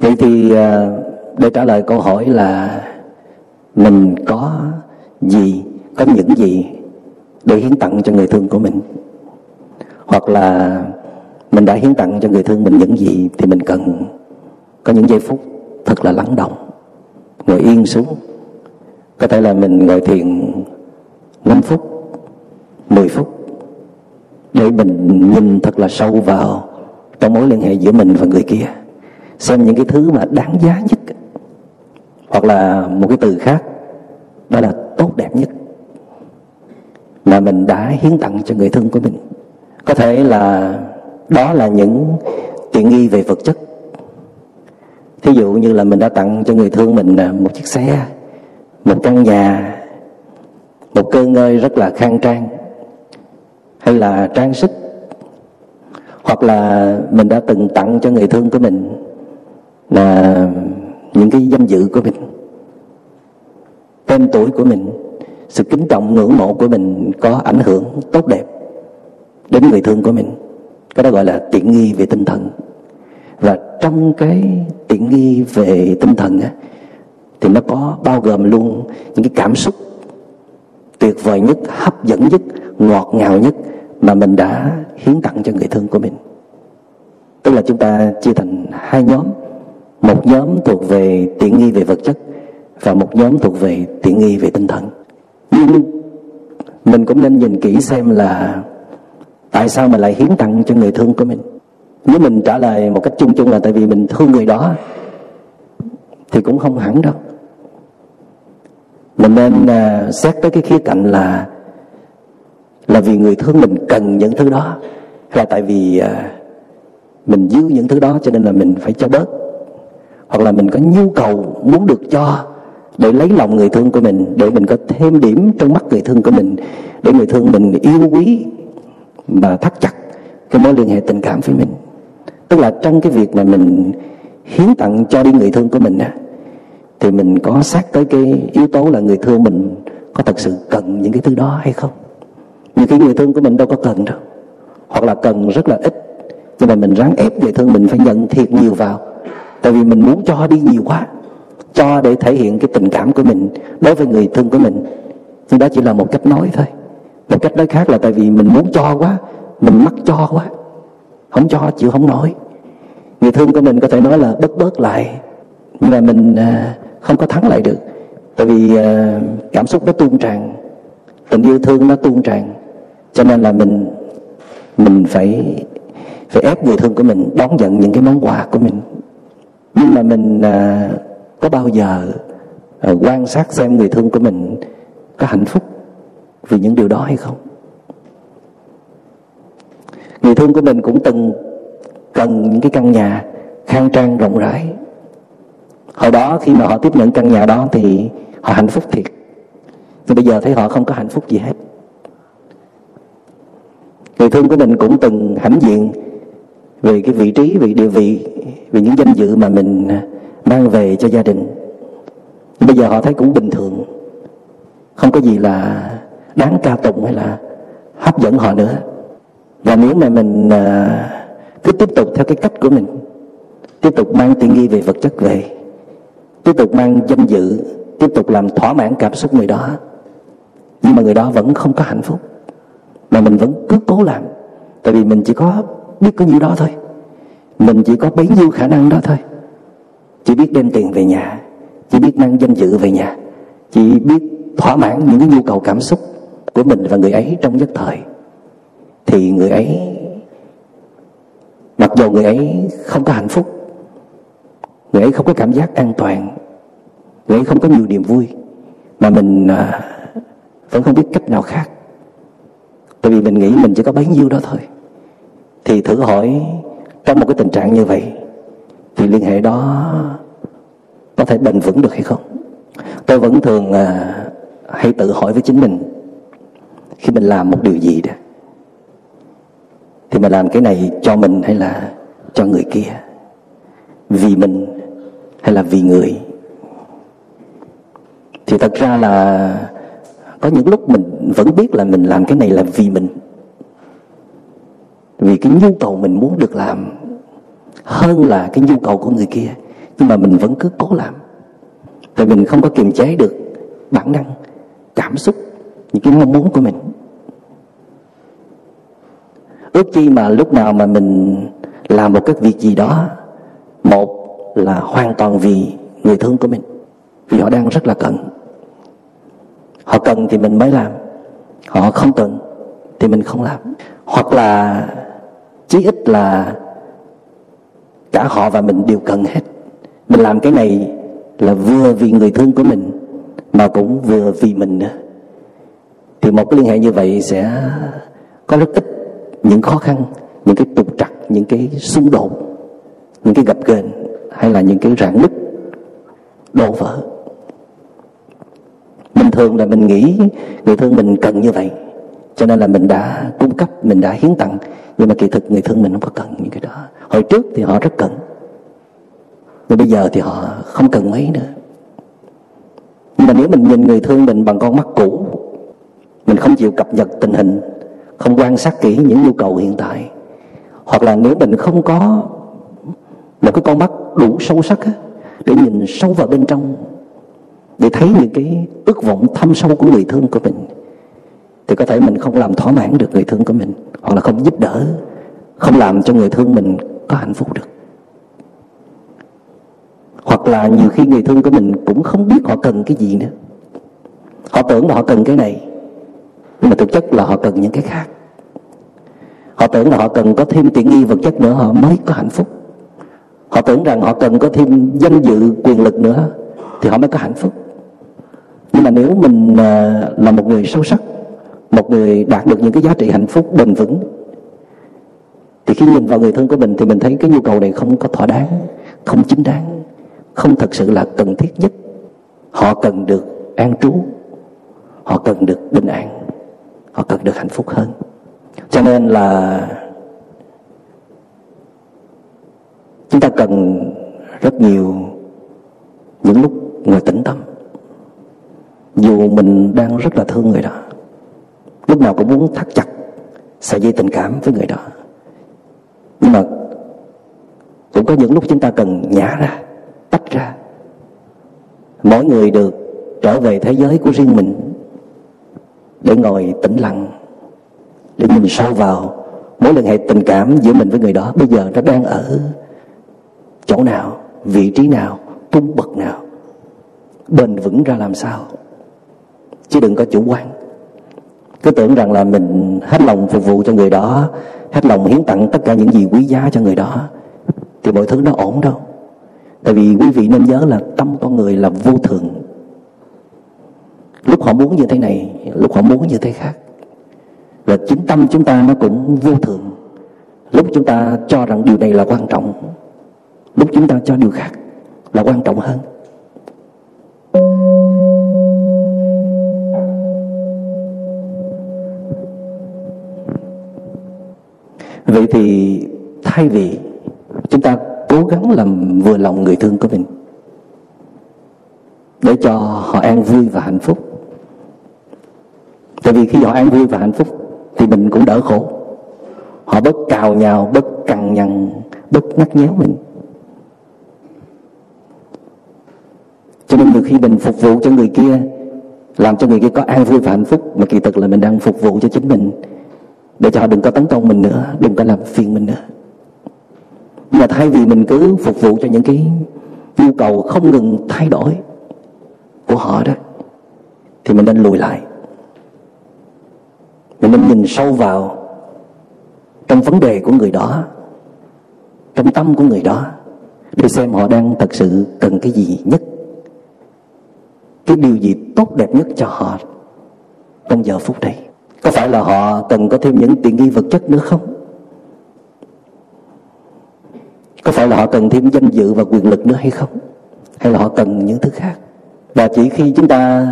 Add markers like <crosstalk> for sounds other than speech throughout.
vậy thì à, để trả lời câu hỏi là mình có gì, có những gì để hiến tặng cho người thương của mình? Hoặc là mình đã hiến tặng cho người thương mình những gì thì mình cần? Có những giây phút thật là lắng động, ngồi yên xuống. Có thể là mình ngồi thiền 5 phút 10 phút để mình nhìn thật là sâu vào trong mối liên hệ giữa mình và người kia xem những cái thứ mà đáng giá nhất. Hoặc là một cái từ khác, đó là tốt đẹp nhất. Mà mình đã hiến tặng cho người thân của mình. Có thể là đó là những tiện nghi về vật chất. Thí dụ như là mình đã tặng cho người thương mình à, một chiếc xe, một căn nhà, một cơ ngơi rất là khang trang, hay là trang sức. Hoặc là mình đã từng tặng cho người thương của mình là những cái danh dự của mình tên tuổi của mình sự kính trọng ngưỡng mộ của mình có ảnh hưởng tốt đẹp đến người thương của mình. Cái đó gọi là tiện nghi về tinh thần. Và trong cái tiện nghi về tinh thần á, thì nó có bao gồm luôn những cái cảm xúc tuyệt vời nhất hấp dẫn nhất ngọt ngào nhất mà mình đã hiến tặng cho người thương của mình. Tức là chúng ta chia thành hai nhóm một nhóm thuộc về tiện nghi về vật chất và một nhóm thuộc về tiện nghi về tinh thần. Nhưng mình cũng nên nhìn kỹ xem là tại sao mình lại hiến tặng cho người thương của mình. Nếu mình trả lời một cách chung chung là tại vì mình thương người đó thì cũng không hẳn đâu. Mình nên uh, xét tới cái khía cạnh là là vì người thương mình cần những thứ đó hay là tại vì uh, mình dư những thứ đó cho nên là mình phải cho bớt hoặc là mình có nhu cầu muốn được cho để lấy lòng người thương của mình, để mình có thêm điểm trong mắt người thương của mình, để người thương mình yêu quý và thắt chặt cái mối liên hệ tình cảm với mình. Tức là trong cái việc mà mình hiến tặng cho đi người thương của mình thì mình có xét tới cái yếu tố là người thương mình có thật sự cần những cái thứ đó hay không? Nhiều khi người thương của mình đâu có cần đâu, hoặc là cần rất là ít, nhưng mà mình ráng ép người thương mình phải nhận thiệt nhiều vào tại vì mình muốn cho đi nhiều quá, cho để thể hiện cái tình cảm của mình đối với người thương của mình. Nhưng đó chỉ là một cách nói thôi. Một cách nói khác là tại vì mình muốn cho quá, mình mắc cho quá. Không cho chịu không nổi. Người thương của mình có thể nói là bớt bớt lại, nhưng mà mình à, không có thắng lại được. Tại vì à, cảm xúc nó tuôn tràn, tình yêu thương nó tuôn tràn, cho nên là mình mình phải phải ép người thương của mình đón nhận những cái món quà của mình nhưng mà mình à, có bao giờ à, quan sát xem người thương của mình có hạnh phúc vì những điều đó hay không? Người thương của mình cũng từng cần những cái căn nhà khang trang rộng rãi. Hồi đó khi mà họ tiếp nhận căn nhà đó thì họ hạnh phúc thiệt. Nhưng bây giờ thấy họ không có hạnh phúc gì hết. Người thương của mình cũng từng hãnh diện về cái vị trí, về địa vị, về những danh dự mà mình à, mang về cho gia đình. Bây giờ họ thấy cũng bình thường. Không có gì là đáng ca tụng hay là hấp dẫn họ nữa. Và nếu mà mình à, cứ tiếp tục theo cái cách của mình, tiếp tục mang tiện nghi về vật chất về, tiếp tục mang danh dự, tiếp tục làm thỏa mãn cảm xúc người đó, nhưng mà người đó vẫn không có hạnh phúc, mà mình vẫn cứ cố làm. Tại vì mình chỉ có biết có nhiêu đó thôi. Mình chỉ có bấy nhiêu khả năng đó thôi. Chỉ biết đem tiền về nhà chỉ biết mang danh dự về nhà chỉ biết thỏa mãn những cái nhu cầu cảm xúc của mình và người ấy trong nhất thời. Thì người ấy mặc dù người ấy không có hạnh phúc người ấy không có cảm giác an toàn người ấy không có nhiều niềm vui mà mình à, vẫn không biết cách nào khác. Tại vì mình nghĩ mình chỉ có bấy nhiêu đó thôi thì thử hỏi trong một cái tình trạng như vậy thì liên hệ đó có thể bền vững được hay không? Tôi vẫn thường à, hay tự hỏi với chính mình khi mình làm một điều gì đó. Thì mình làm cái này cho mình hay là cho người kia? Vì mình hay là vì người? Thì thật ra là có những lúc mình vẫn biết là mình làm cái này là vì mình vì cái nhu cầu mình muốn được làm hơn là cái nhu cầu của người kia, nhưng mà mình vẫn cứ cố làm. Tại mình không có kiềm chế được bản năng, cảm xúc, những cái mong muốn của mình. Ước chi mà lúc nào mà mình làm một cái việc gì đó, một là hoàn toàn vì người thương của mình, vì họ đang rất là cần. Họ cần thì mình mới làm, họ không cần thì mình không làm. Hoặc là chí ít là cả họ và mình đều cần hết. Mình làm cái này là vừa vì người thương của mình, mà cũng vừa vì mình nữa. Thì một cái liên hệ như vậy sẽ có rất ít những khó khăn, những cái trục trặc, những cái xung đột, những cái gập ghềnh hay là những cái rạn nứt, đổ vỡ. Bình thường là mình nghĩ người thương mình cần như vậy cho nên là mình đã cung cấp mình đã hiến tặng. Nhưng mà kỳ thực người thương mình không có cần những cái đó. Hồi trước thì họ rất cần. Nhưng bây giờ thì họ không cần mấy nữa. Nhưng mà nếu mình nhìn người thương mình bằng con mắt cũ mình không chịu cập nhật tình hình không quan sát kỹ những nhu cầu hiện tại hoặc là nếu mình không có một cái con mắt đủ sâu sắc á, để nhìn sâu vào bên trong để thấy những cái ước vọng thâm sâu của người thương của mình thì có thể mình không làm thỏa mãn được người thương của mình, hoặc là không giúp đỡ, không làm cho người thương mình có hạnh phúc được. Hoặc là nhiều khi người thương của mình cũng không biết họ cần cái gì nữa. Họ tưởng là họ cần cái này, nhưng mà thực chất là họ cần những cái khác. Họ tưởng là họ cần có thêm tiện nghi vật chất nữa, họ mới có hạnh phúc. Họ tưởng rằng họ cần có thêm danh dự, quyền lực nữa, thì họ mới có hạnh phúc. Nhưng mà nếu mình à, là một người sâu sắc một người đạt được những cái giá trị hạnh phúc bền vững, thì khi nhìn vào người thân của mình thì mình thấy cái nhu cầu này không có thỏa đáng, không chính đáng, không thật sự là cần thiết nhất. Họ cần được an trú, họ cần được bình an, họ cần được hạnh phúc hơn. Cho nên là chúng ta cần rất nhiều những lúc ngồi tĩnh tâm. Dù mình đang rất là thương người đó lúc nào cũng muốn thắt chặt sợi dây tình cảm với người đó. Nhưng mà cũng có những lúc chúng ta cần nhả ra, tách ra. Mỗi người được trở về thế giới của riêng mình để ngồi tĩnh lặng, để nhìn sâu vào mối liên hệ tình cảm giữa mình với người đó bây giờ nó đang ở chỗ nào, vị trí nào, cung bậc nào, bền vững ra làm sao. Chứ đừng có chủ quan cứ tưởng rằng là mình hết lòng phục vụ cho người đó, hết lòng hiến tặng tất cả những gì quý giá cho người đó, thì mọi thứ nó ổn đâu. Tại vì quý vị nên nhớ là tâm con người là vô thường. Lúc họ muốn như thế này, lúc họ muốn như thế khác. Và chính tâm chúng ta nó cũng vô thường. Lúc chúng ta cho rằng điều này là quan trọng, lúc chúng ta cho điều khác là quan trọng hơn. Vậy thì thay vì chúng ta cố gắng làm vừa lòng người thương của mình để cho họ an vui và hạnh phúc. Tại vì khi họ an vui và hạnh phúc thì mình cũng đỡ khổ. Họ bớt cào nhào, bớt cằn nhằn, bớt ngắt nhéo mình. Cho nên nhiều khi mình phục vụ cho người kia, làm cho người kia có an vui và hạnh phúc, mà kỳ thực là mình đang phục vụ cho chính mình để cho họ đừng có tấn công mình nữa, đừng có làm phiền mình nữa. Mà thay vì mình cứ phục vụ cho những cái nhu cầu không ngừng thay đổi của họ đó, thì mình nên lùi lại. Mình nên nhìn sâu vào trong vấn đề của người đó, trong tâm của người đó, để xem họ đang thật sự cần cái gì nhất, cái điều gì tốt đẹp nhất cho họ trong giờ phút này có phải là họ cần có thêm những tiện nghi vật chất nữa không? Có phải là họ cần thêm danh dự và quyền lực nữa hay không? Hay là họ cần những thứ khác? Và chỉ khi chúng ta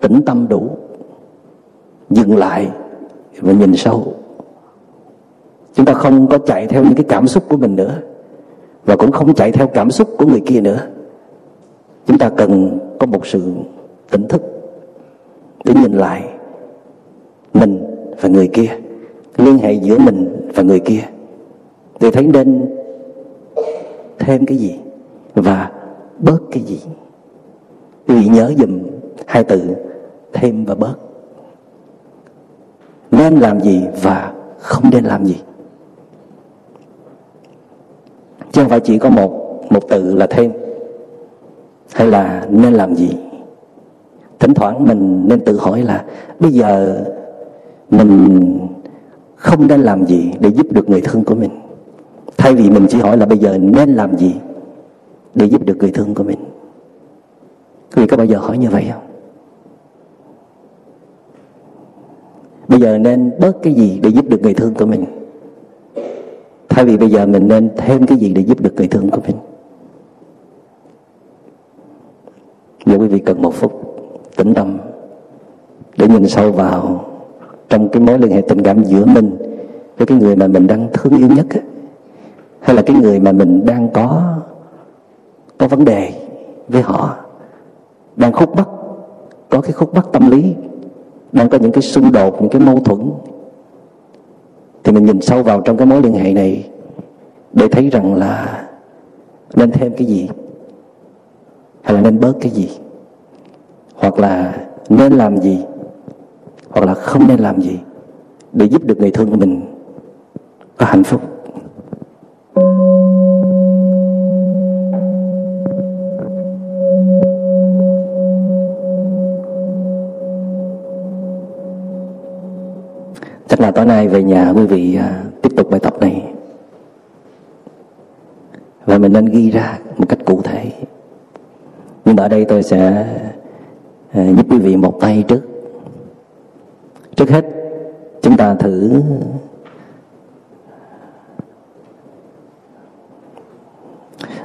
tĩnh tâm đủ, dừng lại và nhìn sâu, chúng ta không có chạy theo những cái cảm xúc của mình nữa, và cũng không chạy theo cảm xúc của người kia nữa, chúng ta cần có một sự tỉnh thức để nhìn lại mình và người kia, liên hệ giữa mình và người kia thì thấy nên thêm cái gì và bớt cái gì. Quý vị nhớ dùm hai từ, thêm và bớt. Nên làm gì và không nên làm gì. Chứ không phải chỉ có một một từ là thêm, hay là nên làm gì. Thỉnh thoảng mình nên tự hỏi là, bây giờ mình không nên làm gì để giúp được người thân của mình. Thay vì mình chỉ hỏi là bây giờ nên làm gì để giúp được người thương của mình. Quý vị có bao giờ hỏi như vậy không? Bây giờ nên bớt cái gì để giúp được người thương của mình? Thay vì bây giờ mình nên thêm cái gì để giúp được người thương của mình? Giờ quý vị cần một phút tĩnh tâm để nhìn sâu vào trong cái mối liên hệ tình cảm giữa mình với cái người mà mình đang thương yêu nhất ấy, hay là cái người mà mình đang có có vấn đề với họ đang khúc mắc có cái khúc mắc tâm lý đang có những cái xung đột những cái mâu thuẫn thì mình nhìn sâu vào trong cái mối liên hệ này để thấy rằng là nên thêm cái gì hay là nên bớt cái gì hoặc là nên làm gì hoặc là không nên làm gì để giúp được người thương của mình có hạnh phúc. Chắc là tối nay về nhà quý vị à, tiếp tục bài tập này. Và mình nên ghi ra một cách cụ thể. Nhưng mà ở đây tôi sẽ à, giúp quý vị một tay trước chúng ta thử.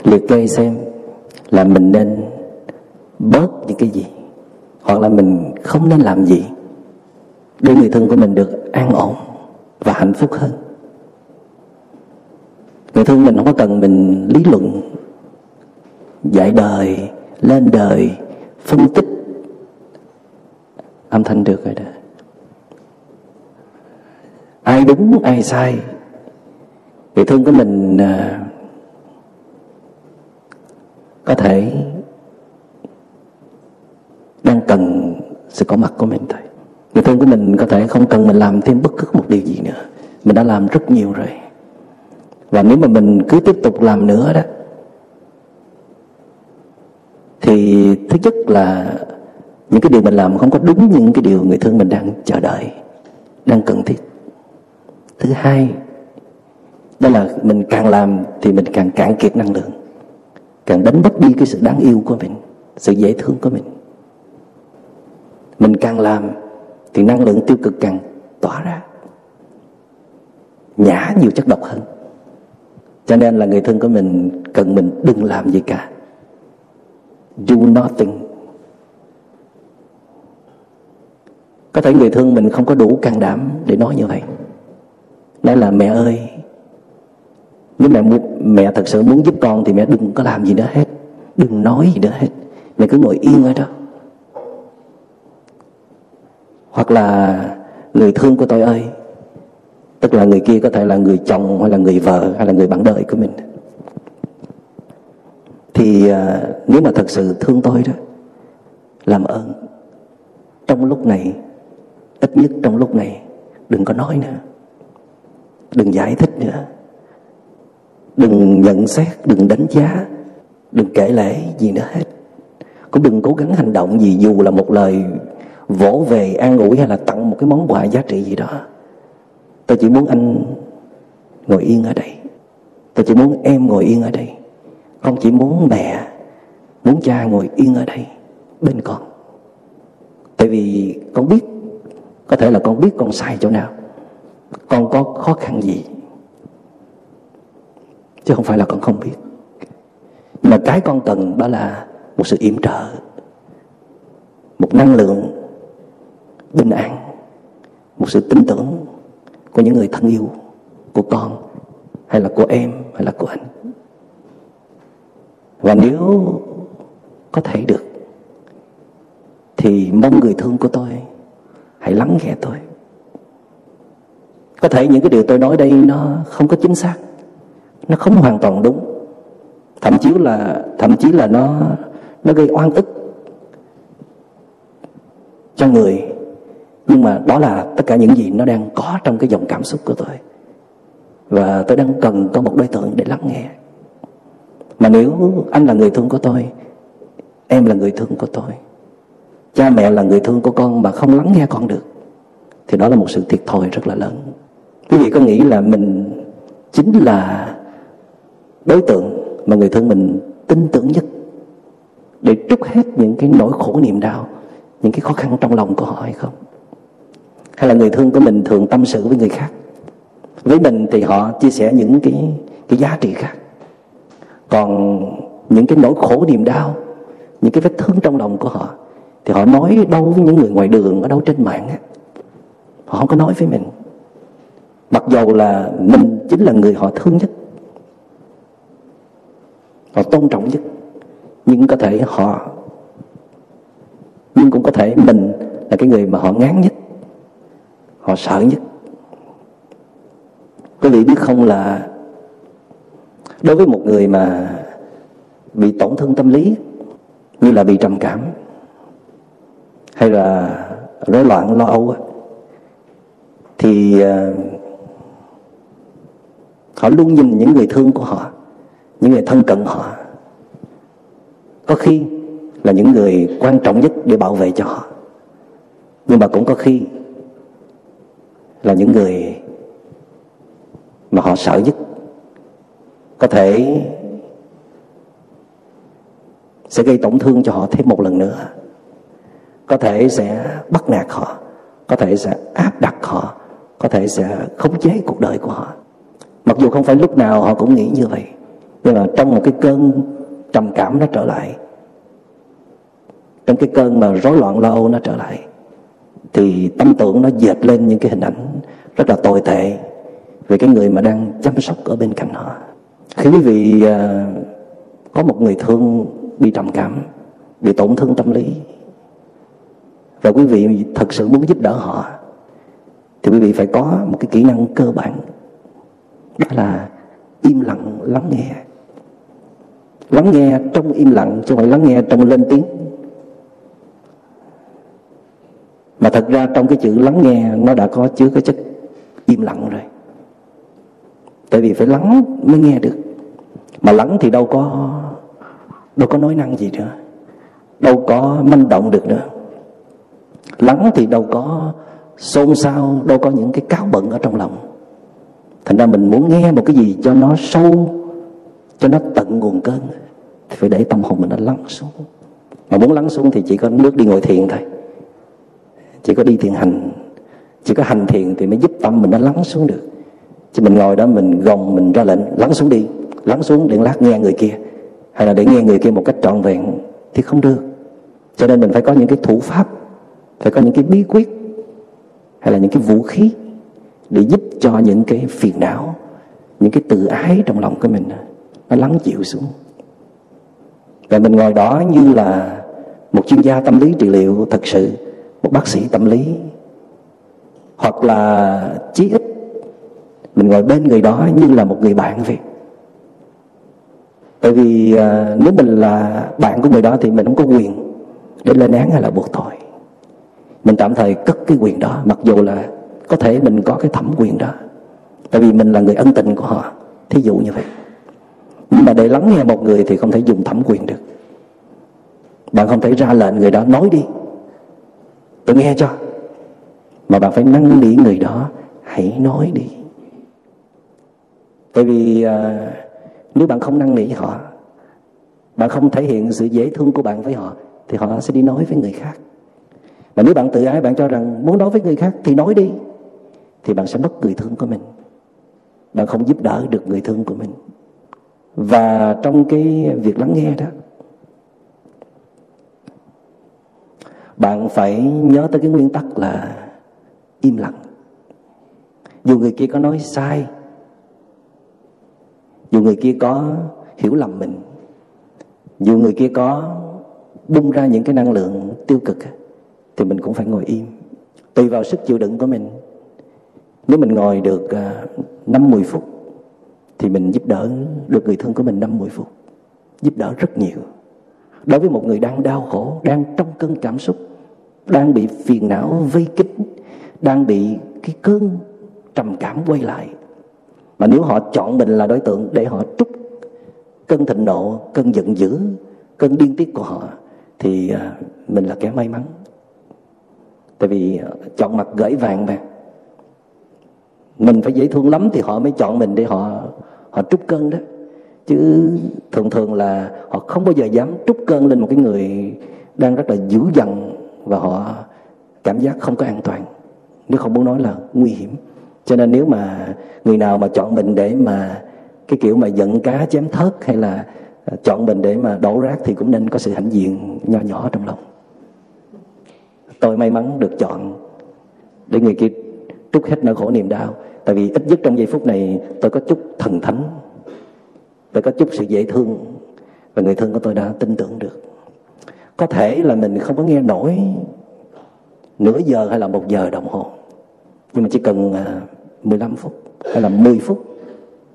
Liệt kê xem là mình nên bớt những cái gì, hoặc là mình không nên làm gì để người thân của mình được an ổn và hạnh phúc hơn. Người thân mình không có cần mình lý luận dạy đời, lên đời, phân tích âm thanh được rồi đó ai đúng ai sai. Người thương của mình à, có thể đang cần sự có mặt của mình thôi. Người thân của mình có thể không cần mình làm thêm bất cứ một điều gì nữa. Mình đã làm rất nhiều rồi. Và nếu mà mình cứ tiếp tục làm nữa đó thì thứ nhất là những cái điều mình làm không có đúng những cái điều người thương mình đang chờ đợi đang cần thiết thứ hai, đó là mình càng làm thì mình càng cạn kiệt năng lượng, càng đánh mất đi cái sự đáng yêu của mình, sự dễ thương của mình. Mình càng làm thì năng lượng tiêu cực càng tỏa ra, nhả nhiều chất độc hơn. Cho nên là người thân của mình cần mình đừng làm gì cả. Do nothing. Có thể người thương mình không có đủ can đảm để nói như vậy nói là mẹ ơi nếu mẹ muốn mẹ thật sự muốn giúp con thì mẹ đừng có làm gì nữa hết. Đừng nói gì nữa hết. Mẹ cứ ngồi yên ở đó. Hoặc là người thương của tôi ơi tức là người kia có thể là người chồng hay là người vợ hay là người bạn đời của mình. Thì à, nếu mà thật sự thương tôi đó làm ơn. Trong lúc này ít nhất trong lúc này đừng có nói nữa đừng giải thích nữa. Đừng nhận xét, đừng đánh giá, đừng kể lễ gì nữa hết. Cũng đừng cố gắng hành động gì dù là một lời vỗ về an ủi hay là tặng một cái món quà giá trị gì đó. Tôi chỉ muốn anh ngồi yên ở đây. Tôi chỉ muốn em ngồi yên ở đây. Con chỉ muốn mẹ, muốn cha ngồi yên ở đây, bên con. Tại vì con biết, có thể là con biết con sai chỗ nào con có khó khăn gì? Chứ không phải là con không biết. Nhưng mà cái con cần đó là một sự yểm trợ, một năng lượng bình an, một sự tin tưởng của những người thân yêu, của con, hay là của em, hay là của anh. Và nếu có thể được, thì mong người thương của tôi hãy lắng nghe tôi có thể những cái điều tôi nói đây nó không có chính xác. Nó không hoàn toàn đúng. Thậm chí là, thậm chí là nó nó gây oan ức cho người. Nhưng mà đó là tất cả những gì nó đang có trong cái dòng cảm xúc của tôi. Và tôi đang cần có một đối tượng để lắng nghe. Mà nếu anh là người thương của tôi, em là người thương của tôi, cha mẹ là người thương của con mà không lắng nghe con được, thì đó là một sự thiệt thòi rất là lớn quý vị có nghĩ là mình chính là đối tượng mà người thương mình tin tưởng nhất để trút hết những cái nỗi khổ niềm đau, những cái khó khăn trong lòng của họ hay không? Hay là người thương của mình thường tâm sự với người khác? Với mình thì họ chia sẻ những cái cái giá trị khác. Còn những cái nỗi khổ niềm đau, những cái vết thương trong lòng của họ thì họ nói đâu với những người ngoài đường, ở đâu trên mạng á. Họ không có nói với mình mặc dầu là mình chính là người họ thương nhất, họ tôn trọng nhất, nhưng có thể họ, nhưng cũng có thể mình là cái người mà họ ngán nhất, họ sợ nhất. Quý vị biết không là đối với một người mà bị tổn thương tâm lý, như là bị trầm cảm, hay là rối loạn lo âu thì à, họ luôn nhìn những người thương của họ, những người thân cận họ. Có khi là những người quan trọng nhất để bảo vệ cho họ. Nhưng mà cũng có khi là những người mà họ sợ nhất có thể sẽ gây tổn thương cho họ thêm một lần nữa. Có thể sẽ bắt nạt họ, có thể sẽ áp đặt họ, có thể sẽ khống chế cuộc đời của họ mặc dù không phải lúc nào họ cũng nghĩ như vậy, nhưng mà trong một cái cơn trầm cảm nó trở lại, trong cái cơn mà rối loạn lo âu nó trở lại, thì tâm tưởng nó dệt lên những cái hình ảnh rất là tồi tệ về cái người mà đang chăm sóc ở bên cạnh họ. Khi quý vị à, có một người thương bị trầm cảm, bị tổn thương tâm lý, và quý vị thật sự muốn giúp đỡ họ, thì quý vị phải có một cái kỹ năng cơ bản đó là im lặng lắng nghe. Lắng nghe trong im lặng chứ không phải lắng nghe trong lên tiếng. Mà thật ra trong cái chữ lắng nghe nó đã có chứa cái chất im lặng rồi. Tại vì phải lắng mới nghe được. Mà lắng thì đâu có đâu có nói năng gì nữa. Đâu có manh động được nữa. Lắng thì đâu có xôn xao, đâu có những cái cáo bận ở trong lòng thành ra mình muốn nghe một cái gì cho nó sâu, cho nó tận nguồn cơn, thì phải để tâm hồn mình nó lắng xuống. Mà muốn lắng xuống thì chỉ có nước đi ngồi thiền thôi. Chỉ có đi thiền hành. Chỉ có hành thiền thì mới giúp tâm mình nó lắng xuống được. Chứ mình ngồi đó mình gồng mình ra lệnh, lắng xuống đi, lắng xuống để lát nghe người kia. Hay là để nghe người kia một cách trọn vẹn thì không được. Cho nên mình phải có những cái thủ pháp, phải có những cái bí quyết, hay là những cái vũ khí để giúp cho những cái phiền não những cái tự ái trong lòng của mình nó lắng chịu xuống. Và mình ngồi đó như là một chuyên gia tâm lý trị liệu thật sự một bác sĩ tâm lý. Hoặc là chí ít mình ngồi bên người đó như là một người bạn vậy. Tại vì à, nếu mình là bạn của người đó thì mình không có quyền để lên án hay là buộc tội. Mình tạm thời cất cái quyền đó mặc dù là có thể mình có cái thẩm quyền đó. Tại vì mình là người ân tình của họ. Thí dụ như vậy. Nhưng mà để lắng nghe một người thì không thể dùng thẩm quyền được. Bạn không thể ra lệnh người đó nói đi. Tôi nghe cho. Mà bạn phải năn nỉ người đó. Hãy nói đi. Tại vì à, nếu bạn không năn nỉ họ bạn không thể hiện sự dễ thương của bạn với họ thì họ sẽ đi nói với người khác. Mà nếu bạn tự ái bạn cho rằng muốn nói với người khác thì nói đi thì bạn sẽ mất người thương của mình. Bạn không giúp đỡ được người thương của mình. Và trong cái việc lắng nghe đó, bạn phải nhớ tới cái nguyên tắc là im lặng. Dù người kia có nói sai, dù người kia có hiểu lầm mình, dù người kia có bung ra những cái năng lượng tiêu cực thì mình cũng phải ngồi im, tùy vào sức chịu đựng của mình nếu mình ngồi được à, năm mười phút thì mình giúp đỡ được người thân của mình năm mười phút, giúp đỡ rất nhiều. Đối với một người đang đau khổ, đang trong cơn cảm xúc, đang bị phiền não, vây kín, đang bị cái cơn trầm cảm quay lại, mà nếu họ chọn mình là đối tượng để họ trút cơn thịnh nộ, cơn giận dữ, cơn điên tiết của họ, thì à, mình là kẻ may mắn. Tại vì à, chọn mặt gửi vàng mà mình phải dễ thương lắm thì họ mới chọn mình để họ họ trút cơn đó. Chứ thường thường là họ không bao giờ dám trút cơn lên một cái người đang rất là dữ dằn và họ cảm giác không có an toàn. Nếu không muốn nói là nguy hiểm. Cho nên nếu mà người nào mà chọn mình để mà cái kiểu mà giận cá chém thớt hay là à, chọn mình để mà đổ rác thì cũng nên có sự hãnh diện nho nhỏ trong lòng. Tôi may mắn được chọn để người kia trút hết nỗi khổ niềm đau. Tại vì ít nhất trong giây phút này, tôi có chút thần thánh tôi có chút sự dễ thương, và người thân của tôi đã tin tưởng được. Có thể là mình không có nghe nổi nửa giờ hay là một giờ đồng hồ, nhưng mà chỉ cần à, 15 phút hay là 10 phút,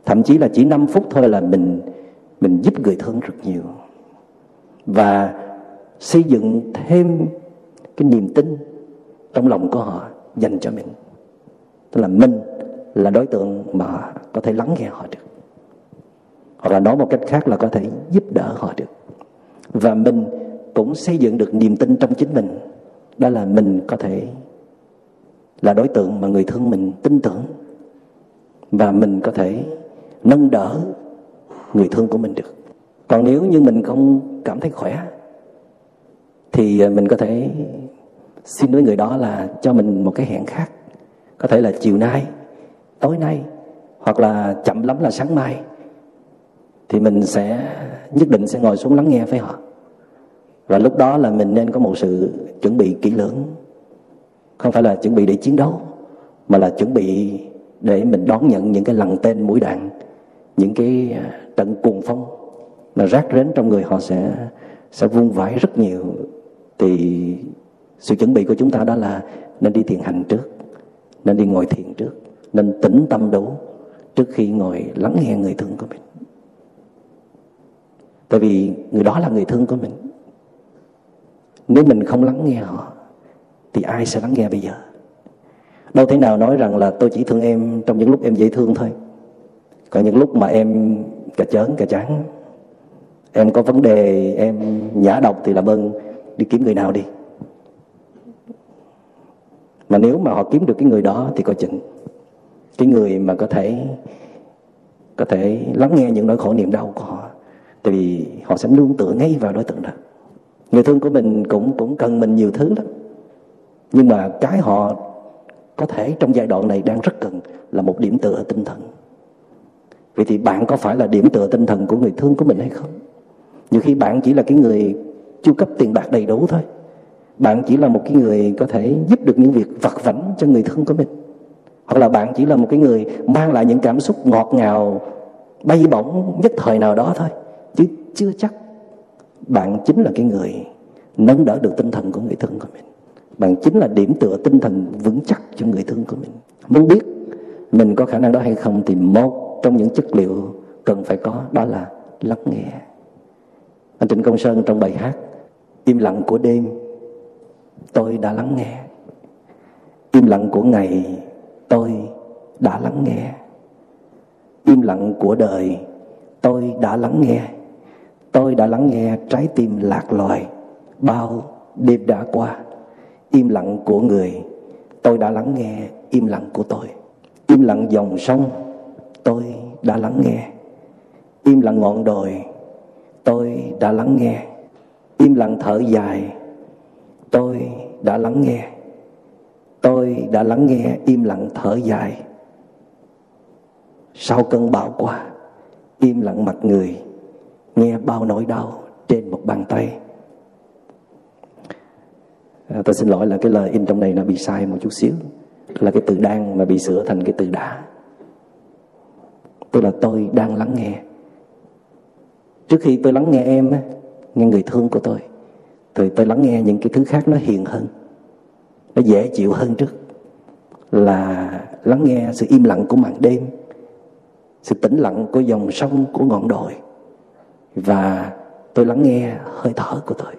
thậm chí là chỉ 5 phút thôi là mình mình giúp người thân rất nhiều. Và xây dựng thêm cái niềm tin trong lòng của họ dành cho mình tức là mình là đối tượng mà có thể lắng nghe họ được. Hoặc là nói một cách khác là có thể giúp đỡ họ được. Và mình cũng xây dựng được niềm tin trong chính mình. Đó là mình có thể là đối tượng mà người thương mình tin tưởng. Và mình có thể nâng đỡ người thương của mình được. Còn nếu như mình không cảm thấy khỏe, thì mình có thể xin với người đó là cho mình một cái hẹn khác có thể là chiều nay, tối nay, hoặc là chậm lắm là sáng mai, thì mình sẽ nhất định sẽ ngồi xuống lắng nghe với họ. Và lúc đó là mình nên có một sự chuẩn bị kỹ lưỡng. Không phải là chuẩn bị để chiến đấu, mà là chuẩn bị để mình đón nhận những cái lần tên mũi đạn, những cái à, trận cuồng phong mà rác rến trong người họ sẽ sẽ vung vãi rất nhiều. Thì sự chuẩn bị của chúng ta đó là nên đi thiền hành trước nên đi ngồi thiền trước, nên tĩnh tâm đủ trước khi ngồi lắng nghe người thương của mình. Tại vì người đó là người thương của mình. Nếu mình không lắng nghe họ, thì ai sẽ lắng nghe bây giờ? Đâu thể nào nói rằng là tôi chỉ thương em trong những lúc em dễ thương thôi. Còn những lúc mà em cà chớn, cà chán, em có vấn đề, em nhã độc thì làm ơn đi kiếm người nào đi mà nếu mà họ kiếm được cái người đó thì coi chừng. Cái người mà có thể có thể lắng nghe những nỗi khổ niềm đau của họ. Tại vì họ sẽ nương tựa ngay vào đối tượng đó. Người thương của mình cũng cũng cần mình nhiều thứ lắm. Nhưng mà cái họ có thể trong giai đoạn này đang rất cần là một điểm tựa tinh thần. Vậy thì bạn có phải là điểm tựa tinh thần của người thương của mình hay không? Nhiều khi bạn chỉ là cái người chu cấp tiền bạc đầy đủ thôi bạn chỉ là một cái người có thể giúp được những việc vặt vảnh cho người thân của mình. Hoặc là bạn chỉ là một cái người mang lại những cảm xúc ngọt ngào, bay bổng nhất thời nào đó thôi. Chứ chưa chắc bạn chính là cái người nâng đỡ được tinh thần của người thân của mình. Bạn chính là điểm tựa tinh thần vững chắc cho người thân của mình. Muốn biết mình có khả năng đó hay không thì một trong những chất liệu cần phải có đó là lắng nghe. Anh Trịnh Công Sơn trong bài hát im lặng của đêm tôi đã lắng nghe. Im lặng của ngày tôi đã lắng nghe. Im lặng của đời tôi đã lắng nghe. Tôi đã lắng nghe trái tim lạc loài bao đêm đã qua. Im lặng của người tôi đã lắng nghe. Im lặng của tôi. Im lặng dòng sông tôi đã lắng nghe. Im lặng ngọn đồi tôi đã lắng nghe. Im lặng thở dài tôi đã lắng nghe. Tôi đã lắng nghe im lặng thở dài. Sau cơn bão qua im lặng mặt người nghe bao nỗi đau trên một bàn tay. À, tôi xin lỗi là cái lời in trong này nó bị sai một chút xíu. Là cái từ đang mà bị sửa thành cái từ đã. Tức là tôi đang lắng nghe. Trước khi tôi lắng nghe em nghe người thương của tôi thì tôi lắng nghe những cái thứ khác nó hiền hơn, nó dễ chịu hơn trước. Là lắng nghe sự im lặng của màn đêm, sự tĩnh lặng của dòng sông, của ngọn đồi. Và tôi lắng nghe hơi thở của tôi.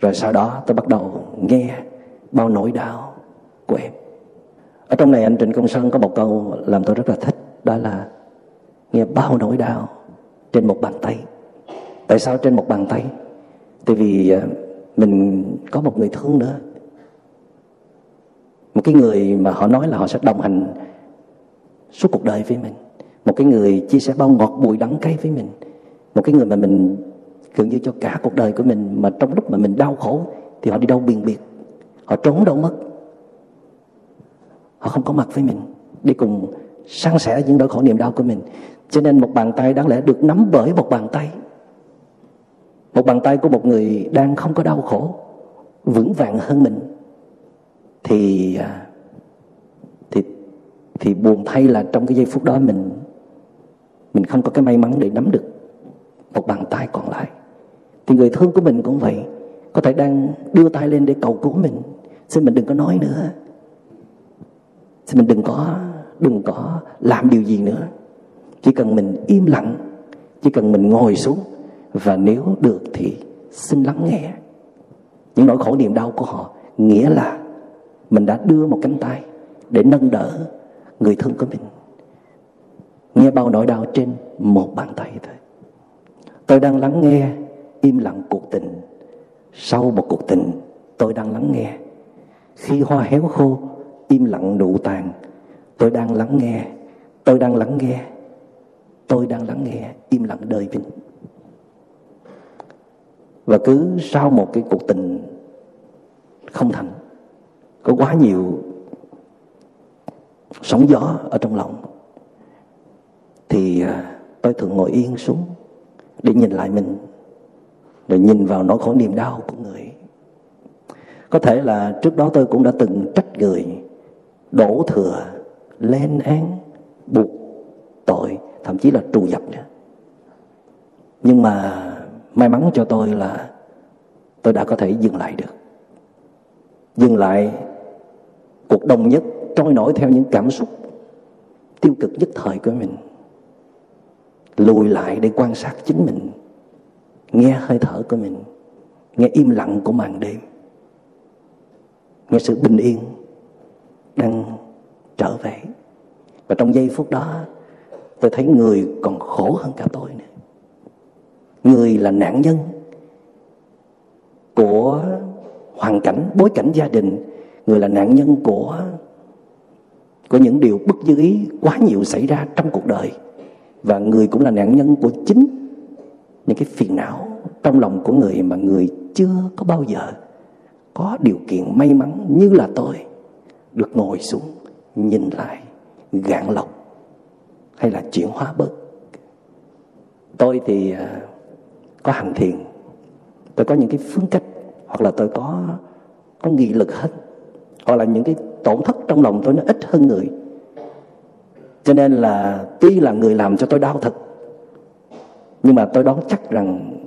Rồi sau đó tôi bắt đầu nghe bao nỗi đau của em. Ở trong này anh Trịnh Công Sơn có một câu làm tôi rất là thích, đó là nghe bao nỗi đau trên một bàn tay tại sao trên một bàn tay? Tại vì à, mình có một người thương nữa. Một cái người mà họ nói là họ sẽ đồng hành suốt cuộc đời với mình. Một cái người chia sẻ bao ngọt bùi đắng cay với mình. Một cái người mà mình, gần như cho cả cuộc đời của mình, mà trong lúc mà mình đau khổ thì họ đi đâu biền biệt. Họ trốn đâu mất. Họ không có mặt với mình. Đi cùng san sẻ những nỗi khổ niềm đau của mình. Cho nên một bàn tay đáng lẽ được nắm bởi một bàn tay một bàn tay của một người đang không có đau khổ, vững vàng hơn mình, thì à, thì thì buồn thay là trong cái giây phút đó mình mình không có cái may mắn để nắm được một bàn tay còn lại. Thì người thương của mình cũng vậy, có thể đang đưa tay lên để cầu cứu mình. Xin mình đừng có nói nữa. Xin mình đừng có đừng có làm điều gì nữa. Chỉ cần mình im lặng, chỉ cần mình ngồi xuống và nếu được thì xin lắng nghe. Những nỗi khổ niềm đau của họ nghĩa là mình đã đưa một cánh tay để nâng đỡ người thân của mình. Nghe bao nỗi đau trên một bàn tay thôi. Tôi đang lắng nghe im lặng cuộc tình. Sau một cuộc tình, tôi đang lắng nghe. Khi hoa héo khô, im lặng nụ tàn, tôi đang lắng nghe. Tôi đang lắng nghe. Tôi đang lắng nghe im lặng đời mình và cứ sau một cái cuộc tình không thành, có quá nhiều sóng gió ở trong lòng, thì à, tôi thường ngồi yên xuống để nhìn lại mình, rồi nhìn vào nỗi khổ niềm đau của người. Có thể là trước đó tôi cũng đã từng trách người, đổ thừa, lên án, buộc tội, thậm chí là trù dập nữa. Nhưng mà may mắn cho tôi là tôi đã có thể dừng lại được. Dừng lại cuộc đồng nhất, trôi nổi theo những cảm xúc tiêu cực nhất thời của mình. Lùi lại để quan sát chính mình, nghe hơi thở của mình, nghe im lặng của màn đêm. Nghe sự bình yên đang trở về. Và trong giây phút đó, tôi thấy người còn khổ hơn cả tôi nữa người là nạn nhân của hoàn cảnh, bối cảnh gia đình. Người là nạn nhân của của những điều bất như ý quá nhiều xảy ra trong cuộc đời. Và người cũng là nạn nhân của chính những cái phiền não trong lòng của người mà người chưa có bao giờ có điều kiện may mắn như là tôi được ngồi xuống, nhìn lại, gạn lọc hay là chuyển hóa bớt. Tôi thì à, có hành thiền, tôi có những cái phương cách, hoặc là tôi có có nghị lực hơn, hoặc là những cái tổn thất trong lòng tôi nó ít hơn người. Cho nên là tuy là người làm cho tôi đau thật, nhưng mà tôi đoán chắc rằng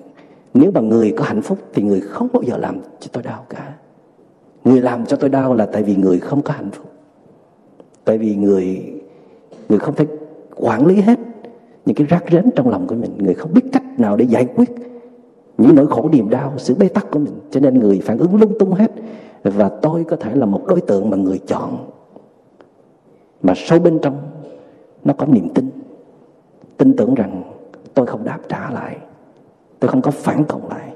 nếu mà người có hạnh phúc thì người không bao giờ làm cho tôi đau cả. Người làm cho tôi đau là tại vì người không có hạnh phúc. Tại vì người người không thể quản lý hết những cái rác rến trong lòng của mình, người không biết cách nào để giải quyết những nỗi khổ niềm đau, sự bế tắc của mình. Cho nên người phản ứng lung tung hết. Và tôi có thể là một đối tượng mà người chọn. Mà sâu bên trong, nó có niềm tin. Tin tưởng rằng tôi không đáp trả lại. Tôi không có phản cộng lại.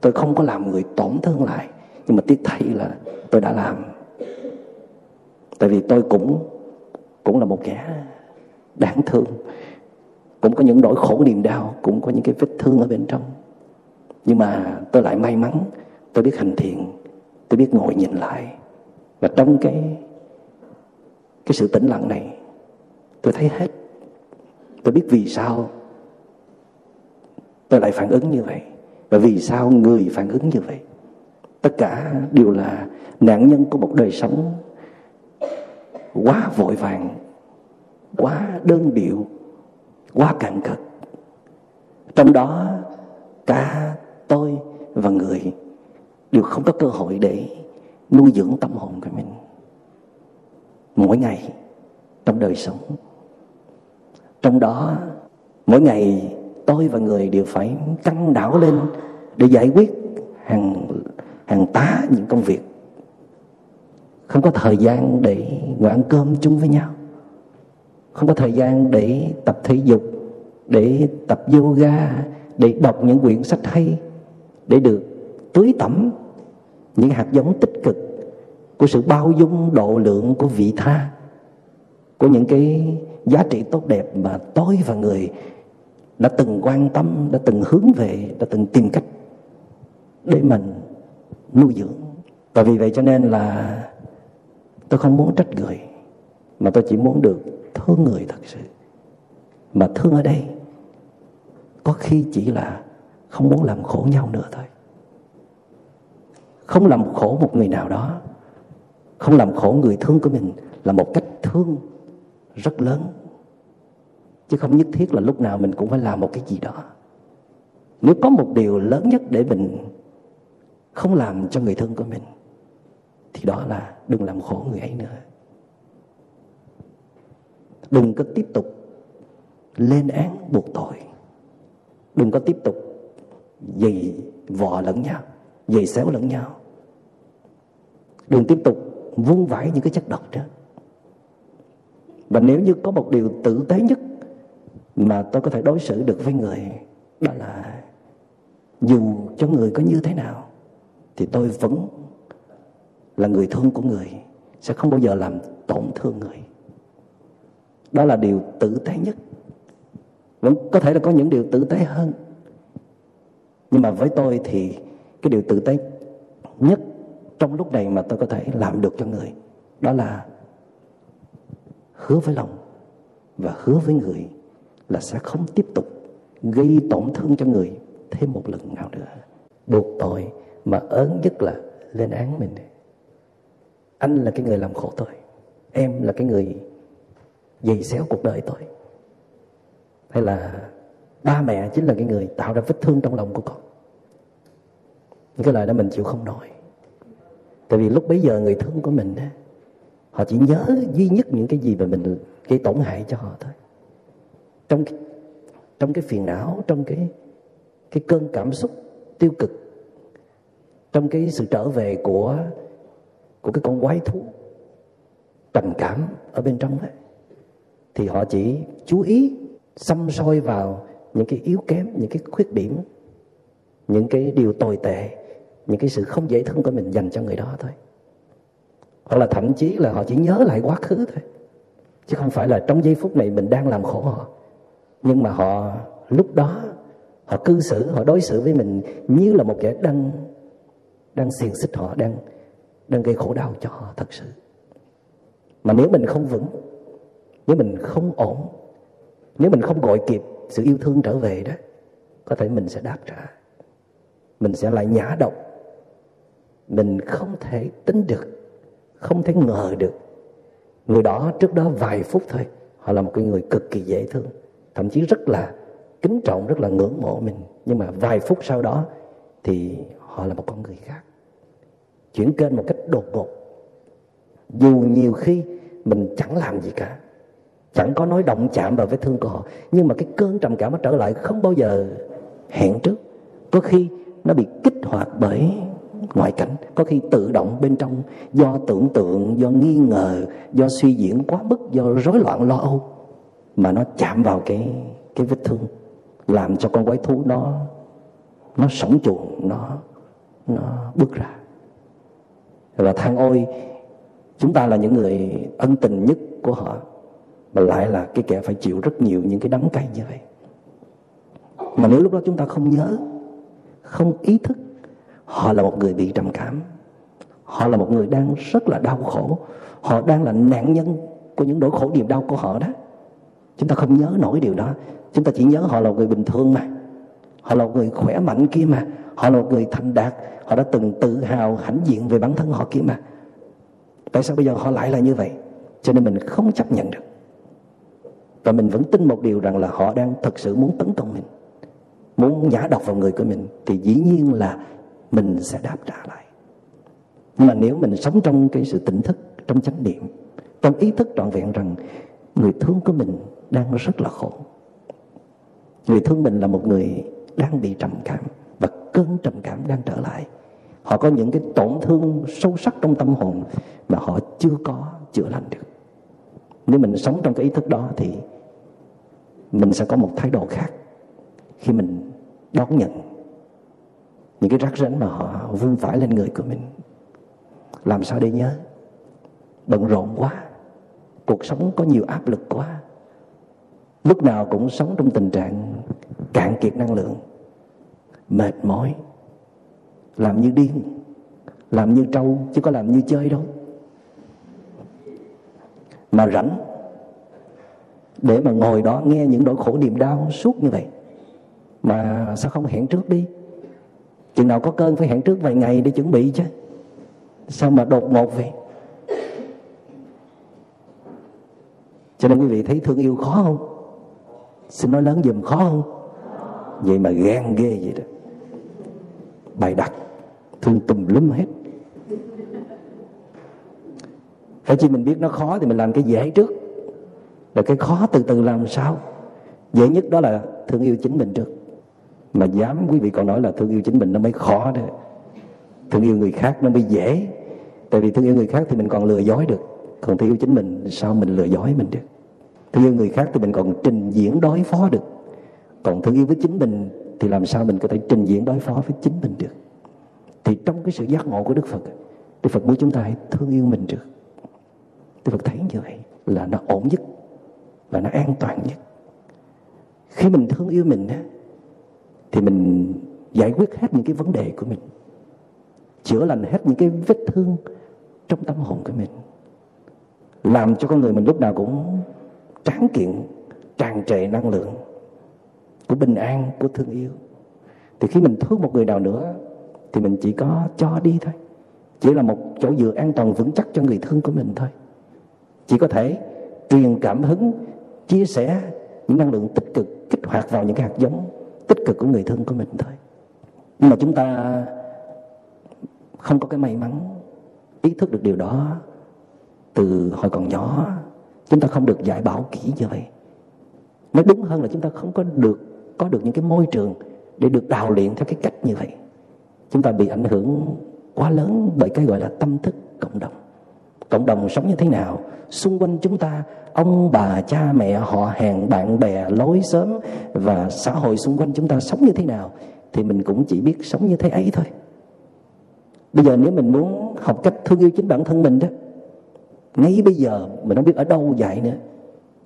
Tôi không có làm người tổn thương lại. Nhưng mà tiếc thay là tôi đã làm. Tại vì tôi cũng cũng là một kẻ đáng thương cũng có những nỗi khổ niềm đau, cũng có những cái vết thương ở bên trong. Nhưng mà tôi lại may mắn, tôi biết hành thiện, tôi biết ngồi nhìn lại. Và trong cái cái sự tĩnh lặng này, tôi thấy hết. Tôi biết vì sao tôi lại phản ứng như vậy. Và vì sao người phản ứng như vậy. Tất cả đều là nạn nhân của một đời sống quá vội vàng, quá đơn điệu quá cạn cực trong đó, cả tôi và người đều không có cơ hội để nuôi dưỡng tâm hồn của mình. Mỗi ngày trong đời sống, trong đó, mỗi ngày tôi và người đều phải căng đảo lên để giải quyết hàng hàng tá những công việc. Không có thời gian để ngồi ăn cơm chung với nhau không có thời gian để tập thể dục, để tập yoga, để đọc những quyển sách hay để được tưới tẩm những hạt giống tích cực của sự bao dung độ lượng của vị tha, của những cái giá trị tốt đẹp mà tôi và người đã từng quan tâm, đã từng hướng về, đã từng tìm cách để mình nuôi dưỡng. Và vì vậy cho nên là tôi không muốn trách người, mà tôi chỉ muốn được thương người thật sự. Mà thương ở đây, có khi chỉ là không muốn làm khổ nhau nữa thôi. Không làm khổ một người nào đó, không làm khổ người thương của mình là một cách thương rất lớn. Chứ không nhất thiết là lúc nào mình cũng phải làm một cái gì đó. Nếu có một điều lớn nhất để mình không làm cho người thương của mình, thì đó là đừng làm khổ người ấy nữa đừng có tiếp tục lên án buộc tội. Đừng có tiếp tục dày vò lẫn nhau, dày xéo lẫn nhau. Đừng tiếp tục vung vãi những cái chất độc đó. Và nếu như có một điều tử tế nhất mà tôi có thể đối xử được với người, đó là dù cho người có như thế nào, thì tôi vẫn là người thương của người, sẽ không bao giờ làm tổn thương người đó là điều tử tế nhất. Vẫn có thể là có những điều tử tế hơn. Nhưng mà với tôi thì cái điều tử tế nhất trong lúc này mà tôi có thể làm được cho người, đó là hứa với lòng. Và hứa với người là sẽ không tiếp tục gây tổn thương cho người thêm một lần nào nữa. Buộc tội mà ớn nhất là lên án mình. Anh là cái người làm khổ tôi, em là cái người dày xéo cuộc đời tôi. Hay là ba mẹ chính là cái người tạo ra vết thương trong lòng của con. Những cái lời đó mình chịu không nổi. Tại vì lúc bấy giờ người thương của mình họ chỉ nhớ duy nhất những cái gì mà mình gây tổn hại cho họ thôi. Trong cái, trong cái phiền não trong cái cái cơn cảm xúc tiêu cực trong cái sự trở về của của cái con quái thú trầm cảm ở bên trong ấy thì họ chỉ chú ý xăm soi vào những cái yếu kém, những cái khuyết điểm, những cái điều tồi tệ, những cái sự không dễ thương của mình dành cho người đó thôi. Hoặc là thậm chí là họ chỉ nhớ lại quá khứ thôi. Chứ không phải là trong giây phút này mình đang làm khổ họ. Nhưng mà họ lúc đó, họ cư xử, họ đối xử với mình như là một kẻ đang đang xiềng xích họ, đang đang gây khổ đau cho họ thật sự. Mà nếu mình không vững nếu mình không ổn, nếu mình không gọi kịp sự yêu thương trở về đó, có thể mình sẽ đáp trả. Mình sẽ lại nhã động mình không thể tính được, không thể ngờ được. Người đó trước đó vài phút thôi, họ là một cái người cực kỳ dễ thương. Thậm chí rất là kính trọng, rất là ngưỡng mộ mình. Nhưng mà vài phút sau đó thì họ là một con người khác. Chuyển kênh một cách đột ngột. Dù nhiều khi mình chẳng làm gì cả chẳng có nói động chạm vào vết thương của họ. Nhưng mà cái cơn trầm cảm nó trở lại không bao giờ hẹn trước. Có khi nó bị kích hoạt bởi ngoại cảnh. Có khi tự động bên trong, do tưởng tượng, do nghi ngờ, do suy diễn quá mức, do rối loạn lo âu, mà nó chạm vào cái cái vết thương, làm cho con quái thú nó nó sống chuồng, nó nó bước ra. Và than ôi, chúng ta là những người ân tình nhất của họ mà lại là cái kẻ phải chịu rất nhiều những cái đắng cay như vậy. Mà nếu lúc đó chúng ta không nhớ, không ý thức, họ là một người bị trầm cảm. Họ là một người đang rất là đau khổ. Họ đang là nạn nhân của những nỗi khổ niềm đau của họ đó. Chúng ta không nhớ nổi điều đó. Chúng ta chỉ nhớ họ là một người bình thường mà. Họ là một người khỏe mạnh kia mà. Họ là một người thành đạt. Họ đã từng tự hào hãnh diện về bản thân họ kia mà. Tại sao bây giờ họ lại là như vậy? Cho nên mình không chấp nhận được và mình vẫn tin một điều rằng là họ đang thật sự muốn tấn công mình. Muốn giả độc vào người của mình, thì dĩ nhiên là mình sẽ đáp trả lại. Nhưng mà nếu mình sống trong cái sự tỉnh thức, trong chánh niệm, trong ý thức trọn vẹn rằng người thương của mình đang rất là khổ. Người thương mình là một người đang bị trầm cảm và cơn trầm cảm đang trở lại. Họ có những cái tổn thương sâu sắc trong tâm hồn mà họ chưa có chữa lành được. Nếu mình sống trong cái ý thức đó thì mình sẽ có một thái độ khác khi mình đón nhận những cái rắc rối mà họ vung vãi lên người của mình. Làm sao để nhớ? Bận rộn quá, cuộc sống có nhiều áp lực quá, lúc nào cũng sống trong tình trạng cạn kiệt năng lượng, mệt mỏi, làm như điên, làm như trâu chứ có làm như chơi đâu. Mà rảnh để mà ngồi đó nghe những nỗi khổ niềm đau suốt như vậy. Mà sao không hẹn trước đi? Chừng nào có cơn phải hẹn trước vài ngày để chuẩn bị chứ. Sao mà đột ngột vậy? Cho nên quý vị thấy thương yêu khó không? Xin nói lớn dùm khó không? Vậy mà gan ghê vậy đó. Bài đặt, thương tùm lum hết. Phải chi mình biết nó khó thì mình làm cái dễ trước? Rồi cái khó từ từ làm sao? Dễ nhất đó là thương yêu chính mình trước mà dám, quý vị còn nói là thương yêu chính mình nó mới khó đó. Thương yêu người khác nó mới dễ. Tại vì thương yêu người khác thì mình còn lừa dối được. Còn thương yêu chính mình, sao mình lừa dối mình được? Thương yêu người khác thì mình còn trình diễn đối phó được. Còn thương yêu với chính mình thì làm sao mình có thể trình diễn đối phó với chính mình được? Thì trong cái sự giác ngộ của đức phật đức phật muốn chúng ta hãy thương yêu mình trước đức phật thấy như vậy là nó ổn nhất và nó an toàn nhất. Khi mình thương yêu mình thì mình giải quyết hết những cái vấn đề của mình. Chữa lành hết những cái vết thương trong tâm hồn của mình. Làm cho con người mình lúc nào cũng tráng kiện, tràn trề năng lượng của bình an, của thương yêu. Thì khi mình thương một người nào nữa, thì mình chỉ có cho đi thôi. Chỉ là một chỗ dựa an toàn vững chắc cho người thương của mình thôi. Chỉ có thể truyền cảm hứng chia sẻ những năng lượng tích cực, kích hoạt vào những cái hạt giống tích cực của người thân của mình thôi. Nhưng mà chúng ta không có cái may mắn, ý thức được điều đó từ hồi còn nhỏ, chúng ta không được dạy bảo kỹ như vậy. Nói đúng hơn là chúng ta không có được có được những cái môi trường để được đào luyện theo cái cách như vậy. Chúng ta bị ảnh hưởng quá lớn bởi cái gọi là tâm thức cộng đồng cộng đồng sống như thế nào. Xung quanh chúng ta, ông bà, cha, mẹ, họ, hàng, bạn bè, lối xóm và xã hội xung quanh chúng ta sống như thế nào thì mình cũng chỉ biết sống như thế ấy thôi. Bây giờ nếu mình muốn học cách thương yêu chính bản thân mình đó, ngay bây giờ mình không biết ở đâu dạy nữa.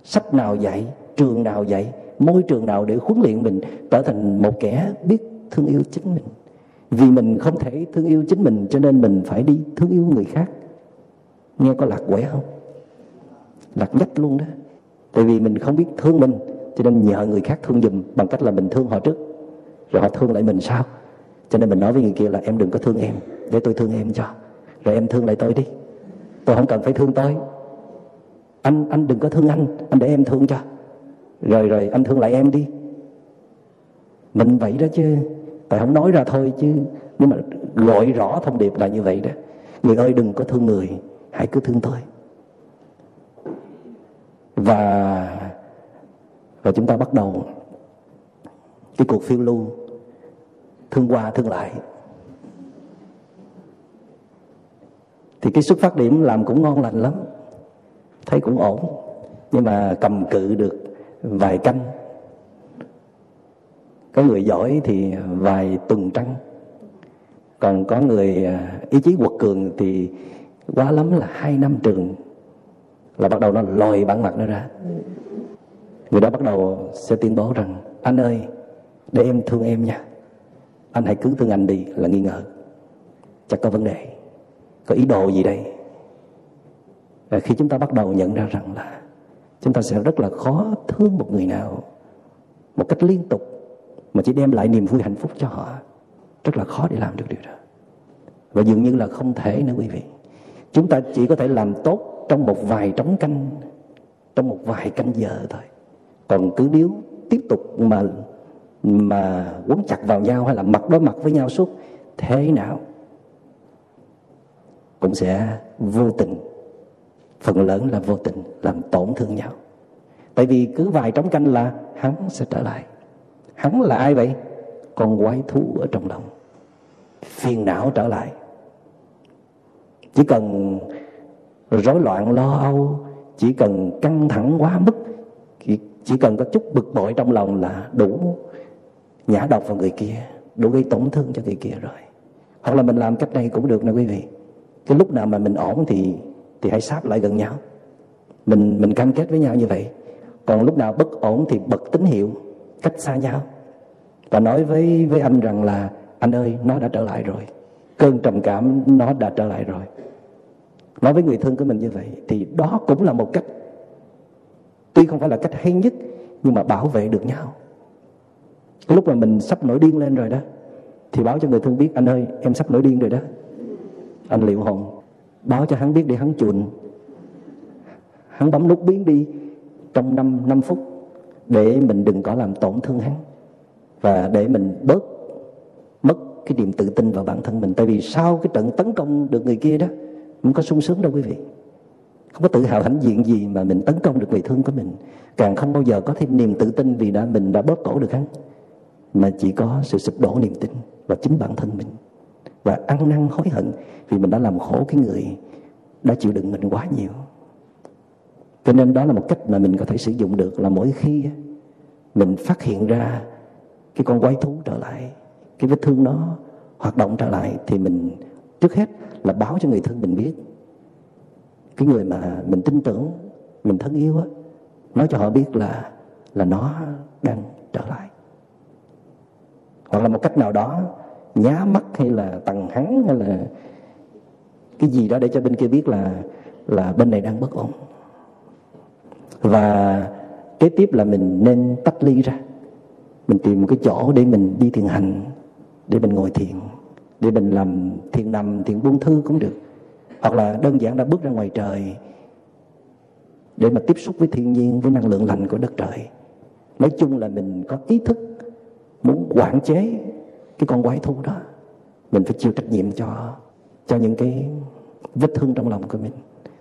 Sách nào dạy, trường nào dạy, môi trường nào để huấn luyện mình trở thành một kẻ biết thương yêu chính mình. Vì mình không thể thương yêu chính mình cho nên mình phải đi thương yêu người khác nghe có lạc quẻ không? Lạc nhất luôn đó. Tại vì mình không biết thương mình, cho nên nhờ người khác thương giùm bằng cách là mình thương họ trước. Rồi họ thương lại mình sao cho nên mình nói với người kia là, em đừng có thương em, để tôi thương em cho. Rồi em thương lại tôi đi. Tôi không cần phải thương tôi. Anh anh đừng có thương anh anh để em thương cho. Rồi rồi anh thương lại em đi. Mình vậy đó chứ. Tại không nói ra thôi chứ. Nhưng mà gọi rõ thông điệp là như vậy đó. Người ơi, đừng có thương người hãy cứ thương tôi. Và và chúng ta bắt đầu cái cuộc phiêu lưu, thương qua, thương lại. Thì cái xuất phát điểm làm cũng ngon lành lắm, thấy cũng ổn. Nhưng mà cầm cự được vài canh. Có người giỏi thì vài tuần trăng. Còn có người à, ý chí quật cường thì quá lắm là hai năm trường là bắt đầu nó lòi bản mặt nó ra. Người đó bắt đầu sẽ tuyên bố rằng, anh ơi, để em thương em nha. Anh hãy cứ thương anh đi, là nghi ngờ. Chắc có vấn đề. Có ý đồ gì đây? Và khi chúng ta bắt đầu nhận ra rằng là chúng ta sẽ rất là khó thương một người nào một cách liên tục, mà chỉ đem lại niềm vui hạnh phúc cho họ, rất là khó để làm được điều đó. Và dường như là không thể nữa quý vị chúng ta chỉ có thể làm tốt trong một vài trống canh, trong một vài canh giờ thôi. Còn cứ nếu tiếp tục mà mà quấn chặt vào nhau hay là mặt đối mặt với nhau suốt, thế nào cũng sẽ vô tình. Phần lớn là vô tình, làm tổn thương nhau. Tại vì cứ vài trống canh là hắn sẽ trở lại. Hắn là ai vậy? Con quái thú ở trong lòng. Phiền não trở lại chỉ cần rối loạn lo âu, chỉ cần căng thẳng quá mức, chỉ cần có chút bực bội trong lòng là đủ nhã độc vào người kia, đủ gây tổn thương cho người kia rồi. Hoặc là mình làm cách này cũng được nè quý vị. Cái lúc nào mà mình ổn thì thì hãy sáp lại gần nhau. Mình mình cam kết với nhau như vậy. Còn lúc nào bất ổn thì bật tín hiệu, cách xa nhau. Và nói với với anh rằng là, anh ơi, nó đã trở lại rồi. Cơn trầm cảm nó đã trở lại rồi nói với người thân của mình như vậy thì đó cũng là một cách. Tuy không phải là cách hay nhất nhưng mà bảo vệ được nhau. Lúc mà mình sắp nổi điên lên rồi đó thì báo cho người thân biết anh ơi em sắp nổi điên rồi đó. Anh liệu hồn báo cho hắn biết để hắn chuồn. Hắn bấm nút biến đi trong 5, 5 phút để mình đừng có làm tổn thương hắn và để mình bớt mất cái niềm tự tin vào bản thân mình. Tại vì sau cái trận tấn công được người kia đó không có sung sướng đâu quý vị. Không có tự hào hãnh diện gì mà mình tấn công được người thương của mình. Càng không bao giờ có thêm niềm tự tin vì đã mình đã bóp cổ được hắn. Mà chỉ có sự sụp đổ niềm tin và chính bản thân mình. Và ăn năn hối hận vì mình đã làm khổ cái người đã chịu đựng mình quá nhiều. Cho nên đó là một cách mà mình có thể sử dụng được là mỗi khi mình phát hiện ra cái con quái thú trở lại, cái vết thương nó hoạt động trở lại thì mình trước hết là báo cho người thân mình biết. Cái người mà mình tin tưởng, mình thân yêu á, nói cho họ biết là là nó đang trở lại. Hoặc là một cách nào đó, nhá mắt hay là tầng hắn hay là cái gì đó để cho bên kia biết là là bên này đang bất ổn. Và kế tiếp là mình nên tách ly ra. Mình tìm một cái chỗ để mình đi thiền hành, để mình ngồi thiền để mình làm thiền nằm, thiền buông thư cũng được. Hoặc là đơn giản đã bước ra ngoài trời để mà tiếp xúc với thiên nhiên, với năng lượng lành của đất trời. Nói chung là mình có ý thức muốn quản chế cái con quái thú đó. Mình phải chịu trách nhiệm cho cho những cái vết thương trong lòng của mình.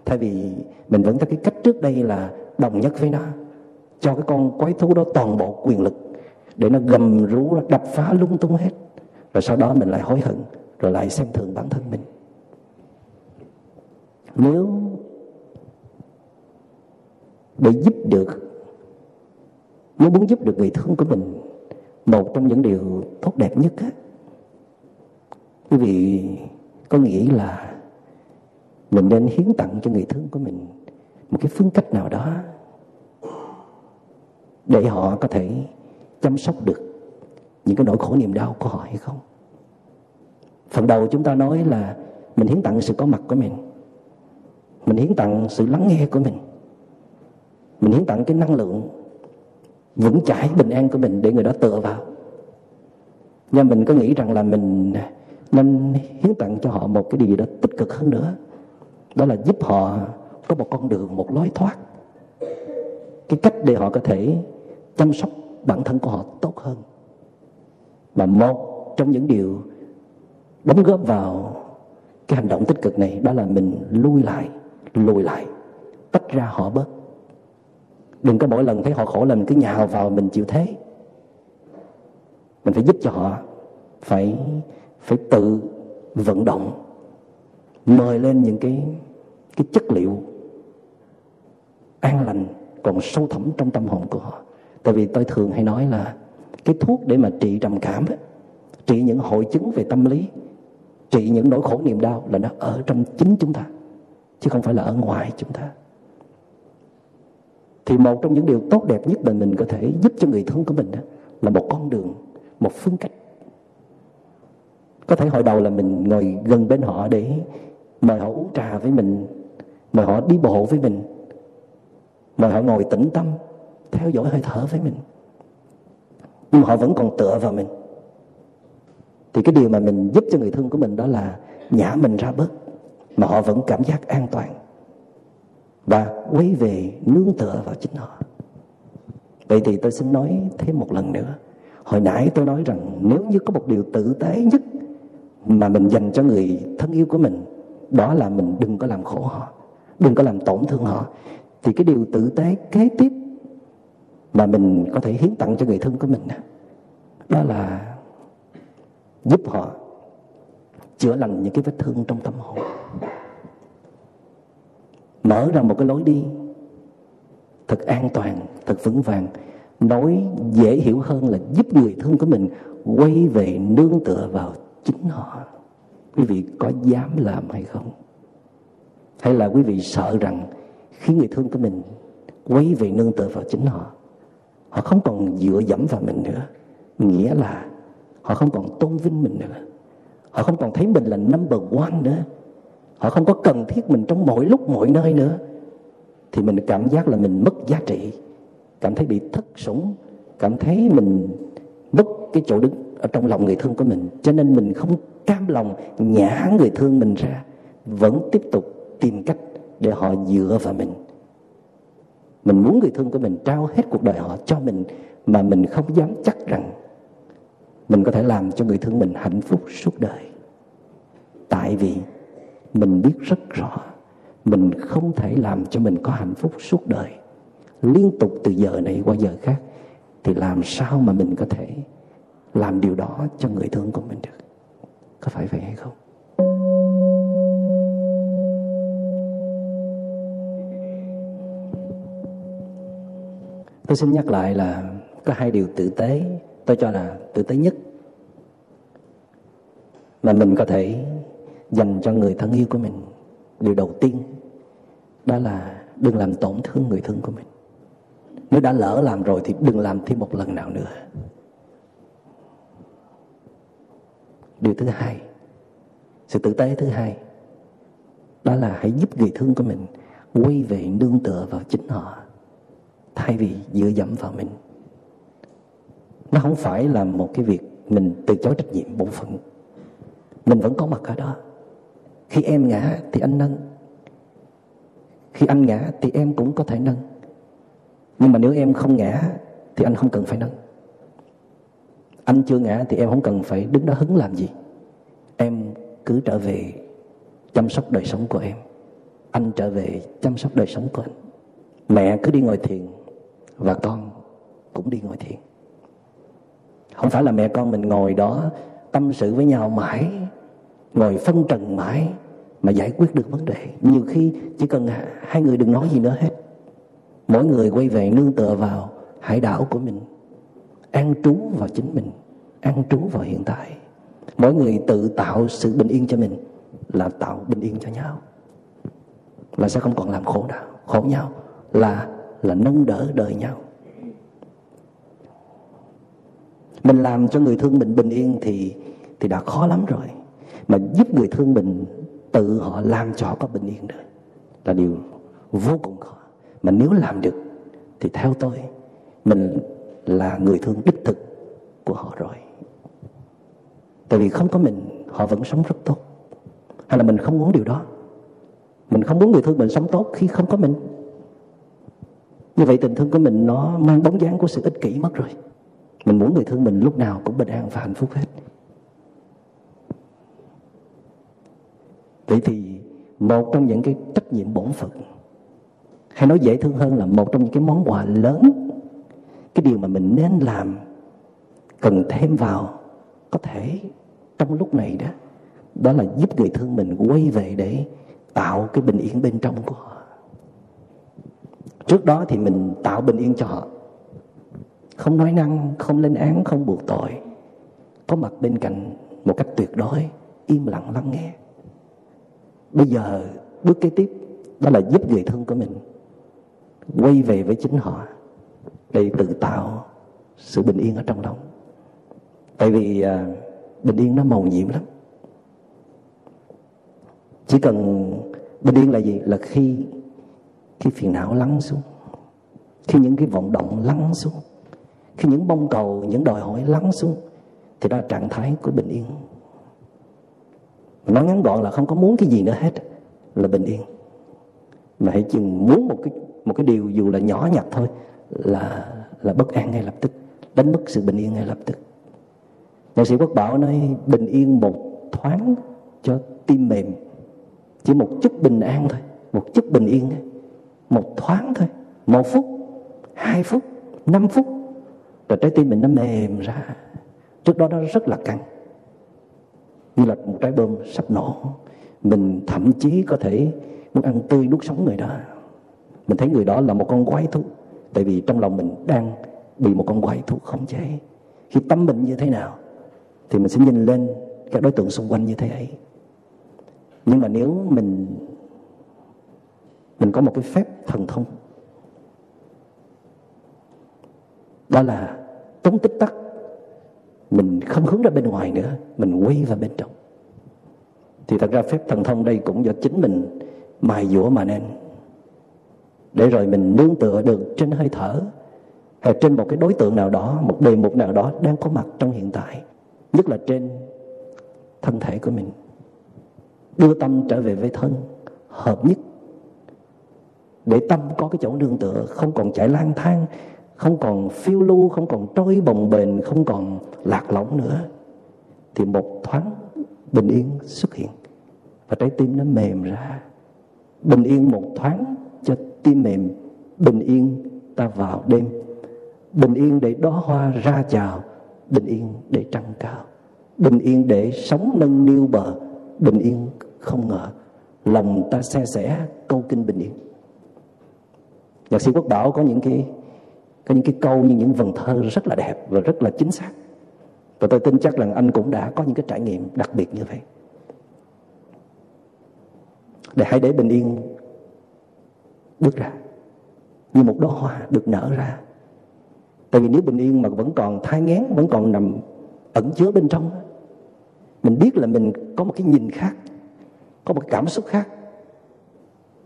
Thay vì mình vẫn có cái cách trước đây là đồng nhất với nó, cho cái con quái thú đó toàn bộ quyền lực để nó gầm rú đập phá lung tung hết rồi sau đó mình lại hối hận, rồi lại xem thường bản thân mình. Nếu để giúp được, nếu muốn giúp được người thương của mình, một trong những điều tốt đẹp nhất á, quý vị có nghĩ là mình nên hiến tặng cho người thương của mình một cái phương cách nào đó để họ có thể chăm sóc được những cái nỗi khổ niềm đau của họ hay không? Phần đầu chúng ta nói là mình hiến tặng sự có mặt của mình. Mình hiến tặng sự lắng nghe của mình. Mình hiến tặng cái năng lượng vững chãi, bình an của mình để người đó tựa vào. Nhưng mình có nghĩ rằng là mình nên hiến tặng cho họ một cái điều gì đó tích cực hơn nữa. Đó là giúp họ có một con đường, một lối thoát. Cái cách để họ có thể chăm sóc bản thân của họ tốt hơn và một trong những điều đóng góp vào cái hành động tích cực này đó là mình lui lại, lùi lại, tách ra họ bớt. Đừng có mỗi lần thấy họ khổ là mình cứ nhào vào mình chịu thế. Mình phải giúp cho họ phải phải tự vận động, mời lên những cái cái chất liệu an lành, còn sâu thẳm trong tâm hồn của họ. Tại vì tôi thường hay nói là cái thuốc để mà trị trầm cảm ấy, trị những hội chứng về tâm lý trị những nỗi khổ niềm đau là nó ở trong chính chúng ta chứ không phải là ở ngoài chúng ta. Thì một trong những điều tốt đẹp nhất mà mình có thể giúp cho người thân của mình đó là một con đường một phương cách. Có thể hồi đầu là mình ngồi gần bên họ để mời họ uống trà với mình mời họ đi bộ với mình mời họ ngồi tĩnh tâm theo dõi hơi thở với mình nhưng họ vẫn còn tựa vào mình. Thì cái điều mà mình giúp cho người thân của mình đó là nhả mình ra bớt, mà họ vẫn cảm giác an toàn và quay về nương tựa vào chính họ. Vậy thì tôi xin nói thêm một lần nữa. Hồi nãy tôi nói rằng nếu như có một điều tử tế nhất mà mình dành cho người thân yêu của mình, đó là mình đừng có làm khổ họ, đừng có làm tổn thương họ, thì cái điều tử tế kế tiếp mà mình có thể hiến tặng cho người thân của mình đó là giúp họ chữa lành những cái vết thương trong tâm hồn. Mở ra một cái lối đi thật an toàn, thật vững vàng. Nói dễ hiểu hơn là giúp người thân của mình quay về nương tựa vào chính họ. Quý vị có dám làm hay không? Hay là quý vị sợ rằng khi người thương của mình quay về nương tựa vào chính họ họ không còn dựa dẫm vào mình nữa. Nghĩa là họ không còn tôn vinh mình nữa. Họ không còn thấy mình là number one nữa. Họ không có cần thiết mình trong mọi lúc, mọi nơi nữa. Thì mình cảm giác là mình mất giá trị. Cảm thấy bị thất sủng. Cảm thấy mình mất cái chỗ đứng ở trong lòng người thương của mình. Cho nên mình không cam lòng nhả người thương mình ra. Vẫn tiếp tục tìm cách để họ dựa vào mình mình muốn người thương của mình trao hết cuộc đời họ cho mình mà mình không dám chắc rằng mình có thể làm cho người thương mình hạnh phúc suốt đời. Tại vì mình biết rất rõ mình không thể làm cho mình có hạnh phúc suốt đời. Liên tục từ giờ này qua giờ khác thì làm sao mà mình có thể làm điều đó cho người thương của mình được? Có phải vậy hay không? Tôi xin nhắc lại là có hai điều tử tế. Tôi cho là tử tế nhất mà mình có thể dành cho người thân yêu của mình. Điều đầu tiên, đó là đừng làm tổn thương người thân của mình. Nếu đã lỡ làm rồi thì đừng làm thêm một lần nào nữa. Điều thứ hai, sự tử tế thứ hai, đó là hãy giúp người thương của mình quay về nương tựa vào chính họ thay vì dựa dẫm vào mình. Nó không phải là một cái việc mình từ chối trách nhiệm bổn phận. Mình vẫn có mặt ở đó. Khi em ngã thì anh nâng. Khi anh ngã thì em cũng có thể nâng. Nhưng mà nếu em không ngã thì anh không cần phải nâng. Anh chưa ngã thì em không cần phải đứng đó hứng làm gì. Em cứ trở về chăm sóc đời sống của em. Anh trở về chăm sóc đời sống của anh. Mẹ cứ đi ngồi thiền và con cũng đi ngồi thiền. Không phải là mẹ con mình ngồi đó tâm sự với nhau mãi, ngồi phân trần mãi mà giải quyết được vấn đề. Nhiều khi chỉ cần hai người đừng nói gì nữa hết. Mỗi người quay về nương tựa vào hải đảo của mình, an trú vào chính mình, an trú vào hiện tại. Mỗi người tự tạo sự bình yên cho mình là tạo bình yên cho nhau. Là sẽ không còn làm khổ nào khổ nhau là là nâng đỡ đời nhau. Mình làm cho người thương mình bình yên thì thì đã khó lắm rồi. Mà giúp người thương mình, tự họ làm cho họ có bình yên được là điều vô cùng khó. Mà nếu làm được thì theo tôi, mình là người thương đích thực của họ rồi. Tại vì không có mình, họ vẫn sống rất tốt. Hay là mình không muốn điều đó? Mình không muốn người thương mình sống tốt khi không có mình? Như vậy tình thương của mình nó mang bóng dáng của sự ích kỷ mất rồi. Mình muốn người thương mình lúc nào cũng bình an và hạnh phúc hết. Vậy thì một trong những cái trách nhiệm bổn phận, hay nói dễ thương hơn là một trong những cái món quà lớn, cái điều mà mình nên làm, cần thêm vào, có thể trong lúc này đó đó là giúp người thương mình quay về để tạo cái bình yên bên trong của họ trước đó thì mình tạo bình yên cho họ. Không nói năng không lên án không buộc tội. Có mặt bên cạnh một cách tuyệt đối im lặng lắng nghe. Bây giờ bước kế tiếp đó là giúp người thương của mình quay về với chính họ để tự tạo sự bình yên ở trong lòng. Tại vì à, bình yên nó màu nhiệm lắm. Chỉ cần bình yên là gì? Là khi khi phiền não lắng xuống, khi những cái vọng động lắng xuống, khi những mong cầu, những đòi hỏi lắng xuống, thì đó là trạng thái của bình yên. Nói ngắn gọn là không có muốn cái gì nữa hết, là bình yên. Mà hãy chừng muốn một cái một cái điều dù là nhỏ nhặt thôi, là là bất an ngay lập tức đánh mất sự bình yên ngay lập tức. Nhạc sĩ quốc bảo nói, bình yên một thoáng cho tim mềm, chỉ một chút bình an thôi, một chút bình yên. thôi một thoáng thôi. Một phút, hai phút, năm phút. Rồi trái tim mình nó mềm ra. Trước đó nó rất là căng. Như là một trái bom sắp nổ. Mình thậm chí có thể muốn ăn tươi nuốt sống người đó. Mình thấy người đó là một con quái thú. Tại vì trong lòng mình đang bị một con quái thú khống chế. Khi tâm mình như thế nào, thì mình sẽ nhìn lên các đối tượng xung quanh như thế ấy. Nhưng mà nếu mình mình có một cái phép thần thông. Đó là tống tích tắc. Mình không hướng ra bên ngoài nữa, mình quay vào bên trong. Thì thật ra phép thần thông đây cũng do chính mình mài dũa mà nên. Để rồi mình nương tựa được trên hơi thở, hay trên một cái đối tượng nào đó, một đề mục nào đó đang có mặt trong hiện tại, nhất là trên thân thể của mình. Đưa tâm trở về với thân, hợp nhất để tâm có cái chỗ nương tựa, không còn chạy lang thang, không còn phiêu lưu, không còn trôi bồng bềnh, không còn lạc lõng nữa, thì một thoáng bình yên xuất hiện và trái tim nó mềm ra. Bình yên một thoáng cho tim mềm, bình yên ta vào đêm. Bình yên để đóa hoa ra chào, bình yên để trăng cao. Bình yên để sống nâng niu bờ, bình yên không ngờ, lòng ta xe sẻ câu kinh bình yên nhạc sĩ quốc bảo có những cái, có những cái câu như những vần thơ rất là đẹp và rất là chính xác. Và tôi tin chắc là anh cũng đã có những cái trải nghiệm đặc biệt như vậy. Để hãy để bình yên bước ra. Như một đóa hoa được nở ra. Tại vì nếu bình yên mà vẫn còn thai ngán, vẫn còn nằm ẩn chứa bên trong, mình biết là mình có một cái nhìn khác, có một cái cảm xúc khác.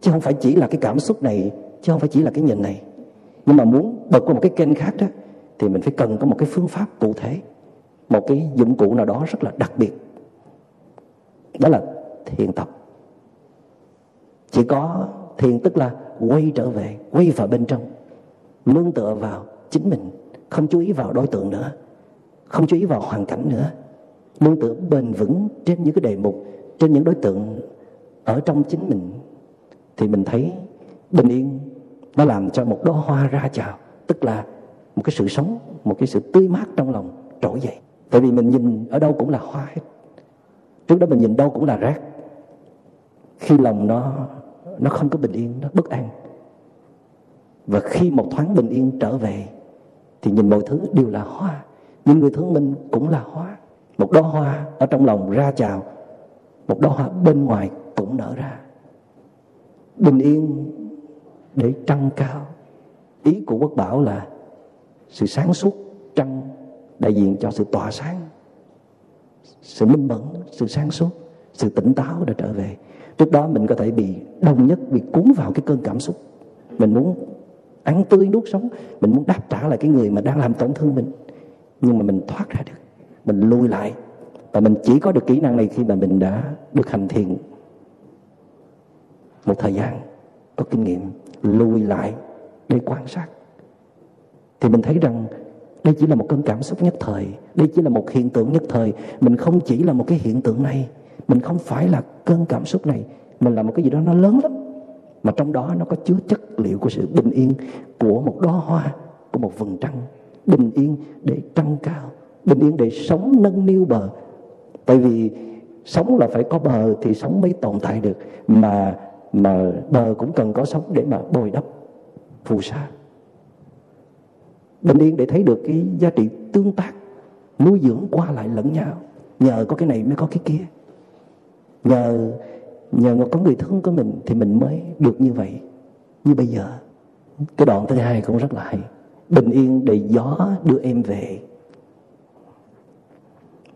Chứ không phải chỉ là cái cảm xúc này chứ không phải chỉ là cái nhìn này. Nhưng mà muốn bật qua một cái kênh khác đó, thì mình phải cần có một cái phương pháp cụ thể. Một cái dụng cụ nào đó rất là đặc biệt. Đó là thiền tập. Chỉ có thiền tức là quay trở về, quay vào bên trong. Nương tựa vào chính mình, không chú ý vào đối tượng nữa. Không chú ý vào hoàn cảnh nữa. Nương tựa bền vững trên những cái đề mục, trên những đối tượng ở trong chính mình. Thì mình thấy bình yên nó làm cho một đóa hoa ra chào, tức là một cái sự sống, một cái sự tươi mát trong lòng trỗi dậy. Tại vì mình nhìn ở đâu cũng là hoa hết. Trước đó mình nhìn đâu cũng là rác. Khi lòng nó nó không có bình yên, nó bất an. Và khi một thoáng bình yên trở về, thì nhìn mọi thứ đều là hoa. Nhưng người thương mình cũng là hoa. Một đóa hoa ở trong lòng ra chào, một đóa hoa bên ngoài cũng nở ra. Bình yên để trăng cao. Ý của quốc bảo là sự sáng suốt trăng đại diện cho sự tỏa sáng, sự minh mẫn, sự sáng suốt, sự tỉnh táo đã trở về. Trước đó mình có thể bị đồng nhất bị cuốn vào cái cơn cảm xúc. Mình muốn ăn tươi nuốt sống, mình muốn đáp trả lại cái người mà đang làm tổn thương mình. Nhưng mà mình thoát ra được, mình lui lại. Và mình chỉ có được kỹ năng này khi mà mình đã được hành thiền một thời gian, có kinh nghiệm lùi lại để quan sát. Thì mình thấy rằng đây chỉ là một cơn cảm xúc nhất thời, đây chỉ là một hiện tượng nhất thời. Mình không chỉ là một cái hiện tượng này, mình không phải là cơn cảm xúc này, mình là một cái gì đó nó lớn lắm. Mà trong đó nó có chứa chất liệu của sự bình yên của một đóa hoa, của một vầng trăng. Bình yên để trăng cao, bình yên để sống nâng niu bờ. Tại vì sống là phải có bờ thì sống mới tồn tại được, mà mà bờ cũng cần có sống để mà bồi đắp, phù sa. Bình yên để thấy được cái giá trị tương tác, nuôi dưỡng qua lại lẫn nhau. Nhờ có cái này mới có cái kia. Nhờ nhờ có người thương của mình thì mình mới được như vậy. Như bây giờ, cái đoạn thứ hai cũng rất là hay. Bình yên để gió đưa em về.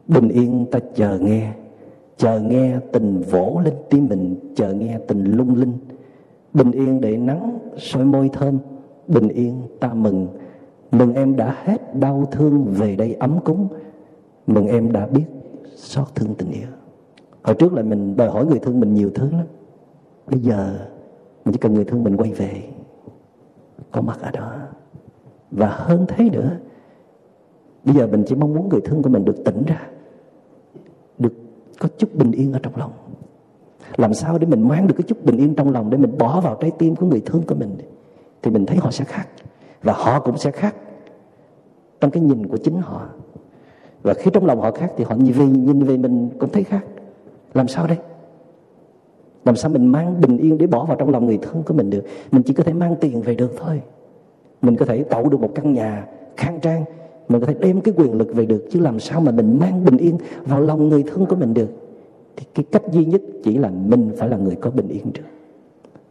Bình yên ta chờ nghe chờ nghe tình vỗ lên tim mình, chờ nghe tình lung linh. Bình yên để nắng, soi môi thơm. Bình yên ta mừng. Mừng em đã hết đau thương về đây ấm cúng. Mừng em đã biết xót thương tình yêu. Hồi trước là mình đòi hỏi người thương mình nhiều thứ lắm. Bây giờ, mình chỉ cần người thương mình quay về, có mặt ở đó. Và hơn thế nữa, bây giờ mình chỉ mong muốn người thương của mình được tỉnh ra có chút bình yên ở trong lòng. Làm sao để mình mang được cái chút bình yên trong lòng để mình bỏ vào trái tim của người thương của mình thì mình thấy họ sẽ khác. Và họ cũng sẽ khác trong cái nhìn của chính họ. Và khi trong lòng họ khác thì họ nhìn về nhìn về mình cũng thấy khác. Làm sao đây? Làm sao mình mang bình yên để bỏ vào trong lòng người thân của mình được? Mình chỉ có thể mang tiền về được thôi. Mình có thể tạo được một căn nhà khang trang mình có thể đem cái quyền lực về được, chứ làm sao mà mình mang bình yên vào lòng người thân của mình được? Thì cái cách duy nhất chỉ là mình phải là người có bình yên trước.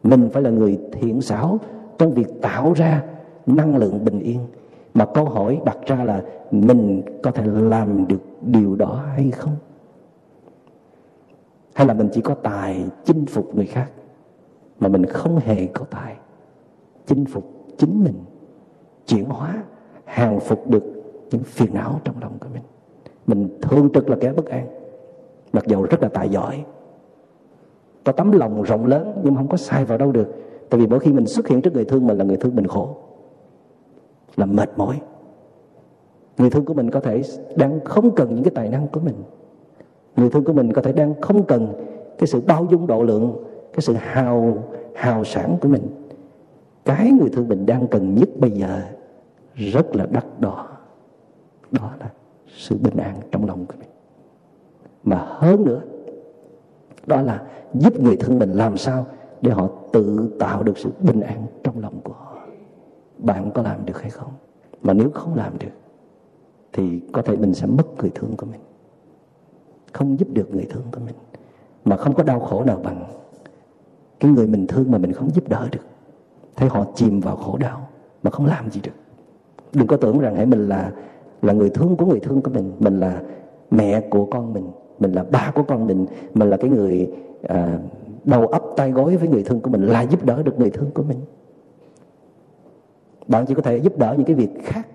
Mình phải là người thiện xảo trong việc tạo ra năng lượng bình yên. Mà câu hỏi đặt ra là mình có thể làm được điều đó hay không? Hay là mình chỉ có tài chinh phục người khác, mà mình không hề có tài chinh phục chính mình, chuyển hóa, hàng phục được những phiền não trong lòng của mình. Mình thương trực là kẻ bất an. Mặc dầu rất là tài giỏi. Có tấm lòng rộng lớn, nhưng không có sai vào đâu được. Tại vì mỗi khi mình xuất hiện trước người thương mình là người thương mình khổ. Là mệt mỏi. Người thương của mình có thể đang không cần những cái tài năng của mình. Người thương của mình có thể đang không cần cái sự bao dung độ lượng, cái sự hào hào sản của mình. Cái người thương mình đang cần nhất bây giờ rất là đắt đỏ đó là sự bình an trong lòng của mình. Mà hơn nữa, đó là giúp người thân mình làm sao để họ tự tạo được sự bình an trong lòng của họ. Bạn có làm được hay không? Mà nếu không làm được, thì có thể mình sẽ mất người thương của mình. Không giúp được người thương của mình. Mà không có đau khổ nào bằng cái người mình thương mà mình không giúp đỡ được. Thấy họ chìm vào khổ đau mà không làm gì được. Đừng có tưởng rằng hãy mình là là người thương của người thương của mình. Mình là mẹ của con mình. Mình là ba của con mình. Mình là cái người à, đầu ấp tay gối với người thương của mình là giúp đỡ được người thương của mình. Bạn chỉ có thể giúp đỡ những cái việc khác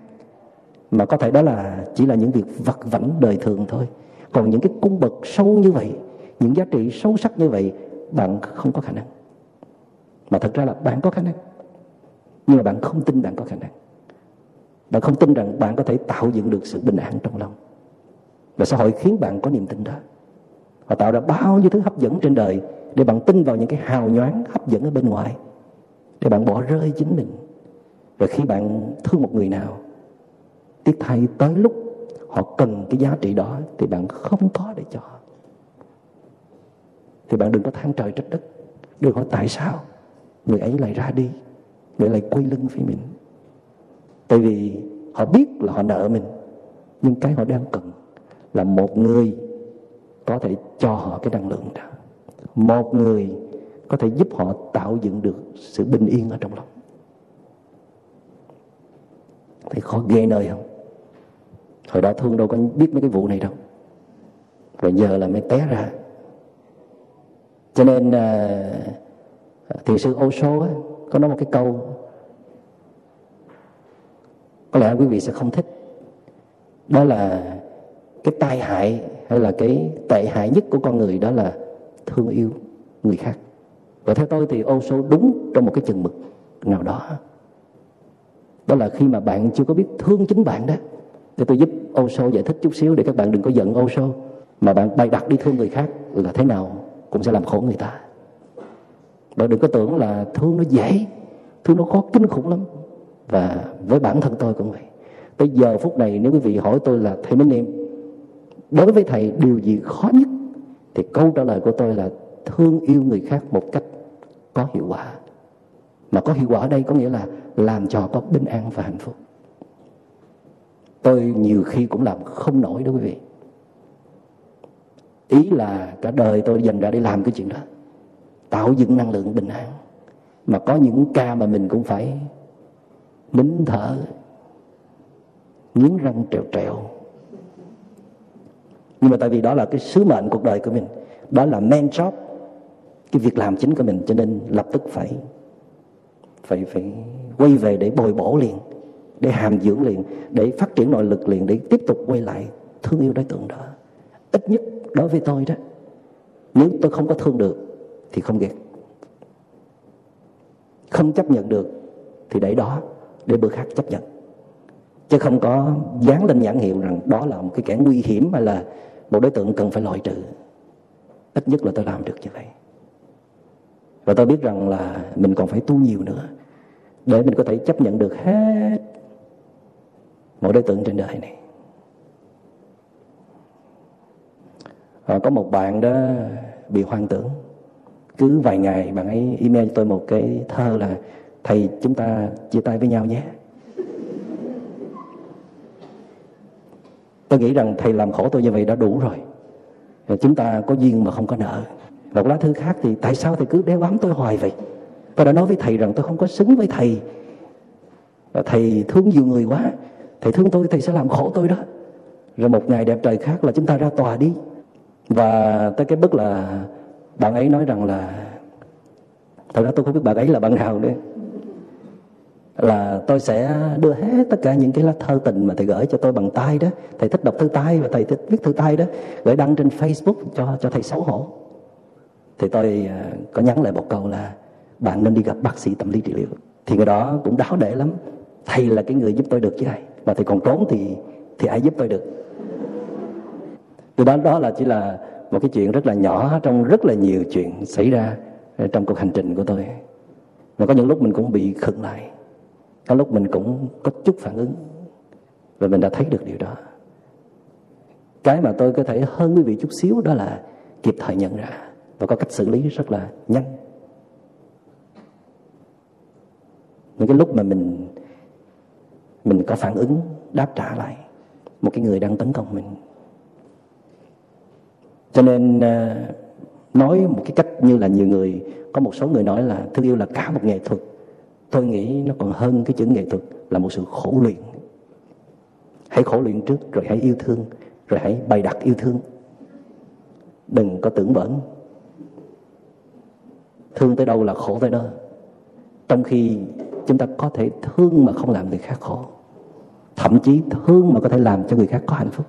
mà có thể đó là chỉ là những việc vặt vãnh đời thường thôi. Còn những cái cung bậc sâu như vậy những giá trị sâu sắc như vậy bạn không có khả năng. Mà thật ra là bạn có khả năng nhưng mà bạn không tin bạn có khả năng bạn không tin rằng bạn có thể tạo dựng được sự bình an trong lòng. Và xã hội khiến bạn có niềm tin đó. Họ tạo ra bao nhiêu thứ hấp dẫn trên đời để bạn tin vào những cái hào nhoáng hấp dẫn ở bên ngoài. Để bạn bỏ rơi chính mình. Và khi bạn thương một người nào, tiếc thay tới lúc họ cần cái giá trị đó thì bạn không có để cho. Thì bạn đừng có than trời trách đất. Đừng hỏi tại sao. Người ấy lại ra đi. Người lại quay lưng với mình tại vì họ biết là họ nợ mình nhưng cái họ đang cần là một người có thể cho họ cái năng lượng đó. Một người có thể giúp họ tạo dựng được sự bình yên ở trong lòng. Thấy khó ghê nơi không? Hồi đó thương đâu có biết mấy cái vụ này đâu. Rồi giờ là mới té ra. Cho nên à, thiền sư Osho á, có nói một cái câu có lẽ quý vị sẽ không thích. Đó là cái tai hại hay là cái tệ hại nhất của con người, đó là thương yêu người khác. Và theo tôi thì Osho đúng trong một cái chừng mực nào đó. Đó là khi mà bạn chưa có biết thương chính bạn đó thì tôi giúp Osho giải thích chút xíu để các bạn đừng có giận Osho mà bạn bày đặt đi thương người khác là thế nào cũng sẽ làm khổ người ta. Bạn đừng có tưởng là thương nó dễ, thương nó khó, kinh khủng lắm và với bản thân tôi cũng vậy. Tới giờ phút này nếu quý vị hỏi tôi là, thầy Minh Niệm, đối với thầy điều gì khó nhất? Thì câu trả lời của tôi là, thương yêu người khác một cách có hiệu quả. Mà có hiệu quả ở đây có nghĩa là làm cho có bình an và hạnh phúc. Tôi nhiều khi cũng làm không nổi đó quý vị. Ý là cả đời tôi dành ra để làm cái chuyện đó. Tạo dựng năng lượng bình an. Mà có những ca mà mình cũng phải nín thở, nghiến răng trèo trèo. Nhưng mà tại vì đó là cái sứ mệnh cuộc đời của mình, đó là main job, cái việc làm chính của mình, cho nên lập tức phải phải phải quay về để bồi bổ liền, để hàm dưỡng liền, để phát triển nội lực liền, để tiếp tục quay lại thương yêu đối tượng đó. Ít nhất đối với tôi đó, nếu tôi không có thương được thì không ghét. Không chấp nhận được thì để đó để bữa khác chấp nhận. Chứ không có dán lên nhãn hiệu rằng đó là một cái kẻ nguy hiểm hay là một đối tượng cần phải loại trừ. Ít nhất là tôi làm được như vậy. Và tôi biết rằng là mình còn phải tu nhiều nữa để mình có thể chấp nhận được hết mọi đối tượng trên đời này. À, có một bạn đó bị hoang tưởng. Cứ vài ngày bạn ấy email cho tôi một cái thơ là thầy, chúng ta chia tay với nhau nhé. Tôi nghĩ rằng thầy làm khổ tôi như vậy đã đủ rồi. Chúng ta có duyên mà không có nợ. Một lá thư khác thì tại sao thầy cứ đeo bám tôi hoài vậy? Tôi đã nói với thầy rằng tôi không có xứng với thầy. Và thầy thương nhiều người quá. Thầy thương tôi, thầy sẽ làm khổ tôi đó. Rồi một ngày đẹp trời khác là chúng ta ra tòa đi. Và tới cái bức là bạn ấy nói rằng là, thật ra tôi không biết bạn ấy là bạn nào nữa là tôi sẽ đưa hết tất cả những cái lá thơ tình mà thầy gửi cho tôi bằng tay đó. Thầy thích đọc thư tay và thầy thích viết thư tay đó, gửi đăng trên facebook cho cho thầy xấu hổ. Thì tôi à, có nhắn lại một câu là, bạn nên đi gặp bác sĩ tâm lý trị liệu. Thì người đó cũng đáo để lắm. Thầy là cái người giúp tôi được chứ ai mà thầy còn trốn thì thì ai giúp tôi được? Từ đó đó là chỉ là một cái chuyện rất là nhỏ trong rất là nhiều chuyện xảy ra trong cuộc hành trình của tôi. Mà có những lúc mình cũng bị khựng lại có lúc mình cũng có chút phản ứng và mình đã thấy được điều đó. Cái mà tôi có thể hơn quý vị chút xíu đó là kịp thời nhận ra và có cách xử lý rất là nhanh. Những cái lúc mà mình mình có phản ứng, đáp trả lại một cái người đang tấn công mình. Cho nên à, nói một cái cách như là nhiều người, có một số người nói là thương yêu là cả một nghệ thuật tôi nghĩ nó còn hơn cái chữ nghệ thuật là một sự khổ luyện. Hãy khổ luyện trước rồi hãy yêu thương, rồi hãy bày đặt yêu thương. Đừng có tưởng bẩn. Thương tới đâu là khổ tới đó. Trong khi chúng ta có thể thương mà không làm người khác khổ, thậm chí thương mà có thể làm cho người khác có hạnh phúc.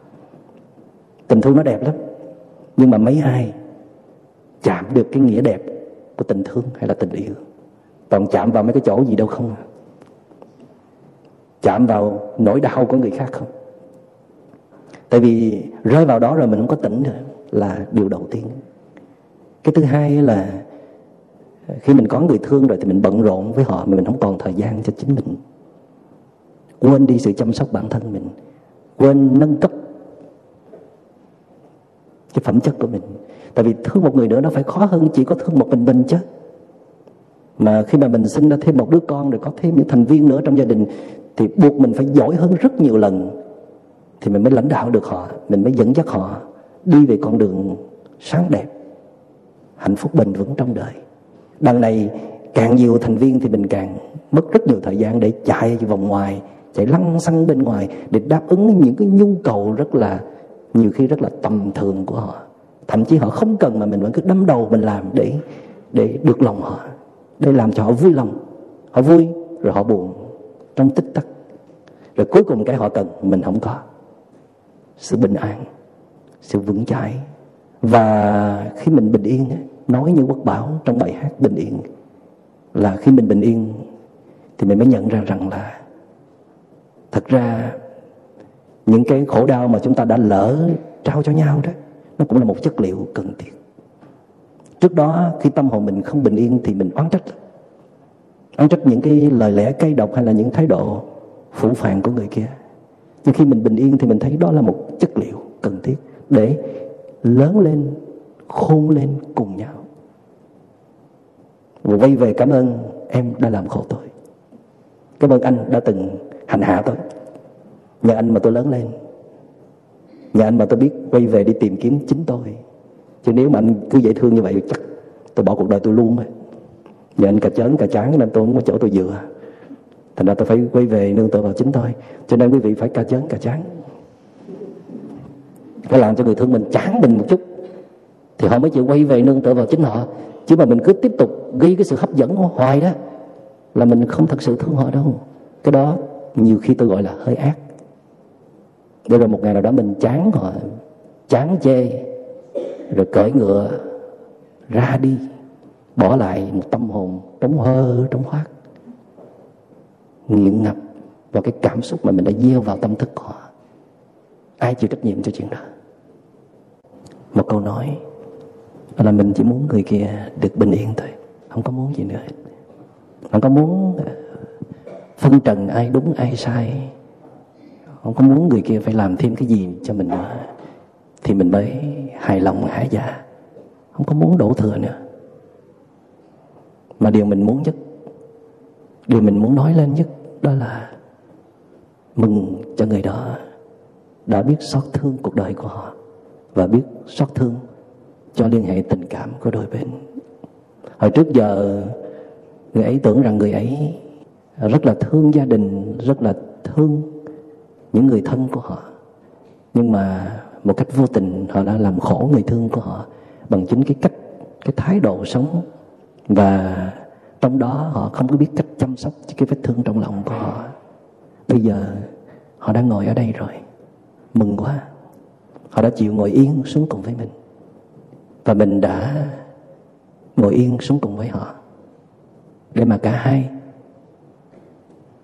Tình thương nó đẹp lắm, nhưng mà mấy ai chạm được cái nghĩa đẹp của tình thương hay là tình yêu? Còn chạm vào mấy cái chỗ gì đâu không? Chạm vào nỗi đau của người khác không? Tại vì rơi vào đó rồi mình không có tỉnh nữa, là điều đầu tiên. Cái thứ hai là khi mình có người thương rồi thì mình bận rộn với họ mà mình không còn thời gian cho chính mình. Quên đi sự chăm sóc bản thân mình. Quên nâng cấp cái phẩm chất của mình. Tại vì thương một người nữa nó phải khó hơn chỉ có thương một mình mình chứ mà khi mà mình sinh ra thêm một đứa con rồi có thêm những thành viên nữa trong gia đình, thì buộc mình phải giỏi hơn rất nhiều lần, thì mình mới lãnh đạo được họ, mình mới dẫn dắt họ đi về con đường sáng đẹp, hạnh phúc bền vững trong đời. Đằng này càng nhiều thành viên thì mình càng mất rất nhiều thời gian để chạy vòng ngoài, chạy lăng xăng bên ngoài để đáp ứng những cái nhu cầu rất là, nhiều khi rất là tầm thường của họ. Thậm chí họ không cần mà mình vẫn cứ đâm đầu mình làm để để được lòng họ để làm cho họ vui lòng, họ vui, rồi họ buồn trong tích tắc. Rồi cuối cùng cái họ cần, mình không có. Sự bình an, sự vững chãi. Và khi mình bình yên nói như quốc bảo trong bài hát bình yên, là khi mình bình yên thì mình mới nhận ra rằng là thật ra những cái khổ đau mà chúng ta đã lỡ trao cho nhau đó, nó cũng là một chất liệu cần thiết trước đó, khi tâm hồn mình không bình yên thì mình oán trách. Oán trách những cái lời lẽ cay độc hay là những thái độ phủ phàng của người kia. Nhưng khi mình bình yên thì mình thấy đó là một chất liệu cần thiết để lớn lên, khôn lên cùng nhau. Và quay về cảm ơn, em đã làm khổ tôi. Cảm ơn anh đã từng hành hạ tôi. Nhờ anh mà tôi lớn lên. Nhờ anh mà tôi biết quay về đi tìm kiếm chính tôi chứ nếu mà anh cứ dễ thương như vậy, chắc tôi bỏ cuộc đời tôi luôn rồi giờ anh cà chớn, cà chán, nên tôi không có chỗ tôi dựa. Thành ra tôi phải quay về nương tựa vào chính tôi. Cho nên quý vị phải cà chớn, cà chán. Phải làm cho người thương mình chán mình một chút. Thì họ mới chịu quay về nương tựa vào chính họ. Chứ mà mình cứ tiếp tục gây cái sự hấp dẫn hoài đó, là mình không thật sự thương họ đâu. Cái đó nhiều khi tôi gọi là hơi ác. Để rồi một ngày nào đó mình chán họ, chán chê rồi cởi ngựa ra đi, bỏ lại một tâm hồn trống hơ, trống hoác, nghiện ngập vào cái cảm xúc mà mình đã gieo vào tâm thức của họ. Ai chịu trách nhiệm cho chuyện đó? Một câu nói là mình chỉ muốn người kia được bình yên thôi, không có muốn gì nữa không có muốn ờ, phân trần ai đúng, ai sai. Không có muốn người kia phải làm thêm cái gì cho mình nữa, thì mình mới hài lòng hả dạ không có muốn đổ thừa nữa. Mà điều mình muốn nhất, điều mình muốn nói lên nhất đó là mừng cho người đó đã biết xót thương cuộc đời của họ và biết xót thương cho liên hệ tình cảm của đôi bên. Hồi trước giờ, người ấy tưởng rằng người ấy rất là thương gia đình, rất là thương những người thân của họ. Nhưng mà một cách vô tình, họ đã làm khổ người thương của họ bằng chính cái cách, cái thái độ sống. Và trong đó họ không có biết cách chăm sóc cái vết thương trong lòng của họ. Bây giờ họ đang ngồi ở đây rồi. Mừng quá. Họ đã chịu ngồi yên xuống cùng với mình. Và mình đã ngồi yên xuống cùng với họ. Để mà cả hai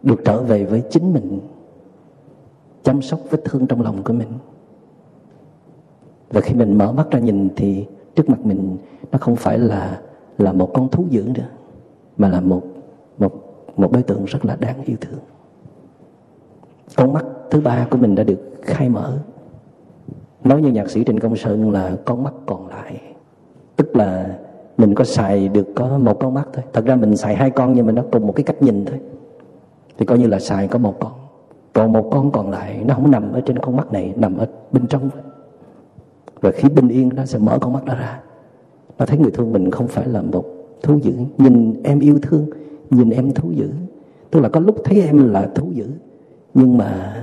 được trở về với chính mình, chăm sóc vết thương trong lòng của mình và khi mình mở mắt ra nhìn thì trước mặt mình nó không phải là là một con thú dữ nữa, mà là một một một đối tượng rất là đáng yêu thương. Con mắt thứ ba của mình đã được khai mở. Nói như nhạc sĩ trịnh công sơn là con mắt còn lại. Tức là mình có xài được có một con mắt thôi. Thật ra mình xài hai con nhưng mà nó cùng một cái cách nhìn thôi. Thì coi như là xài có một con. Còn một con còn lại nó không nằm ở trên con mắt này, nằm ở bên trong và khi bình yên nó sẽ mở con mắt đó ra. Nó thấy người thương mình không phải là một thú dữ. Nhìn em yêu thương, nhìn em thú dữ. Tức là có lúc thấy em là thú dữ. Nhưng mà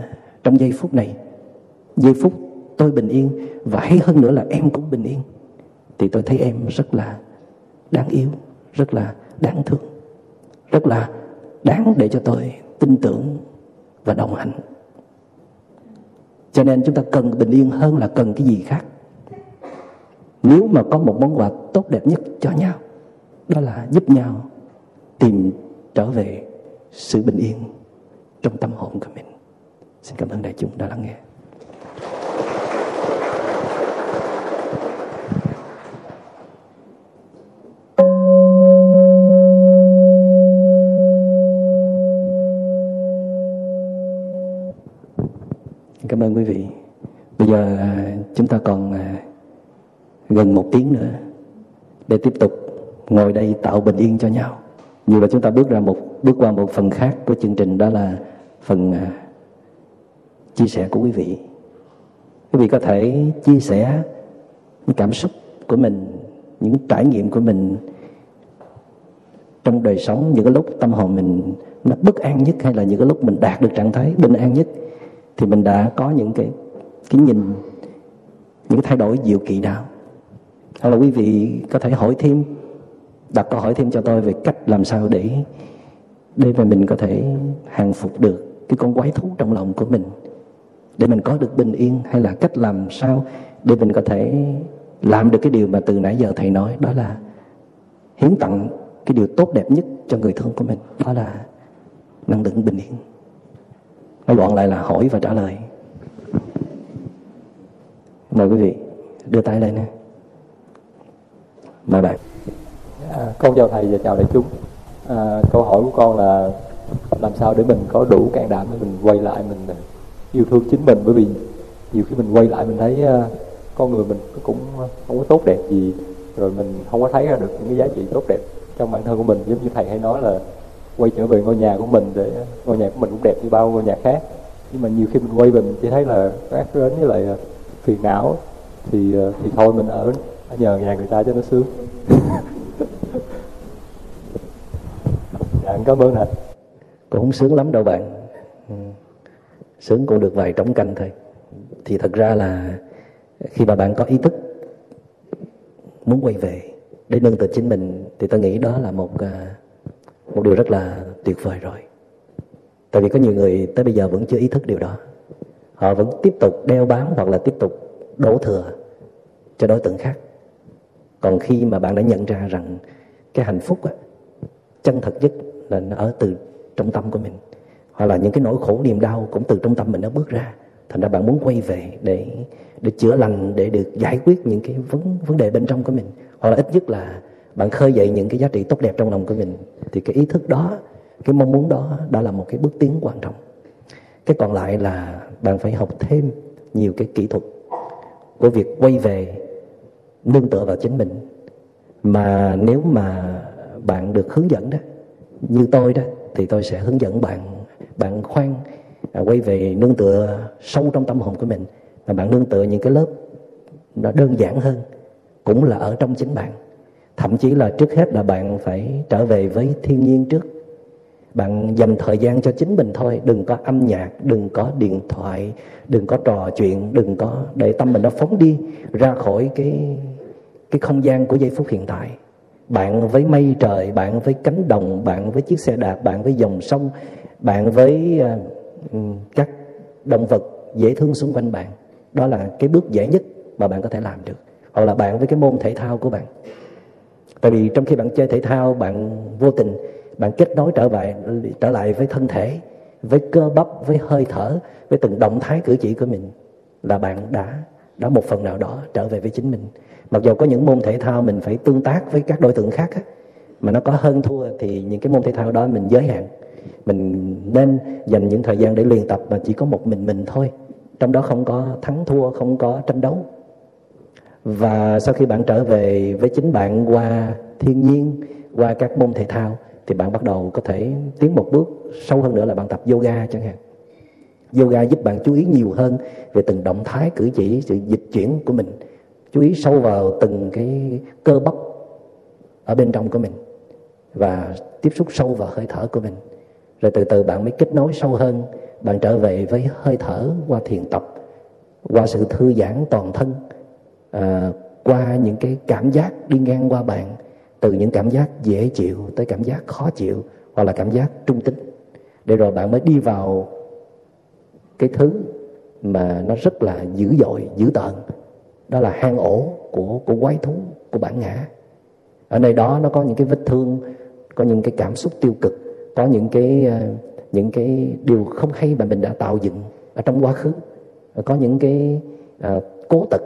trong giây phút này, giây phút tôi bình yên và hay hơn nữa là em cũng bình yên, thì tôi thấy em rất là đáng yêu, rất là đáng thương, rất là đáng để cho tôi tin tưởng và đồng hành. Cho nên chúng ta cần bình yên hơn là cần cái gì khác nếu mà có một món quà tốt đẹp nhất cho nhau, đó là giúp nhau tìm trở về sự bình yên trong tâm hồn của mình. Xin cảm ơn đại chúng đã lắng nghe. Cảm ơn quý vị. Bây giờ à, chúng ta còn à, gần một tiếng nữa để tiếp tục ngồi đây tạo bình yên cho nhau. Như là chúng ta bước ra một, bước qua một phần khác của chương trình, đó là phần à, chia sẻ của quý vị. Quý vị có thể chia sẻ những cảm xúc của mình, những trải nghiệm của mình trong đời sống, những cái lúc tâm hồn mình nó bất an nhất hay là những cái lúc mình đạt được trạng thái bình an nhất, thì mình đã có những cái cái nhìn, những cái thay đổi diệu kỳ nào hoặc là quý vị có thể hỏi thêm, đặt câu hỏi thêm cho tôi về cách làm sao để để mà mình có thể hàng phục được cái con quái thú trong lòng của mình. Để mình có được bình yên, hay là cách làm sao để mình có thể làm được cái điều mà từ nãy giờ thầy nói, đó là hiến tặng cái điều tốt đẹp nhất cho người thương của mình, đó là năng lượng bình yên. Nói gọn lại là hỏi và trả lời. Mời quý vị đưa tay lên nè nơi đây à, con chào thầy và chào đại chúng. À, câu hỏi của con là làm sao để mình có đủ can đảm để mình quay lại mình yêu thương chính mình? Bởi vì nhiều khi mình quay lại mình thấy uh, con người mình cũng không có tốt đẹp gì rồi mình không có thấy ra được những cái giá trị tốt đẹp trong bản thân của mình. Giống như thầy hay nói là quay trở về ngôi nhà của mình để ngôi nhà của mình cũng đẹp như bao ngôi nhà khác. Nhưng mà nhiều khi mình quay về mình chỉ thấy là rác rến với lại à, phiền não thì à, thì thôi mình ở nhờ nhà người ta cho nó sướng. <laughs> Dạ cảm ơn thầy cũng không sướng lắm đâu bạn. Ừ. sướng cũng được vài trống canh thôi. Thì thật ra là khi mà bạn có ý thức muốn quay về để nâng tựa chính mình thì tôi nghĩ đó là một à, một điều rất là tuyệt vời rồi. Tại vì có nhiều người tới bây giờ vẫn chưa ý thức điều đó. Họ vẫn tiếp tục đeo bám hoặc là tiếp tục đổ thừa cho đối tượng khác còn khi mà bạn đã nhận ra rằng cái hạnh phúc á, chân thật nhất là nó ở từ trong tâm của mình hoặc là những cái nỗi khổ niềm đau cũng từ trong tâm mình nó bước ra thành ra bạn muốn quay về để để chữa lành để được giải quyết những cái vấn vấn đề bên trong của mình. Hoặc là ít nhất là bạn khơi dậy những cái giá trị tốt đẹp trong lòng của mình. Thì cái ý thức đó cái mong muốn đó đã là một cái bước tiến quan trọng. Cái còn lại là bạn phải học thêm nhiều cái kỹ thuật của việc quay về nương tựa vào chính mình. Mà nếu mà bạn được hướng dẫn đó như tôi đó thì tôi sẽ hướng dẫn bạn bạn khoan à, quay về nương tựa sâu trong tâm hồn của mình. Và bạn nương tựa những cái lớp nó đơn giản hơn cũng là ở trong chính bạn. Thậm chí là trước hết là bạn phải trở về với thiên nhiên trước. Bạn dành thời gian cho chính mình thôi đừng có âm nhạc đừng có điện thoại đừng có trò chuyện đừng có để tâm mình nó phóng đi ra khỏi cái cái không gian của giây phút hiện tại. Bạn với mây trời, bạn với cánh đồng, bạn với chiếc xe đạp, bạn với dòng sông, bạn với ờ, các động vật dễ thương xung quanh bạn, đó là cái bước dễ nhất mà bạn có thể làm được. Hoặc là bạn với cái môn thể thao của bạn. Tại vì trong khi bạn chơi thể thao, bạn vô tình, bạn kết nối trở lại trở lại với thân thể, với cơ bắp, với hơi thở, với từng động thái cử chỉ của mình là bạn đã đã một phần nào đó trở về với chính mình mặc dù có những môn thể thao mình phải tương tác với các đối tượng khác á, mà nó có hơn thua thì những cái môn thể thao đó mình giới hạn. Mình nên dành những thời gian để luyện tập mà chỉ có một mình mình thôi. Trong đó không có thắng thua không có tranh đấu. Và sau khi bạn trở về với chính bạn qua thiên nhiên qua các môn thể thao thì bạn bắt đầu có thể tiến một bước sâu hơn nữa là bạn tập yoga chẳng hạn. Yoga giúp bạn chú ý nhiều hơn về từng động thái cử chỉ sự dịch chuyển của mình chú ý sâu vào từng cái cơ bắp ở bên trong của mình và tiếp xúc sâu vào hơi thở của mình. Rồi từ từ bạn mới kết nối sâu hơn bạn trở về với hơi thở qua thiền tập qua sự thư giãn toàn thân à, qua những cái cảm giác đi ngang qua bạn từ những cảm giác dễ chịu tới cảm giác khó chịu hoặc là cảm giác trung tính. Để rồi bạn mới đi vào cái thứ mà nó rất là dữ dội dữ tợn đó là hang ổ của của quái thú của bản ngã. Ở nơi đó nó có những cái vết thương có những cái cảm xúc tiêu cực có những cái ờ, những cái điều không hay mà mình đã tạo dựng ở trong quá khứ. Có những cái à, cố tật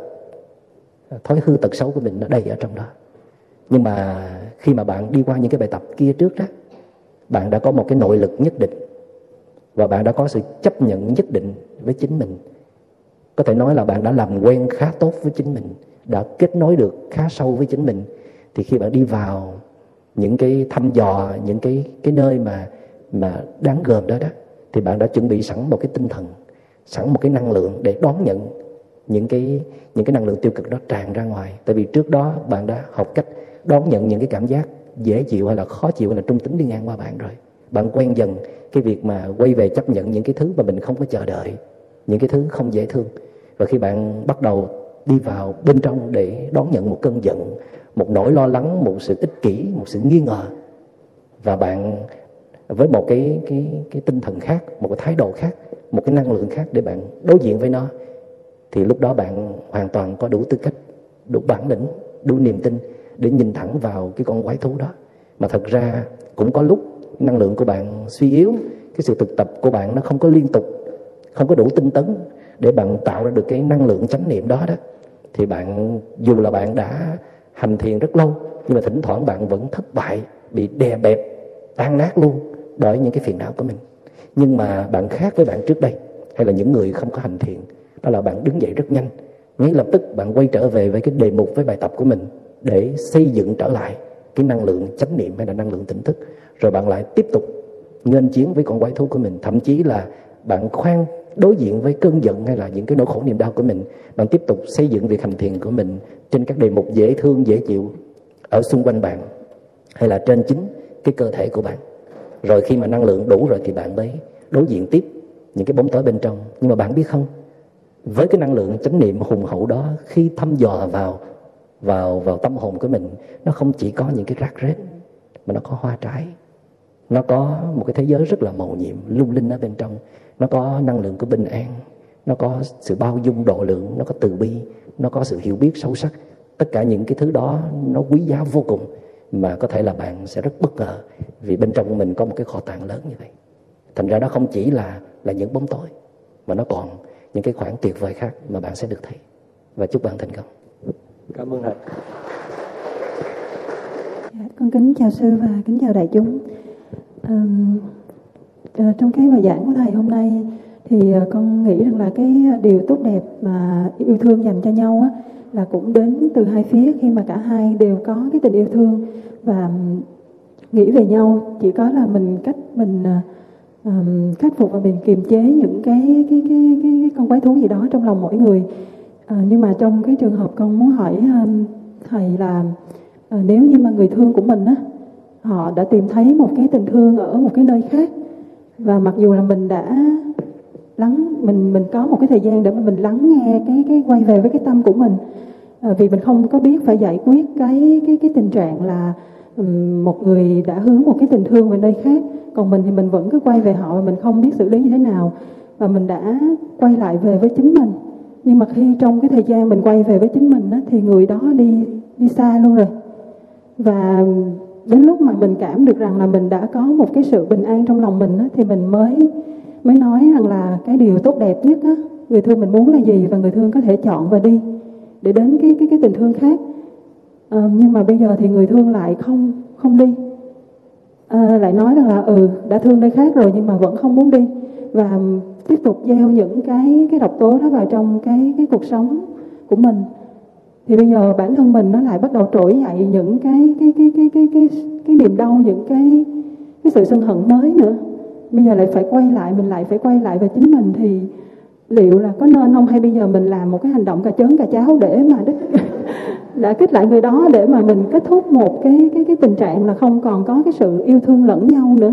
ờ, thói hư tật xấu của mình nó đầy ở trong đó. Nhưng mà khi mà bạn đi qua những cái bài tập kia trước đó bạn đã có một cái nội lực nhất định và bạn đã có sự chấp nhận nhất định với chính mình có thể nói là bạn đã làm quen khá tốt với chính mình, đã kết nối được khá sâu với chính mình. Thì khi bạn đi vào những cái thăm dò, những cái cái nơi mà mà đáng gờm đó đó, thì bạn đã chuẩn bị sẵn một cái tinh thần, sẵn một cái năng lượng để đón nhận những cái những cái năng lượng tiêu cực đó tràn ra ngoài. Tại vì trước đó bạn đã học cách đón nhận những cái cảm giác dễ chịu hay là khó chịu hay là trung tính đi ngang qua bạn rồi. Bạn quen dần cái việc mà quay về chấp nhận những cái thứ mà mình không có chờ đợi, những cái thứ không dễ thương và khi bạn bắt đầu đi vào bên trong để đón nhận một cơn giận, một nỗi lo lắng, một sự ích kỷ, một sự nghi ngờ, và bạn với một cái cái cái tinh thần khác, một cái thái độ khác, một cái năng lượng khác để bạn đối diện với nó, thì lúc đó bạn hoàn toàn có đủ tư cách, đủ bản lĩnh, đủ niềm tin để nhìn thẳng vào cái con quái thú đó. Mà thật ra cũng có lúc năng lượng của bạn suy yếu, cái sự thực tập của bạn nó không có liên tục, không có đủ tinh tấn để bạn tạo ra được cái năng lượng chánh niệm đó đó, thì bạn, dù là bạn đã hành thiền rất lâu, nhưng mà thỉnh thoảng bạn vẫn thất bại, bị đè bẹp, tan nát luôn bởi những cái phiền não của mình. Nhưng mà bạn khác với bạn trước đây, hay là những người không có hành thiền, đó là bạn đứng dậy rất nhanh. Ngay lập tức bạn quay trở về với cái đề mục, với bài tập của mình để xây dựng trở lại cái năng lượng chánh niệm hay là năng lượng tỉnh thức. Rồi bạn lại tiếp tục nghênh chiến với con quái thú của mình. Thậm chí là bạn khoan đối diện với cơn giận hay là những cái nỗi khổ niềm đau của mình, bạn tiếp tục xây dựng việc hành thiền của mình trên các đề mục dễ thương, dễ chịu ở xung quanh bạn hay là trên chính cái cơ thể của bạn. Rồi khi mà năng lượng đủ rồi thì bạn mới đối diện tiếp những cái bóng tối bên trong. Nhưng mà bạn biết không, với cái năng lượng chánh niệm hùng hậu đó, khi thăm dò vào vào vào tâm hồn của mình, nó không chỉ có những cái rác rết, mà nó có hoa trái. Nó có một cái thế giới rất là màu nhiệm, lung linh ở bên trong nó có năng lượng của bình an nó có sự bao dung độ lượng nó có từ bi nó có sự hiểu biết sâu sắc. Tất cả những cái thứ đó nó quý giá vô cùng mà có thể là bạn sẽ rất bất ngờ vì bên trong mình có một cái kho tàng lớn như vậy. Thành ra nó không chỉ là là những bóng tối mà nó còn những cái khoảng tuyệt vời khác mà bạn sẽ được thấy. Và chúc bạn thành công. Cảm ơn thầy. Dạ, con kính chào sư và kính chào đại chúng. Um, Ờ, trong cái bài giảng của thầy hôm nay thì ờ, con nghĩ rằng là cái điều tốt đẹp mà yêu thương dành cho nhau á, là cũng đến từ hai phía khi mà cả hai đều có cái tình yêu thương và nghĩ về nhau. Chỉ có là mình cách mình um, khắc phục và mình kiềm chế những cái cái cái cái, cái con quái thú gì đó trong lòng mỗi người. À, nhưng mà trong cái trường hợp con muốn hỏi um, thầy là uh, nếu như mà người thương của mình á họ đã tìm thấy một cái tình thương ở một cái nơi khác và mặc dù là mình đã lắng mình mình có một cái thời gian để mà mình lắng nghe cái cái quay về với cái tâm của mình. À, vì mình không có biết phải giải quyết cái cái cái tình trạng là um, một người đã hướng một cái tình thương về nơi khác. Còn mình thì mình vẫn cứ quay về họ và mình không biết xử lý như thế nào. Và mình đã quay lại về với chính mình. Nhưng mà khi trong cái thời gian mình quay về với chính mình á, thì người đó đi đi xa luôn rồi. Và đến lúc mà mình cảm được rằng là mình đã có một cái sự bình an trong lòng mình á, thì mình mới mới nói rằng là cái điều tốt đẹp nhất á, người thương mình muốn là gì và người thương có thể chọn và đi để đến cái cái cái tình thương khác. À, nhưng mà bây giờ thì người thương lại không không đi. À, lại nói rằng là ừ đã thương nơi khác rồi nhưng mà vẫn không muốn đi. Và tiếp tục gieo những cái cái độc tố đó vào trong cái cái cuộc sống của mình thì bây giờ bản thân mình nó lại bắt đầu trỗi dậy những cái cái cái cái cái cái cái niềm đau những cái cái sự sân hận mới nữa. Bây giờ lại phải quay lại mình lại phải quay lại về chính mình thì liệu là có nên không? Hay bây giờ mình làm một cái hành động cà chớn cà cháo để mà đích <laughs> đã kích lại người đó để mà mình kết thúc một cái cái cái tình trạng là không còn có cái sự yêu thương lẫn nhau nữa?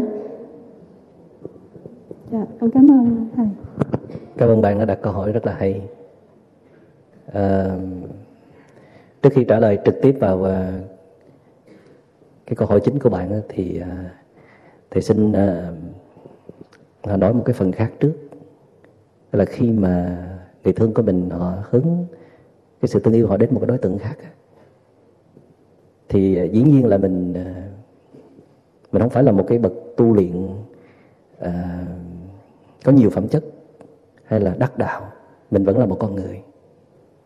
Dạ con cảm ơn thầy. Cảm ơn bạn đã đặt câu hỏi rất là hay. À, trước khi trả lời trực tiếp vào ờ, cái câu hỏi chính của bạn thì ờ, thầy xin ờ, nói một cái phần khác trước. Là khi mà người thương của mình họ hướng cái sự thương yêu họ đến một cái đối tượng khác thì dĩ nhiên là mình mình không phải là một cái bậc tu luyện à, có nhiều phẩm chất hay là đắc đạo. Mình vẫn là một con người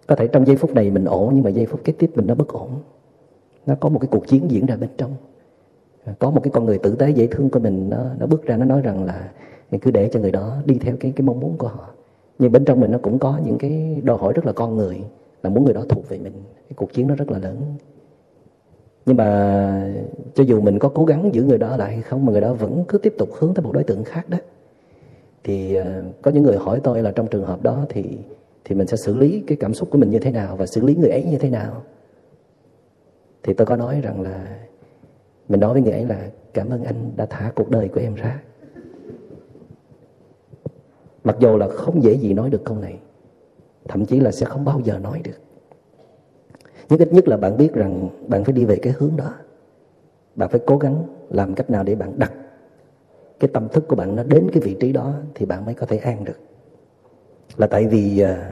có thể trong giây phút này mình ổn, nhưng mà giây phút kế tiếp mình nó bất ổn. Nó có một cái cuộc chiến diễn ra bên trong. À, có một cái con người tử tế dễ thương của mình, nó nó bước ra, nó nói rằng là mình cứ để cho người đó đi theo cái cái mong muốn của họ. Nhưng bên trong mình nó cũng có những cái đòi hỏi rất là con người, là muốn người đó thuộc về mình. Cái cuộc chiến nó rất là lớn. Nhưng mà cho dù mình có cố gắng giữ người đó lại hay không, mà người đó vẫn cứ tiếp tục hướng tới một đối tượng khác đó, thì à, có những người hỏi tôi là trong trường hợp đó thì thì mình sẽ xử lý cái cảm xúc của mình như thế nào và xử lý người ấy như thế nào. Thì tôi có nói rằng là, mình nói với người ấy là, cảm ơn anh đã thả cuộc đời của em ra. Mặc dù là không dễ gì nói được câu này, thậm chí là sẽ không bao giờ nói được. Nhưng ít nhất là bạn biết rằng bạn phải đi về cái hướng đó. Bạn phải cố gắng làm cách nào để bạn đặt cái tâm thức của bạn nó đến cái vị trí đó thì bạn mới có thể an được là tại vì à,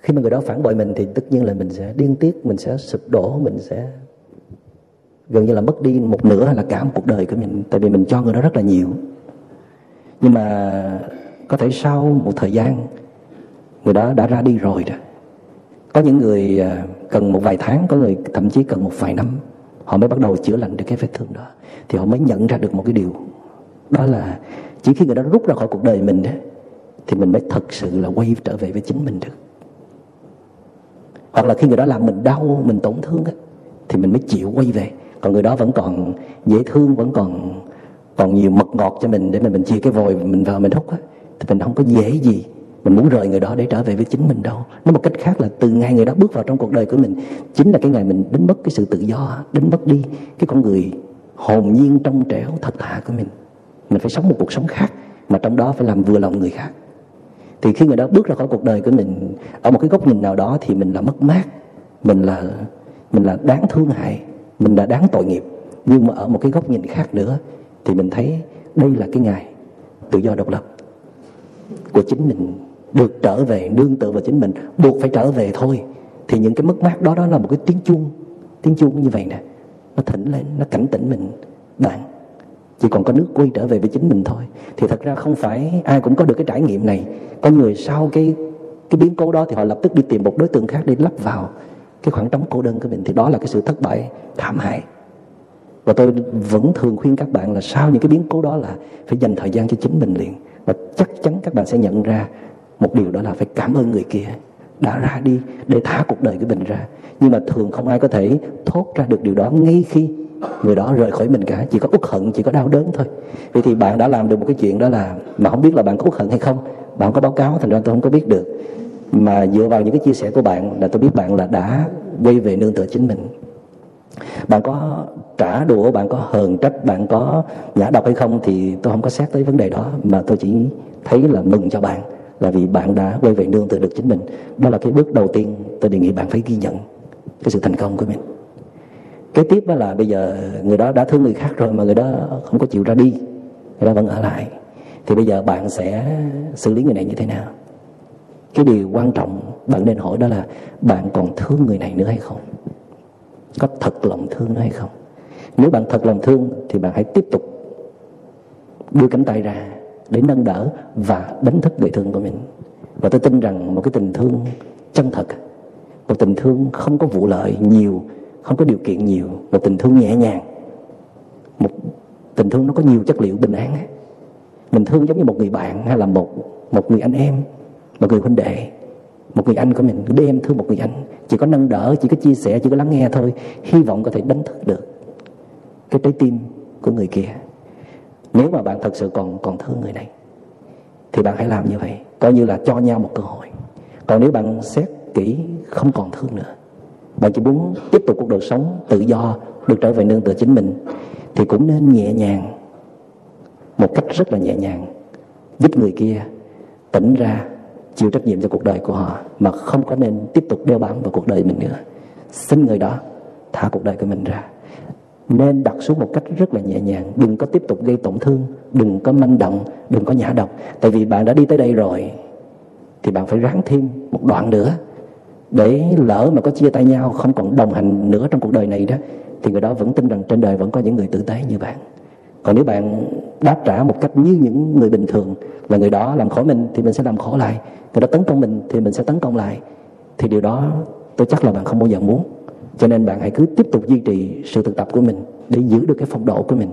khi mà người đó phản bội mình thì tất nhiên là mình sẽ điên tiết, mình sẽ sụp đổ, mình sẽ gần như là mất đi một nửa hay là cả một cuộc đời của mình. Tại vì mình cho người đó rất là nhiều. Nhưng mà có thể sau một thời gian, người đó đã ra đi rồi đó. Có những người à, cần một vài tháng, có người thậm chí cần một vài năm, họ mới bắt đầu chữa lành được cái vết thương đó. Thì họ mới nhận ra được một cái điều. Đó là chỉ khi người đó rút ra khỏi cuộc đời mình đó thì mình mới thật sự là quay trở về với chính mình được. Hoặc là khi người đó làm mình đau mình tổn thương ấy, thì mình mới chịu quay về. Còn người đó vẫn còn dễ thương vẫn còn còn nhiều mật ngọt cho mình để mà mình chia cái vòi mình vào mình hút ấy, thì mình không có dễ gì mình muốn rời người đó để trở về với chính mình đâu. Nói một cách khác là từ ngày người đó bước vào trong cuộc đời của mình chính là cái ngày mình đánh mất cái sự tự do đánh mất đi cái con người hồn nhiên trong trẻo thật thà của mình. Mình phải sống một cuộc sống khác mà trong đó phải làm vừa lòng người khác thì khi người đó bước ra khỏi cuộc đời của mình, ở một cái góc nhìn nào đó thì mình là mất mát, mình là mình là đáng thương hại, mình là đáng tội nghiệp. Nhưng mà ở một cái góc nhìn khác nữa thì mình thấy đây là cái ngày tự do độc lập của chính mình, được trở về, nương tựa vào chính mình, buộc phải trở về thôi. Thì những cái mất mát đó đó là một cái tiếng chuông tiếng chuông như vậy nè. Nó thỉnh lên, nó cảnh tỉnh mình. Bạn chỉ còn có nước quay trở về với chính mình thôi. Thì thật ra không phải ai cũng có được cái trải nghiệm này. Có người sau cái cái biến cố đó thì họ lập tức đi tìm một đối tượng khác để lắp vào cái khoảng trống cô đơn của mình. Thì đó là cái sự thất bại, thảm hại. Và tôi vẫn thường khuyên các bạn là sau những cái biến cố đó là phải dành thời gian cho chính mình liền. Và chắc chắn các bạn sẽ nhận ra một điều đó là phải cảm ơn người kia đã ra đi để thả cuộc đời của mình ra. Nhưng mà thường không ai có thể thốt ra được điều đó ngay khi người đó rời khỏi mình cả, chỉ có uất hận, chỉ có đau đớn thôi. Vậy thì bạn đã làm được một cái chuyện đó là, mà không biết là bạn có uất hận hay không, bạn không có báo cáo, thành ra tôi không có biết được. Mà dựa vào những cái chia sẻ của bạn là tôi biết bạn là đã quay về nương tựa chính mình. Bạn có trả đũa, bạn có hờn trách, bạn có nhã độc hay không thì tôi không có xét tới vấn đề đó, mà tôi chỉ thấy là mừng cho bạn là vì bạn đã quay về nương tựa được chính mình. Đó là cái bước đầu tiên tôi đề nghị bạn phải ghi nhận cái sự thành công của mình kế tiếp đó là bây giờ người đó đã thương người khác rồi mà người đó không có chịu ra đi, người đó vẫn ở lại. Thì bây giờ bạn sẽ xử lý người này như thế nào? Cái điều quan trọng bạn nên hỏi đó là bạn còn thương người này nữa hay không? Có thật lòng thương nữa hay không? Nếu bạn thật lòng thương thì bạn hãy tiếp tục đưa cánh tay ra để nâng đỡ và đánh thức người thương của mình. Và tôi tin rằng một cái tình thương chân thật, một tình thương không có vụ lợi nhiều không có điều kiện nhiều, một tình thương nhẹ nhàng. Một tình thương nó có nhiều chất liệu bình an mình thương giống như một người bạn hay là một một người anh em, một người huynh đệ. Một người anh của mình đem thương một người anh. Chỉ có nâng đỡ, chỉ có chia sẻ, chỉ có lắng nghe thôi. Hy vọng có thể đánh thức được cái trái tim của người kia. Nếu mà bạn thật sự còn còn thương người này, thì bạn hãy làm như vậy. Coi như là cho nhau một cơ hội. Còn nếu bạn xét kỹ, không còn thương nữa bạn chỉ muốn tiếp tục cuộc đời sống tự do, được trở về nương tựa chính mình, thì cũng nên nhẹ nhàng, một cách rất là nhẹ nhàng, giúp người kia tỉnh ra, chịu trách nhiệm cho cuộc đời của họ, mà không có nên tiếp tục đeo bám vào cuộc đời mình nữa. Xin người đó thả cuộc đời của mình ra. Nên đặt xuống một cách rất là nhẹ nhàng, đừng có tiếp tục gây tổn thương, đừng có manh động, đừng có nhã độc. Tại vì bạn đã đi tới đây rồi, thì bạn phải ráng thêm một đoạn nữa để lỡ mà có chia tay nhau, không còn đồng hành nữa trong cuộc đời này đó, thì người đó vẫn tin rằng trên đời vẫn có những người tử tế như bạn. Còn nếu bạn đáp trả một cách như những người bình thường là người đó làm khổ mình thì mình sẽ làm khổ lại, người đó tấn công mình thì mình sẽ tấn công lại, thì điều đó tôi chắc là bạn không bao giờ muốn. Cho nên bạn hãy cứ tiếp tục duy trì sự thực tập của mình để giữ được cái phong độ của mình.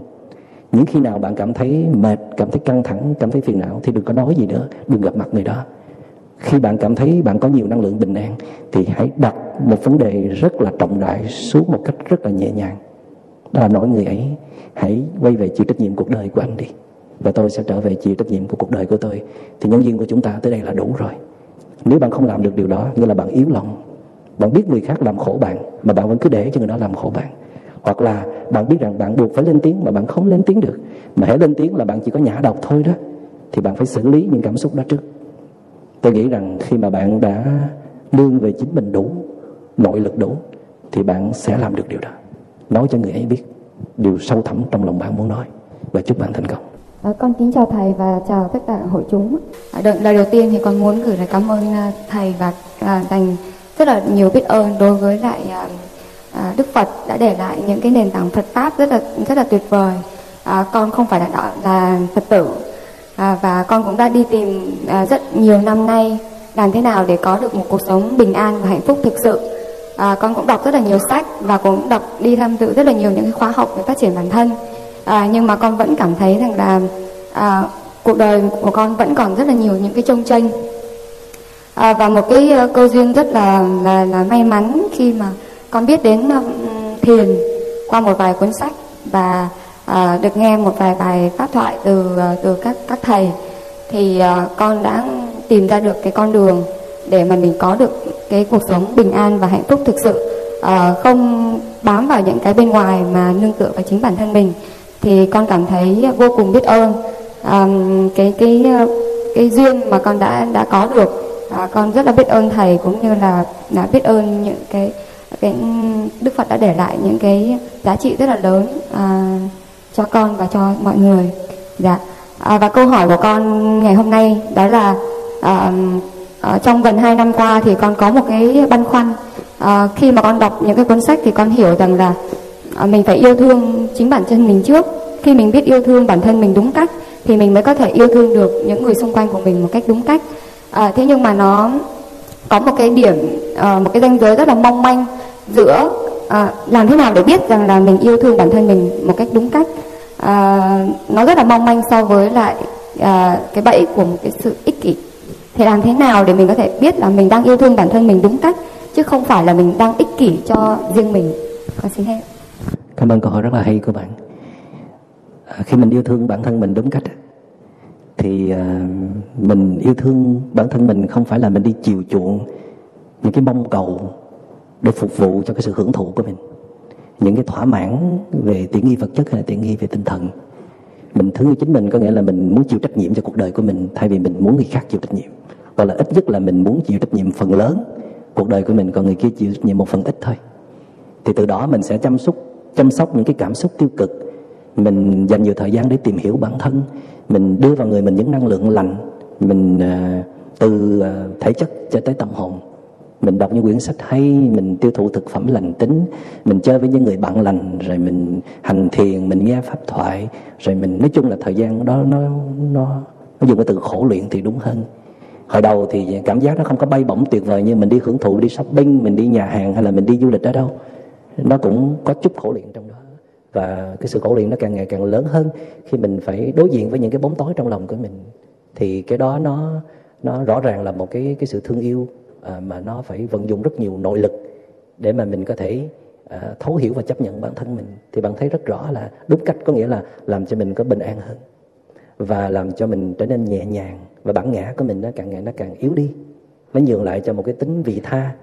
Những khi nào bạn cảm thấy mệt, cảm thấy căng thẳng, cảm thấy phiền não thì đừng có nói gì nữa, đừng gặp mặt người đó khi bạn cảm thấy bạn có nhiều năng lượng bình an, thì hãy đặt một vấn đề rất là trọng đại xuống một cách rất là nhẹ nhàng. Đó là nói người ấy, hãy quay về chịu trách nhiệm cuộc đời của anh đi, và tôi sẽ trở về chịu trách nhiệm của cuộc đời của tôi. Thì nhân viên của chúng ta tới đây là đủ rồi. Nếu bạn không làm được điều đó, nghĩa là bạn yếu lòng. Bạn biết người khác làm khổ bạn, mà bạn vẫn cứ để cho người đó làm khổ bạn. Hoặc là bạn biết rằng bạn buộc phải lên tiếng mà bạn không lên tiếng được. Mà hãy lên tiếng là bạn chỉ có nhã độc thôi đó, thì bạn phải xử lý những cảm xúc đó trước tôi nghĩ rằng khi mà bạn đã lương về chính mình đủ nội lực đủ thì bạn sẽ làm được điều đó nói cho người ấy biết điều sâu thẳm trong lòng bạn muốn nói và chúc bạn thành công À, con kính chào thầy và chào tất cả hội chúng. À, đợi, lời đầu tiên thì con muốn gửi lời cảm ơn ờ, thầy và à, dành rất là nhiều biết ơn đối với lại à, à, Đức Phật đã để lại những cái nền tảng Phật pháp rất là rất là tuyệt vời. À, con không phải là là Phật tử à, và con cũng đã đi tìm à, rất nhiều năm nay làm thế nào để có được một cuộc sống bình an và hạnh phúc thực sự. À, con cũng đọc rất là nhiều sách và cũng đọc đi tham dự rất là nhiều những cái khóa học về phát triển bản thân à, nhưng mà con vẫn cảm thấy rằng là à, cuộc đời của con vẫn còn rất là nhiều những cái trông tranh à, và một cái uh, câu duyên rất là, là là may mắn khi mà con biết đến uh, thiền qua một vài cuốn sách và à, được nghe một vài bài pháp thoại từ ờ, từ các các thầy. Thì à, con đã tìm ra được cái con đường để mà mình có được cái cuộc sống bình an và hạnh phúc thực sự. À, không bám vào những cái bên ngoài mà nương tựa vào chính bản thân mình thì con cảm thấy vô cùng biết ơn. À, cái cái cái duyên mà con đã đã có được à, con rất là biết ơn thầy cũng như là đã biết ơn những cái cái đức phật đã để lại những cái giá trị rất là lớn à, cho con và cho mọi người. Dạ. À, và câu hỏi của con ngày hôm nay đó là à, à, trong gần 2 năm qua thì con có một cái băn khoăn. À, khi mà con đọc những cái cuốn sách thì con hiểu rằng là à, mình phải yêu thương chính bản thân mình trước. Khi mình biết yêu thương bản thân mình đúng cách thì mình mới có thể yêu thương được những người xung quanh của mình một cách đúng cách. À, thế nhưng mà nó có một cái điểm à, một cái ranh giới rất là mong manh giữa à, làm thế nào để biết rằng là mình yêu thương bản thân mình một cách đúng cách? À, nó rất là mong manh so với lại à, cái bẫy của một cái sự ích kỷ. Thì làm thế nào để mình có thể biết là mình đang yêu thương bản thân mình đúng cách chứ không phải là mình đang ích kỷ cho riêng mình? Con xin hết. Cảm ơn câu hỏi rất là hay của bạn. À, khi mình yêu thương bản thân mình đúng cách thì à, mình yêu thương bản thân mình không phải là mình đi chiều chuộng những cái mong cầu để phục vụ cho cái sự hưởng thụ của mình. Những cái thỏa mãn về tiện nghi vật chất hay là tiện nghi về tinh thần. Mình thương yêu chính mình có nghĩa là mình muốn chịu trách nhiệm cho cuộc đời của mình thay vì mình muốn người khác chịu trách nhiệm. Hoặc là ít nhất là mình muốn chịu trách nhiệm phần lớn cuộc đời của mình còn người kia chịu trách nhiệm một phần ít thôi. Thì từ đó mình sẽ chăm sóc chăm sóc những cái cảm xúc tiêu cực. Mình dành nhiều thời gian để tìm hiểu bản thân. Mình đưa vào người mình những năng lượng lành. Mình uh, từ uh, thể chất cho tới tâm hồn mình đọc những quyển sách hay, mình tiêu thụ thực phẩm lành tính, mình chơi với những người bạn lành, rồi mình hành thiền, mình nghe pháp thoại, rồi mình, nói chung là thời gian đó, nó nó nó dùng cái từ khổ luyện thì đúng hơn. Hồi đầu thì cảm giác nó không có bay bổng tuyệt vời như mình đi hưởng thụ, đi shopping, mình đi nhà hàng hay là mình đi du lịch ở đâu. Nó cũng có chút khổ luyện trong đó. Và cái sự khổ luyện nó càng ngày càng lớn hơn khi mình phải đối diện với những cái bóng tối trong lòng của mình. Thì cái đó nó nó rõ ràng là một cái cái sự thương yêu à, mà nó phải vận dụng rất nhiều nội lực để mà mình có thể à, thấu hiểu và chấp nhận bản thân mình thì bạn thấy rất rõ là đúng cách có nghĩa là làm cho mình có bình an hơn và làm cho mình trở nên nhẹ nhàng và bản ngã của mình nó càng ngày nó càng yếu đi. Nó nhường lại cho một cái tính vị tha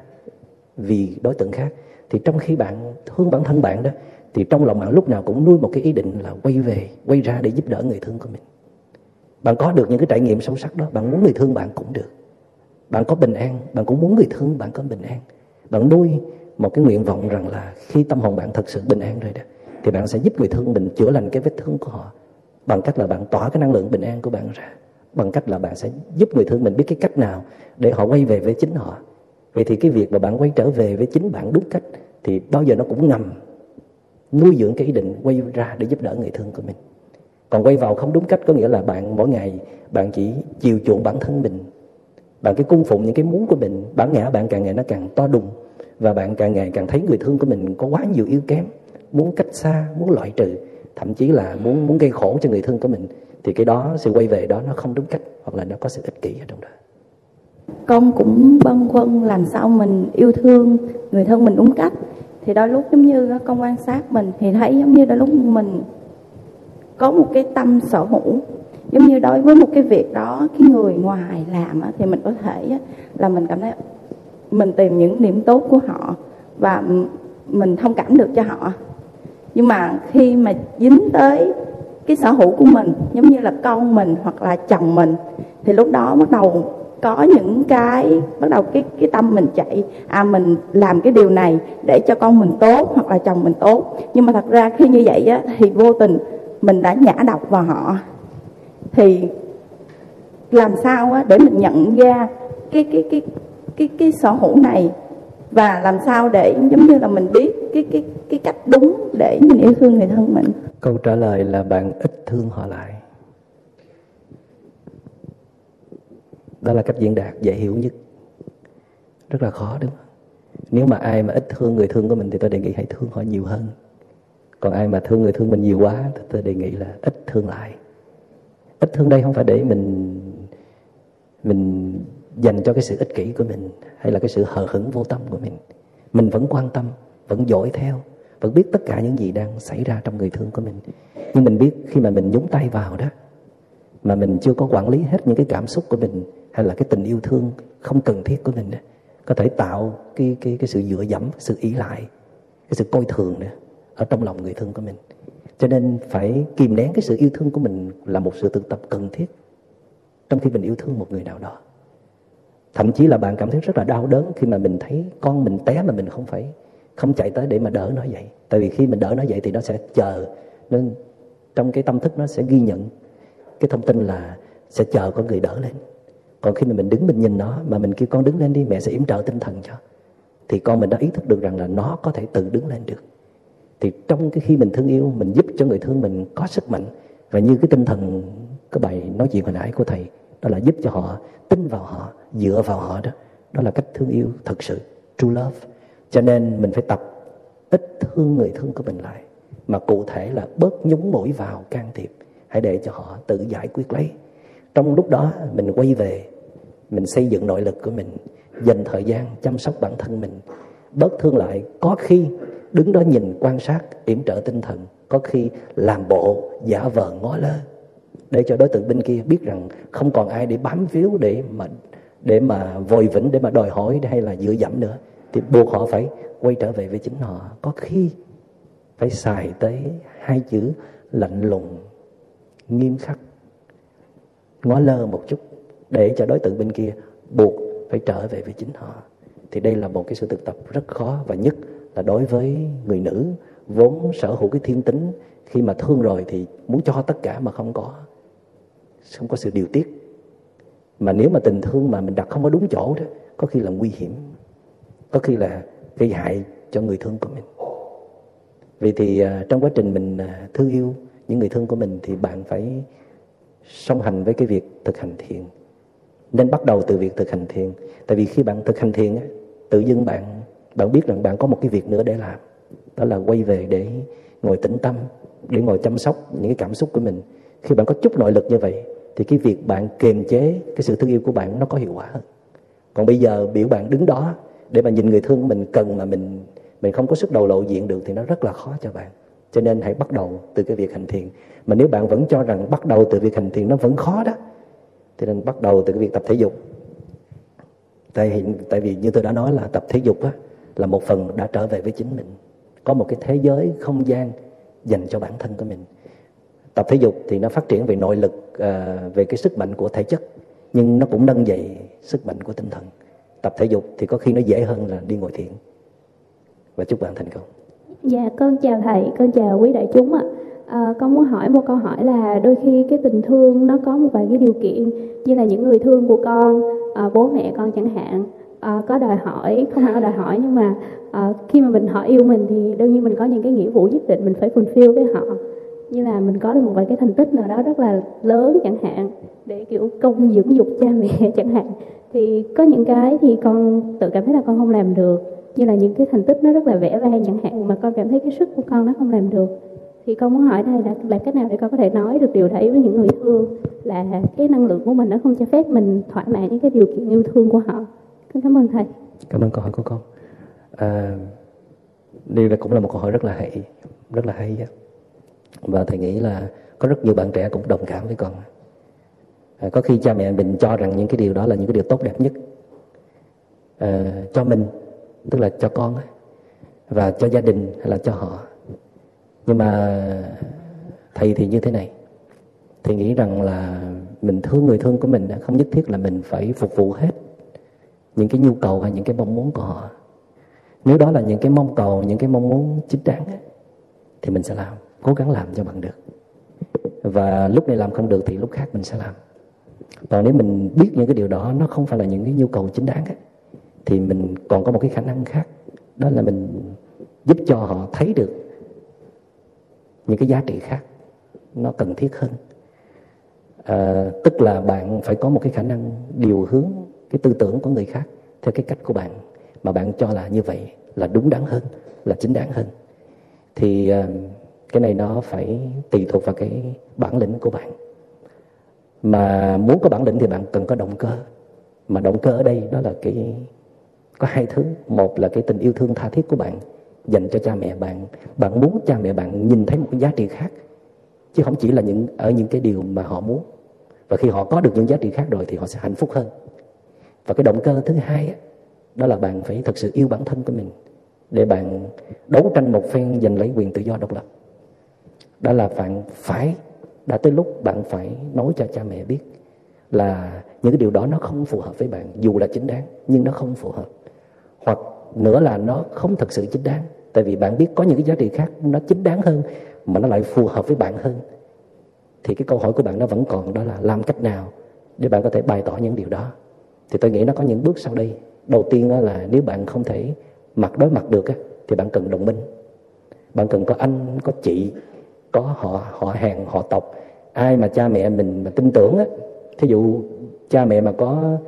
vì đối tượng khác. Thì trong khi bạn thương bản thân bạn đó thì trong lòng bạn lúc nào cũng nuôi một cái ý định là quay về quay ra để giúp đỡ người thương của mình. Bạn có được những cái trải nghiệm sâu sắc đó bạn muốn người thương bạn cũng được bạn có bình an, bạn cũng muốn người thương bạn có bình an. Bạn nuôi một cái nguyện vọng rằng là khi tâm hồn bạn thật sự bình an rồi đó, thì bạn sẽ giúp người thương mình chữa lành cái vết thương của họ bằng cách là bạn tỏa cái năng lượng bình an của bạn ra, bằng cách là bạn sẽ giúp người thương mình biết cái cách nào để họ quay về với chính họ. Vậy thì cái việc mà bạn quay trở về với chính bạn đúng cách thì bao giờ nó cũng ngầm nuôi dưỡng cái ý định quay ra để giúp đỡ người thương của mình. Còn quay vào không đúng cách có nghĩa là bạn mỗi ngày bạn chỉ chiều chuộng bản thân mình bạn cái cung phụng những cái muốn của mình. Bản ngã bạn càng ngày nó càng to đùng. Và bạn càng ngày càng thấy người thương của mình có quá nhiều yếu kém. Muốn cách xa, muốn loại trừ. Thậm chí là muốn muốn gây khổ cho người thương của mình. Thì cái đó, sự quay về đó nó không đúng cách. Hoặc là nó có sự ích kỷ ở trong đó. Con cũng băn khoăn làm sao mình yêu thương người thân mình đúng cách. Thì đôi lúc giống như con quan sát mình thì thấy giống như đôi lúc mình có một cái tâm sở hữu giống như đối với một cái việc đó cái người ngoài làm thì mình có thể là mình cảm thấy mình tìm những điểm tốt của họ và mình thông cảm được cho họ. Nhưng mà khi mà dính tới cái sở hữu của mình giống như là con mình hoặc là chồng mình thì lúc đó bắt đầu có những cái bắt đầu cái cái tâm mình chạy à mình làm cái điều này để cho con mình tốt hoặc là chồng mình tốt. Nhưng mà thật ra khi như vậy á, thì vô tình mình đã nhả độc vào họ thì làm sao á, để mình nhận ra cái cái cái cái cái sở hữu này? Và làm sao để giống như là mình biết cái cái cái cách đúng để mình yêu thương người thân mình? Câu trả lời là bạn ít thương họ lại. Đó là cách diễn đạt dễ hiểu nhất. Rất là khó đúng không? Nếu mà ai mà ít thương người thương của mình thì tôi đề nghị hãy thương họ nhiều hơn. Còn ai mà thương người thương mình nhiều quá thì tôi đề nghị là ít thương lại ít thương đây không phải để mình mình dành cho cái sự ích kỷ của mình hay là cái sự hờ hững vô tâm của mình. Mình vẫn quan tâm, vẫn dõi theo, vẫn biết tất cả những gì đang xảy ra trong người thương của mình. Nhưng mình biết khi mà mình nhúng tay vào đó, mà mình chưa có quản lý hết những cái cảm xúc của mình hay là cái tình yêu thương không cần thiết của mình có thể tạo cái cái cái sự dựa dẫm, sự ý lại, cái sự coi thường nữa ở trong lòng người thương của mình cho nên phải kìm nén cái sự yêu thương của mình là một sự thực tập cần thiết trong khi mình yêu thương một người nào đó. Thậm chí là bạn cảm thấy rất là đau đớn khi mà mình thấy con mình té mà mình không phải, không chạy tới để mà đỡ nó dậy. Tại vì khi mình đỡ nó dậy thì nó sẽ chờ nên trong cái tâm thức nó sẽ ghi nhận cái thông tin là sẽ chờ con người đỡ lên. Còn khi mà mình đứng mình nhìn nó, mà mình kêu con đứng lên đi, mẹ sẽ yểm trợ tinh thần cho, thì con mình đã ý thức được rằng là nó có thể tự đứng lên được thì trong cái khi mình thương yêu, mình giúp cho người thương mình có sức mạnh, và như cái tinh thần, cái bài nói chuyện hồi nãy của thầy, đó là giúp cho họ tin vào họ, dựa vào họ đó đó là cách thương yêu thật sự, true love. Cho nên mình phải tập ít thương người thương của mình lại, mà cụ thể là bớt nhúng mũi vào can thiệp. Hãy để cho họ tự giải quyết lấy. Trong lúc đó, mình quay về, mình xây dựng nội lực của mình, dành thời gian chăm sóc bản thân mình, bớt thương lại. Có khi đứng đó nhìn, quan sát, yểm trợ tinh thần, có khi làm bộ, giả vờ, ngó lơ. Để cho đối tượng bên kia biết rằng không còn ai để bám víu để mà để mà vội vĩnh, để mà đòi hỏi, hay là dựa dẫm nữa, thì buộc họ phải quay trở về với chính họ. Có khi phải xài tới hai chữ lạnh lùng, nghiêm khắc, ngó lơ một chút, để cho đối tượng bên kia buộc phải trở về với chính họ. Thì đây là một cái sự thực tập rất khó và nhất là đối với người nữ, vốn sở hữu cái thiên tính, khi mà thương rồi thì muốn cho tất cả mà không có không có sự điều tiết. Mà nếu mà tình thương mà mình đặt không có đúng chỗ đó, có khi là nguy hiểm, có khi là gây hại cho người thương của mình. Vì thì à, trong quá trình mình à, thương yêu những người thương của mình thì bạn phải song hành với cái việc thực hành thiền. Nên bắt đầu từ việc thực hành thiền. Tại vì khi bạn thực hành thiền tự dưng bạn bạn biết rằng bạn có một cái việc nữa để làm. Đó là quay về để ngồi tĩnh tâm để ngồi chăm sóc những cái cảm xúc của mình. Khi bạn có chút nội lực như vậy thì cái việc bạn kiềm chế cái sự thương yêu của bạn nó có hiệu quả hơn. Còn bây giờ biểu bạn đứng đó để mà nhìn người thương của mình cần mà mình mình không có sức đầu lộ diện được thì nó rất là khó cho bạn. Cho nên hãy bắt đầu từ cái việc hành thiền. Mà nếu bạn vẫn cho rằng bắt đầu từ việc hành thiền nó vẫn khó đó thì nên bắt đầu từ cái việc tập thể dục. Tại hiện tại vì như tôi đã nói là tập thể dục á, là một phần đã trở về với chính mình. Có một cái thế giới không gian dành cho bản thân của mình. Tập thể dục thì nó phát triển về nội lực à, về cái sức mạnh của thể chất nhưng nó cũng nâng dậy sức mạnh của tinh thần. Tập thể dục thì có khi nó dễ hơn là đi ngồi thiền. Và chúc bạn thành công. Dạ con chào thầy con chào quý đại chúng ạ. À, con muốn hỏi một câu hỏi là đôi khi cái tình thương nó có một vài cái điều kiện như là những người thương của con à, bố mẹ con chẳng hạn uh, có đòi hỏi không phải đòi hỏi nhưng mà uh, khi mà mình họ yêu mình thì đương nhiên mình có những cái nghĩa vụ nhất định mình phải fulfill với họ. Như là mình có được một vài cái thành tích nào đó rất là lớn chẳng hạn để kiểu công dưỡng dục cha mẹ <laughs> chẳng hạn thì có những cái thì con tự cảm thấy là con không làm được. Như là những cái thành tích nó rất là vẻ vang chẳng hạn mà con cảm thấy cái sức của con nó không làm được. Thì con muốn hỏi thầy là làm cách nào để con có thể nói được điều đấy với những người thương là cái năng lượng của mình nó không cho phép mình thỏa mãn những cái điều kiện yêu thương của họ con cảm ơn thầy. Cảm ơn câu hỏi của con. À, đây là cũng là một câu hỏi rất là hay rất là hay và thầy nghĩ là có rất nhiều bạn trẻ cũng đồng cảm với con. À, có khi cha mẹ mình cho rằng những cái điều đó là những cái điều tốt đẹp nhất à, cho mình tức là cho con và cho gia đình hay là cho họ. Nhưng mà thầy thì như thế này. Thầy nghĩ rằng là mình thương người thương của mình không nhất thiết là mình phải phục vụ hết những cái nhu cầu hay những cái mong muốn của họ. Nếu đó là những cái mong cầu những cái mong muốn chính đáng thì mình sẽ làm cố gắng làm cho bằng được. Và lúc này làm không được thì lúc khác mình sẽ làm. Còn nếu mình biết những cái điều đó nó không phải là những cái nhu cầu chính đáng ấy, thì mình còn có một cái khả năng khác đó là mình giúp cho họ thấy được những cái giá trị khác nó cần thiết hơn. À, tức là bạn phải có một cái khả năng điều hướng cái tư tưởng của người khác theo cái cách của bạn, mà bạn cho là như vậy là đúng đắn hơn, là chính đáng hơn. Thì ờ, cái này nó phải tùy thuộc vào cái bản lĩnh của bạn. Mà muốn có bản lĩnh thì bạn cần có động cơ. Mà động cơ ở đây đó là cái, có hai thứ. Một là cái tình yêu thương tha thiết của bạn, dành cho cha mẹ bạn. Bạn muốn cha mẹ bạn nhìn thấy một cái giá trị khác, chứ không chỉ là những, ở những cái điều mà họ muốn. Và khi họ có được những giá trị khác rồi thì họ sẽ hạnh phúc hơn và cái động cơ thứ hai đó là bạn phải thật sự yêu bản thân của mình để bạn đấu tranh một phen giành lấy quyền tự do độc lập. Đó là bạn phải, đã tới lúc bạn phải nói cho cha mẹ biết là những cái điều đó nó không phù hợp với bạn, dù là chính đáng, nhưng nó không phù hợp. Hoặc nữa là nó không thật sự chính đáng, tại vì bạn biết có những cái giá trị khác nó chính đáng hơn mà nó lại phù hợp với bạn hơn. Thì cái câu hỏi của bạn nó vẫn còn, đó là làm cách nào để bạn có thể bày tỏ những điều đó? Thì tôi nghĩ nó có những bước sau đây. Đầu tiên là nếu bạn không thể mặt đối mặt được thì bạn cần đồng minh. Bạn cần có anh có chị có họ họ hàng họ tộc. Ai mà cha mẹ mình mà tin tưởng á thí dụ cha mẹ mà có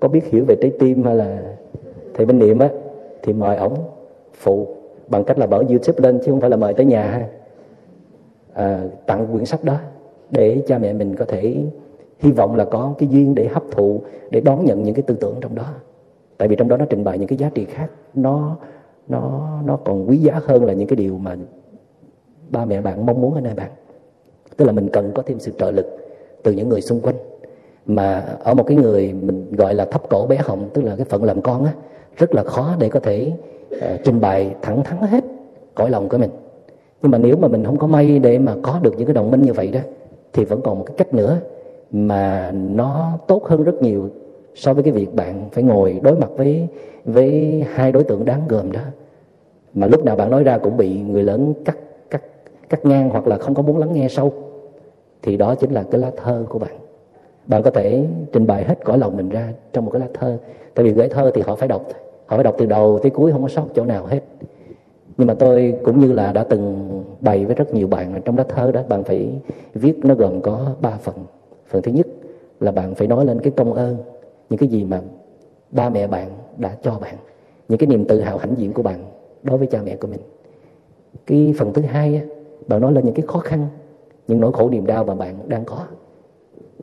có biết hiểu về trái tim hay là thầy bên niệm á thì mời ổng phụ bằng cách là mở youtube lên chứ không phải là mời tới nhà. Ha à, tặng quyển sách đó để cha mẹ mình có thể hy vọng là có cái duyên để hấp thụ để đón nhận những cái tư tưởng trong đó. Tại vì trong đó nó trình bày những cái giá trị khác. Nó nó nó còn quý giá hơn là những cái điều mà ba mẹ bạn mong muốn ở nơi bạn. Tức là mình cần có thêm sự trợ lực từ những người xung quanh. Mà ở một cái người mình gọi là thấp cổ bé họng tức là cái phận làm con á rất là khó để có thể uh, trình bày thẳng thắn hết cõi lòng của mình. Nhưng mà nếu mà mình không có may để mà có được những cái đồng minh như vậy đó thì vẫn còn một cái cách nữa mà nó tốt hơn rất nhiều so với cái việc bạn phải ngồi đối mặt với với hai đối tượng đáng gờm đó. Mà lúc nào bạn nói ra cũng bị người lớn cắt cắt cắt ngang hoặc là không có muốn lắng nghe sâu. Thì đó chính là cái lá thơ của bạn. Bạn có thể trình bày hết cõi lòng mình ra trong một cái lá thơ. Tại vì gửi thơ thì họ phải đọc, họ phải đọc từ đầu tới cuối, không có sót chỗ nào hết. Nhưng mà tôi cũng như là đã từng bày với rất nhiều bạn trong lá thơ đó, bạn phải viết nó gồm có ba phần phần thứ nhất là bạn phải nói lên cái công ơn, những cái gì mà ba mẹ bạn đã cho bạn, những cái niềm tự hào hãnh diện của bạn đối với cha mẹ của mình. Cái phần thứ hai bạn nói lên những cái khó khăn, những nỗi khổ niềm đau mà bạn đang có.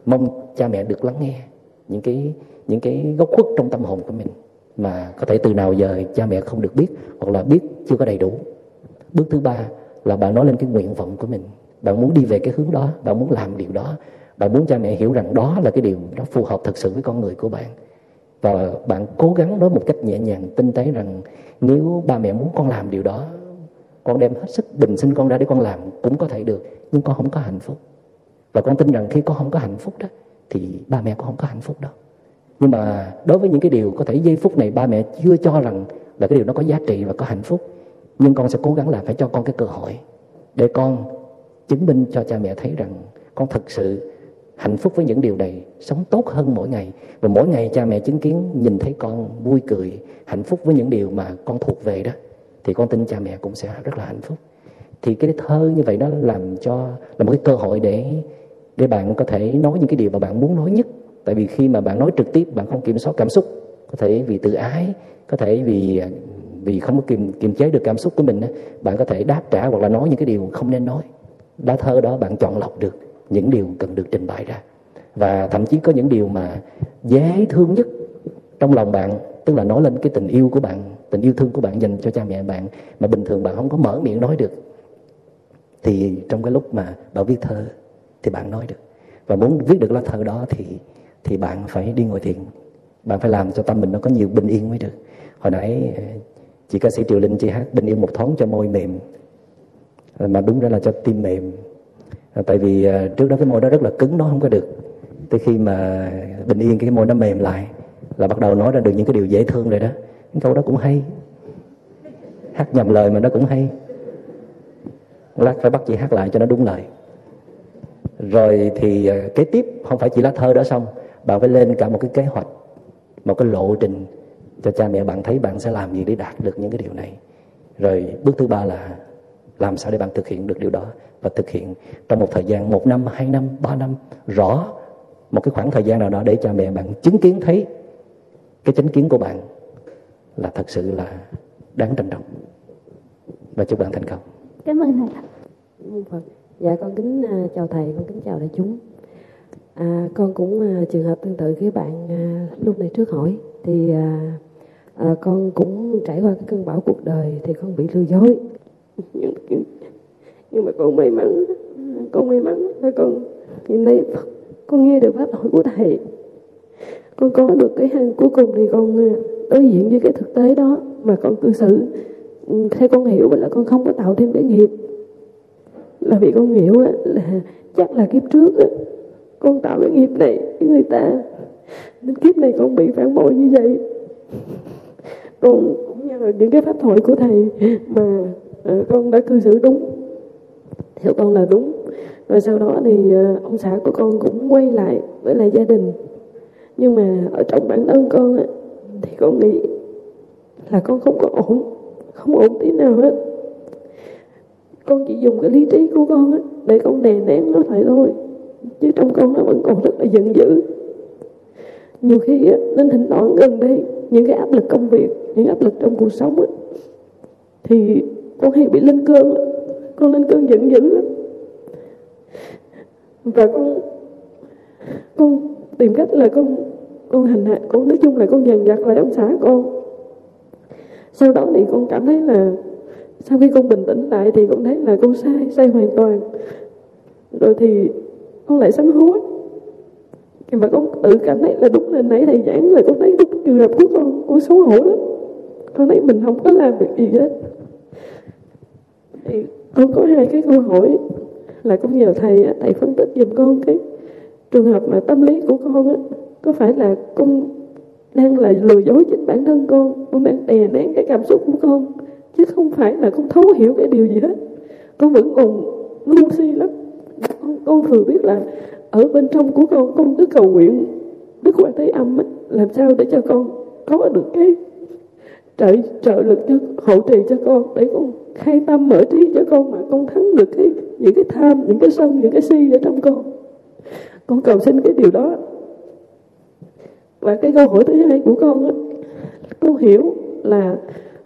Mong cha mẹ được lắng nghe những cái những cái góc khuất trong tâm hồn của mình mà có thể từ nào giờ cha mẹ không được biết hoặc là biết chưa có đầy đủ. Bước thứ ba là bạn nói lên cái nguyện vọng của mình. Bạn muốn đi về cái hướng đó, bạn muốn làm điều đó bạn muốn cha mẹ hiểu rằng đó là cái điều nó phù hợp thật sự với con người của bạn. Và bạn cố gắng nói một cách nhẹ nhàng, tinh tế rằng nếu ba mẹ muốn con làm điều đó, con đem hết sức bình sinh con ra để con làm cũng có thể được, nhưng con không có hạnh phúc. Và con tin rằng khi con không có hạnh phúc đó, thì ba mẹ con không có hạnh phúc đâu. Nhưng mà đối với những cái điều có thể giây phút này ba mẹ chưa cho rằng là cái điều nó có giá trị và có hạnh phúc, nhưng con sẽ cố gắng là phải cho con cái cơ hội để con chứng minh cho cha mẹ thấy rằng con thật sự hạnh phúc với những điều này sống tốt hơn mỗi ngày. Và mỗi ngày cha mẹ chứng kiến, nhìn thấy con vui cười, hạnh phúc với những điều mà con thuộc về đó, thì con tin cha mẹ cũng sẽ rất là hạnh phúc. Thì cái thơ như vậy nó làm cho, là một cái cơ hội để để bạn có thể nói những cái điều mà bạn muốn nói nhất. Tại vì khi mà bạn nói trực tiếp, bạn không kiểm soát cảm xúc, có thể vì tự ái, có thể vì vì không có kiềm kiềm chế được cảm xúc của mình bạn có thể đáp trả hoặc là nói những cái điều không nên nói. Lá thơ đó bạn chọn lọc được những điều cần được trình bày ra. Và thậm chí có những điều mà dễ thương nhất trong lòng bạn, tức là nói lên cái tình yêu của bạn, tình yêu thương của bạn dành cho cha mẹ bạn, mà bình thường bạn không có mở miệng nói được, thì trong cái lúc mà bạn viết thơ thì bạn nói được. Và muốn viết được lá thơ đó thì thì bạn phải đi ngồi thiền. Bạn phải làm cho tâm mình nó có nhiều bình yên mới được. Hồi nãy ờ, chị ca sĩ Triều Linh chị hát, bình yên một thoáng cho môi mềm. Mà đúng ra là cho tim mềm. Ờ, tại vì ờ, trước đó cái môi đó rất là cứng, nó không có được. Tới khi mà bình yên, cái môi nó mềm lại, là bắt đầu nói ra được những cái điều dễ thương rồi đó. Những câu đó cũng hay. Hát nhầm lời mà nó cũng hay. Lát phải bắt chị hát lại cho nó đúng lời. Rồi thì ờ, kế tiếp, không phải chỉ lá thơ đó xong bạn phải lên cả một cái kế hoạch, một cái lộ trình cho cha mẹ bạn thấy bạn sẽ làm gì để đạt được những cái điều này. Rồi bước thứ ba là làm sao để bạn thực hiện được điều đó? Và thực hiện trong một thời gian một năm hai năm ba năm rõ một cái khoảng thời gian nào đó để cha mẹ bạn chứng kiến thấy cái chánh kiến của bạn là thật sự là đáng trân trọng. Và chúc bạn thành công. Cảm ơn thầy Phật. Dạ con kính uh, chào thầy, con kính chào đại chúng. À, con cũng uh, trường hợp tương tự với bạn uh, lúc này trước hỏi. Thì uh, uh, con cũng trải qua cái cơn bão cuộc đời thì con bị lừa dối nhưng, nhưng mà con may mắn con may mắn là con nhìn thấy con nghe được pháp thoại của thầy. Con có được cái hang cuối cùng thì con à, đối diện với cái thực tế đó mà con cư xử. Ừ, theo con hiểu là con không có tạo thêm cái nghiệp. Là vì con hiểu à, là chắc là kiếp trước à, con tạo cái nghiệp này với người ta. Nên kiếp này con bị phản bội như vậy. Con cũng nhờ những cái pháp thoại của thầy mà Ờ, con đã cư xử đúng. Theo con là đúng. Rồi sau đó thì ờ, ông xã của con cũng quay lại với lại gia đình. Nhưng mà ở trong bản thân con á, thì con nghĩ là con không có ổn không ổn tí nào hết. Con chỉ dùng cái lý trí của con ấy, để con đè nén nó lại thôi. Chứ trong con nó vẫn còn rất là giận dữ. Nhiều khi á nên thỉnh thoảng gần đây những cái áp lực công việc những áp lực trong cuộc sống á thì con hay bị lên cơn con lên cơn giận dữ và con con tìm cách là con con hành hạ con. Nói chung là con dằn vặt lại ông xã con. Sau đó thì con cảm thấy là, sau khi con bình tĩnh lại thì con thấy là con sai sai hoàn toàn. Rồi thì con lại sám hối. Và con tự cảm thấy là đúng là nãy thầy giảng là con thấy đúng trường hợp của con. Con xấu hổ lắm. Con thấy mình không có làm việc gì hết thì con có hai cái câu hỏi là con nhờ thầy thầy phân tích giùm con cái trường hợp mà tâm lý của con á có phải là con đang là lừa dối chính bản thân con con đang đè nén cái cảm xúc của con chứ không phải là con thấu hiểu cái điều gì hết. Con vẫn còn ngu si lắm. Con, con thừa biết là ở bên trong của con con cứ cầu nguyện đức quan thế âm ấy, làm sao để cho con có được cái trợ trợ lực cho, hỗ trì cho con, để con khai tâm mở trí cho con mà con thắng được cái, những cái tham, những cái sân, những cái si ở trong con. Con cầu xin cái điều đó. Và cái câu hỏi thứ hai của con á, con hiểu là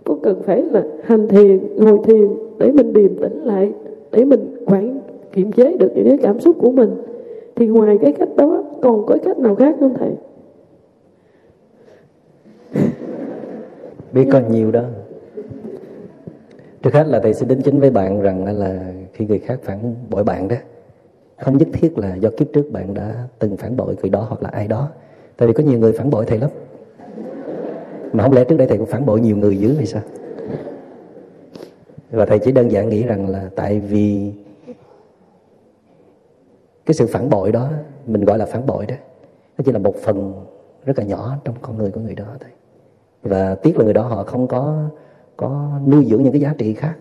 con cần phải là hành thiền, ngồi thiền để mình điềm tĩnh lại, để mình quản, kiềm chế được những cái cảm xúc của mình. Thì ngoài cái cách đó, còn có cách nào khác không thầy? Biết còn nhiều đó. Trước hết là thầy sẽ đính chính với bạn rằng là khi người khác phản bội bạn đó, không nhất thiết là do kiếp trước bạn đã từng phản bội người đó hoặc là ai đó. Tại vì có nhiều người phản bội thầy lắm. Mà không lẽ trước đây thầy cũng phản bội nhiều người dữ hay sao? Và thầy chỉ đơn giản nghĩ rằng là tại vì cái sự phản bội đó, mình gọi là phản bội đó, nó chỉ là một phần rất là nhỏ trong con người của người đó thôi và tiếc là người đó họ không có có nuôi dưỡng những cái giá trị khác.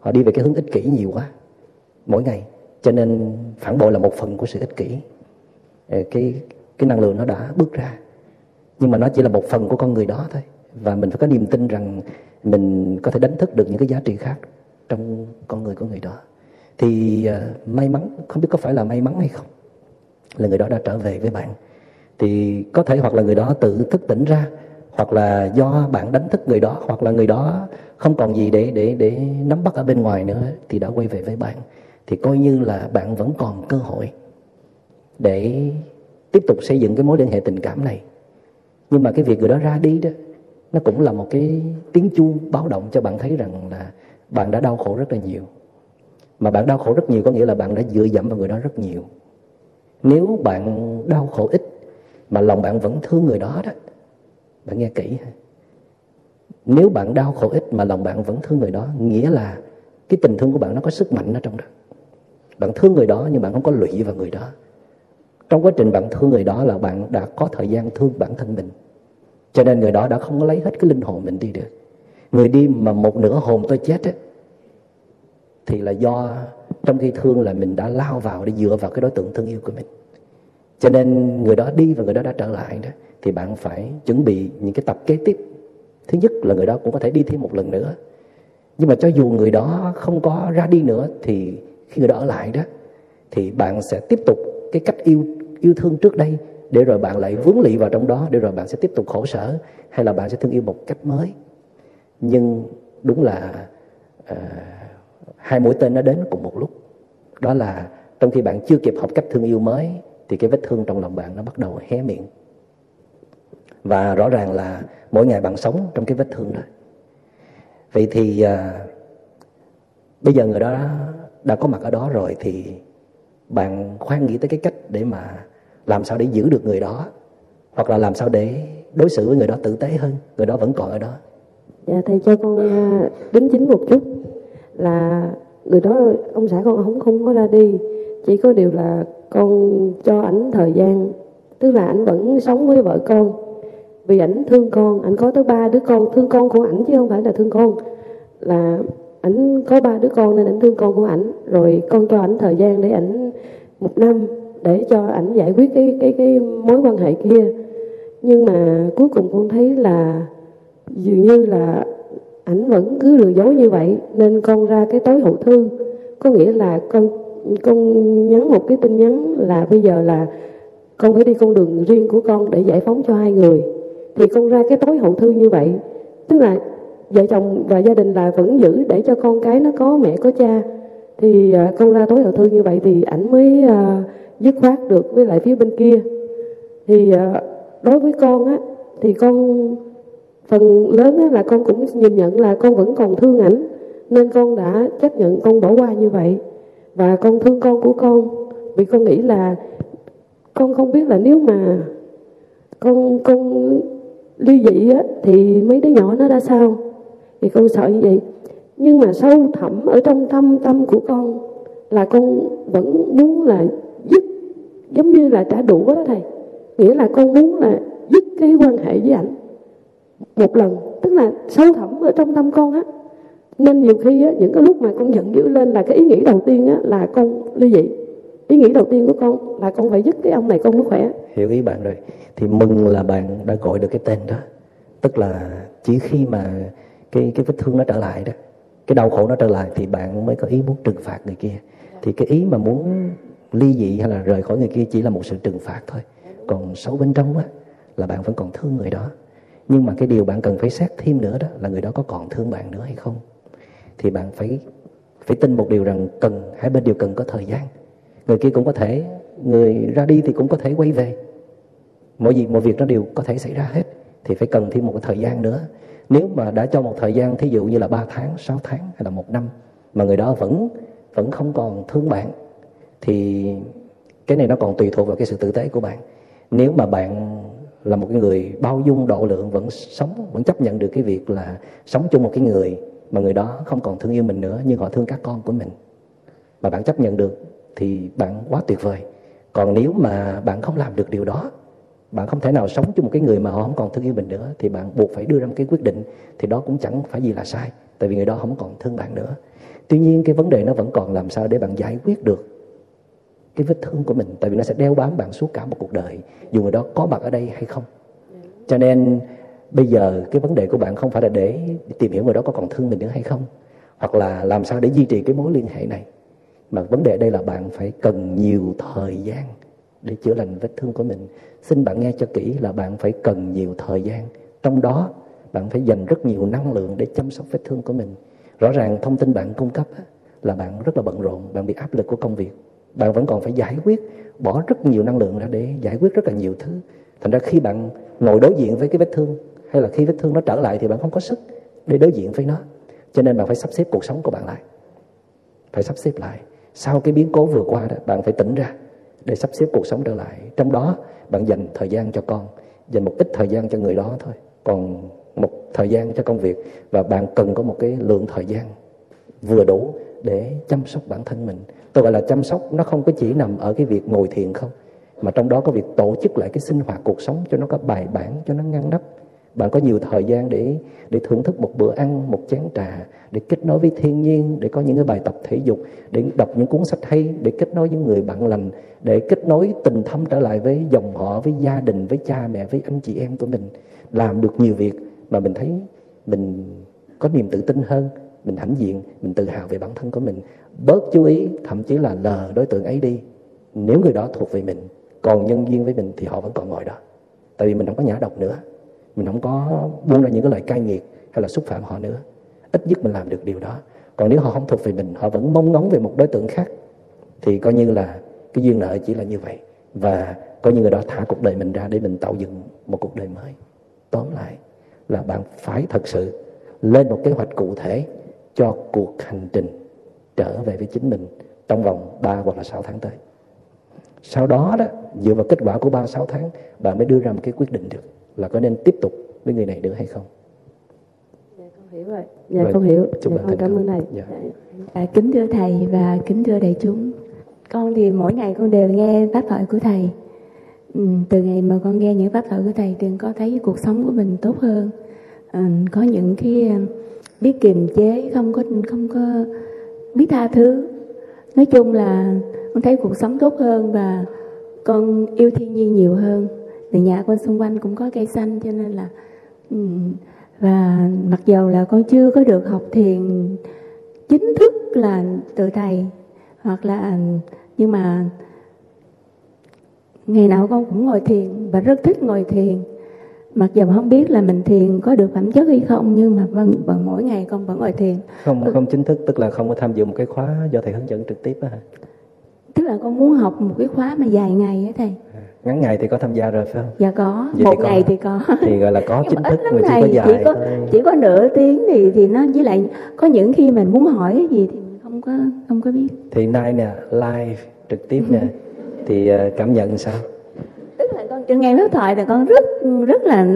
Họ đi về cái hướng ích kỷ nhiều quá mỗi ngày. Cho nên phản bội là một phần của sự ích kỷ. Ờ, cái cái năng lượng nó đã bước ra. Nhưng mà nó chỉ là một phần của con người đó thôi. Và mình phải có niềm tin rằng mình có thể đánh thức được những cái giá trị khác trong con người của người đó. Thì uh, may mắn không biết có phải là may mắn hay không là người đó đã trở về với bạn. Thì có thể hoặc là người đó tự thức tỉnh ra hoặc là do bạn đánh thức người đó, hoặc là người đó không còn gì để để để nắm bắt ở bên ngoài nữa, thì đã quay về với bạn. Thì coi như là bạn vẫn còn cơ hội để tiếp tục xây dựng cái mối liên hệ tình cảm này. Nhưng mà cái việc người đó ra đi đó, nó cũng là một cái tiếng chuông báo động cho bạn thấy rằng là bạn đã đau khổ rất là nhiều. Mà bạn đau khổ rất nhiều có nghĩa là bạn đã dựa dẫm vào người đó rất nhiều. Nếu bạn đau khổ ít mà lòng bạn vẫn thương người đó đó bạn nghe kỹ nếu bạn đau khổ ít mà lòng bạn vẫn thương người đó nghĩa là cái tình thương của bạn nó có sức mạnh ở trong đó. Bạn thương người đó nhưng bạn không có lụy vào người đó. Trong quá trình bạn thương người đó là bạn đã có thời gian thương bản thân mình. Cho nên người đó đã không có lấy hết cái linh hồn mình đi được. Người đi mà một nửa hồn tôi chết ấy, thì là do trong khi thương là mình đã lao vào để dựa vào cái đối tượng thương yêu của mình. Cho nên người đó đi và người đó đã trở lại đó thì bạn phải chuẩn bị những cái tập kế tiếp. Thứ nhất là người đó cũng có thể đi thêm một lần nữa. Nhưng mà cho dù người đó không có ra đi nữa thì khi người đó ở lại đó thì bạn sẽ tiếp tục cái cách yêu yêu thương trước đây để rồi bạn lại vướng lị vào trong đó để rồi bạn sẽ tiếp tục khổ sở hay là bạn sẽ thương yêu một cách mới. Nhưng đúng là uh, hai mũi tên nó đến cùng một lúc. Đó là trong khi bạn chưa kịp học cách thương yêu mới thì cái vết thương trong lòng bạn nó bắt đầu hé miệng và rõ ràng là mỗi ngày bạn sống trong cái vết thương đó. Vậy thì à, bây giờ người đó đã có mặt ở đó rồi thì bạn khoan nghĩ tới cái cách để mà làm sao để giữ được người đó hoặc là làm sao để đối xử với người đó tử tế hơn người đó vẫn còn ở đó. Dạ thầy cho con à, đính chính một chút là người đó ông xã con không không có ra đi chỉ có điều là con cho ảnh thời gian tức là ảnh vẫn sống với vợ con vì ảnh thương con, ảnh có tới ba đứa con. Thương con của ảnh chứ không phải là thương con. Là ảnh có ba đứa con nên ảnh thương con của ảnh. Rồi con cho ảnh thời gian để ảnh một năm để cho ảnh giải quyết cái cái cái mối quan hệ kia. Nhưng mà cuối cùng con thấy là dường như là ảnh vẫn cứ lừa dối như vậy, nên con ra cái tối hậu thư. Có nghĩa là con con nhắn một cái tin nhắn là bây giờ là con phải đi con đường riêng của con để giải phóng cho hai người thì con ra cái tối hậu thư như vậy. Tức là vợ chồng và gia đình là vẫn giữ để cho con cái nó có mẹ có cha. Thì à, con ra tối hậu thư như vậy thì ảnh mới à, dứt khoát được với lại phía bên kia. Thì à, đối với con á thì con phần lớn á, là con cũng nhìn nhận là con vẫn còn thương ảnh nên con đã chấp nhận con bỏ qua như vậy. Và con thương con của con vì con nghĩ là con không biết là nếu mà con con ly dị á, thì mấy đứa nhỏ nó ra sao? Thì con sợ như vậy. Nhưng mà sâu thẳm ở trong tâm tâm của con là con vẫn muốn là dứt giống như là trả đũa đó thầy. Nghĩa là con muốn là dứt cái quan hệ với ảnh một lần. Tức là sâu thẳm ở trong tâm con á. Nên nhiều khi á, những cái lúc mà con giận dữ lên là cái ý nghĩ đầu tiên á, là con ly dị ý nghĩ đầu tiên của con là con phải dứt cái ông này con mới khỏe. Hiểu ý bạn rồi. Thì mừng là bạn đã gọi được cái tên đó. Tức là chỉ khi mà cái cái vết thương nó trở lại đó, cái đau khổ nó trở lại thì bạn mới có ý muốn trừng phạt người kia. Thì cái ý mà muốn ly dị hay là rời khỏi người kia chỉ là một sự trừng phạt thôi. Còn sâu bên trong á, là bạn vẫn còn thương người đó. Nhưng mà cái điều bạn cần phải xét thêm nữa đó là người đó có còn thương bạn nữa hay không? Thì bạn phải phải tin một điều rằng cần, hai bên đều cần có thời gian người kia cũng có thể, người ra đi thì cũng có thể quay về. Mọi việc mọi việc nó đều có thể xảy ra hết, thì phải cần thêm một cái thời gian nữa. Nếu mà đã cho một thời gian, thí dụ như là 3 tháng 6 tháng hay là một năm, mà người đó vẫn vẫn không còn thương bạn, thì cái này nó còn tùy thuộc vào cái sự tử tế của bạn. Nếu mà bạn là một cái người bao dung, độ lượng, vẫn sống, vẫn chấp nhận được cái việc là sống chung một cái người mà người đó không còn thương yêu mình nữa, nhưng họ thương các con của mình, mà bạn chấp nhận được thì bạn quá tuyệt vời. Còn nếu mà bạn không làm được điều đó, bạn không thể nào sống chung một cái người mà họ không còn thương yêu mình nữa, thì bạn buộc phải đưa ra một cái quyết định, thì đó cũng chẳng phải gì là sai, tại vì người đó không còn thương bạn nữa. Tuy nhiên, cái vấn đề nó vẫn còn làm sao để bạn giải quyết được cái vết thương của mình, tại vì nó sẽ đeo bám bạn suốt cả một cuộc đời, dù người đó có mặt ở đây hay không. Cho nên, bây giờ cái vấn đề của bạn không phải là để tìm hiểu người đó có còn thương mình nữa hay không, hoặc là làm sao để duy trì cái mối liên hệ này mà vấn đề đây là bạn phải cần nhiều thời gian để chữa lành vết thương của mình. Xin bạn nghe cho kỹ là bạn phải cần nhiều thời gian. Trong đó, bạn phải dành rất nhiều năng lượng để chăm sóc vết thương của mình. Rõ ràng thông tin bạn cung cấp là bạn rất là bận rộn, bạn bị áp lực của công việc. Bạn vẫn còn phải giải quyết, bỏ rất nhiều năng lượng ra để giải quyết rất là nhiều thứ. Thành ra khi bạn ngồi đối diện với cái vết thương, hay là khi vết thương nó trở lại thì bạn không có sức để đối diện với nó. Cho nên bạn phải sắp xếp cuộc sống của bạn lại. Phải sắp xếp lại sau cái biến cố vừa qua đó, bạn phải tỉnh ra để sắp xếp cuộc sống trở lại. Trong đó, bạn dành thời gian cho con, dành một ít thời gian cho người đó thôi. Còn một thời gian cho công việc và bạn cần có một cái lượng thời gian vừa đủ để chăm sóc bản thân mình. Tôi gọi là chăm sóc, nó không có chỉ nằm ở cái việc ngồi thiền không, mà trong đó có việc tổ chức lại cái sinh hoạt cuộc sống cho nó có bài bản, cho nó ngăn nắp bạn có nhiều thời gian để để thưởng thức một bữa ăn, một chén trà, để kết nối với thiên nhiên, để có những cái bài tập thể dục, để đọc những cuốn sách hay, để kết nối với người bạn lành, để kết nối tình thâm trở lại với dòng họ, với gia đình, với cha mẹ, với anh chị em của mình. Làm được nhiều việc mà mình thấy mình có niềm tự tin hơn, mình hãnh diện, mình tự hào về bản thân của mình. Bớt chú ý, thậm chí là lờ đối tượng ấy đi. Nếu người đó thuộc về mình, còn nhân duyên với mình thì họ vẫn còn ngồi đó. Tại vì mình không có nhã độc nữa mình không có buông ra những cái lời cay nghiệt hay là xúc phạm họ nữa. Ít nhất mình làm được điều đó. Còn nếu họ không thuộc về mình họ vẫn mong ngóng về một đối tượng khác thì coi như là cái duyên nợ chỉ là như vậy. Và coi như người đó thả cuộc đời mình ra để mình tạo dựng một cuộc đời mới. Tóm lại là bạn phải thật sự lên một kế hoạch cụ thể cho cuộc hành trình trở về với chính mình trong vòng 3 hoặc là 6 tháng tới. Sau đó đó, dựa vào kết quả của 3 6 tháng, bạn mới đưa ra một cái quyết định được là có nên tiếp tục với người này nữa hay không. Dạ con hiểu rồi. Dạ rồi, con hiểu. Chúc dạ, con cảm ơn thầy. Dạ. À, kính thưa thầy và kính thưa đại chúng. Con thì mỗi ngày con đều nghe pháp thoại của thầy. Ừ, từ ngày mà con nghe những pháp thoại của thầy thì con thấy cuộc sống của mình tốt hơn. À, có những cái biết kiềm chế không có không có biết tha thứ nói chung là con thấy cuộc sống tốt hơn và con yêu thiên nhiên nhiều hơn từ nhà con xung quanh cũng có cây xanh cho nên là và mặc dầu là con chưa có được học thiền chính thức là từ thầy hoặc là nhưng mà ngày nào con cũng ngồi thiền và rất thích ngồi thiền. Mặc dù không biết là mình thiền có được phẩm chất hay không nhưng mà vẫn, vẫn mỗi ngày con vẫn ngồi thiền. Không không chính thức tức là không có tham dự một cái khóa do thầy hướng dẫn trực tiếp á hả? Tức là con muốn học một cái khóa mà dài ngày á thầy ngắn ngày thì có tham gia rồi phải không? Dạ có. Vậy một thì có- ngày thì có. thì gọi là có chính thức mà chỉ có chỉ dài có thôi. chỉ có nửa tiếng thì thì nó với lại có những khi mình muốn hỏi cái gì thì mình không có không có biết. Thì nay nè live trực tiếp nè thì ờ, cảm nhận sao? Tức là con chưa nghe lớp thoại là con rất rất là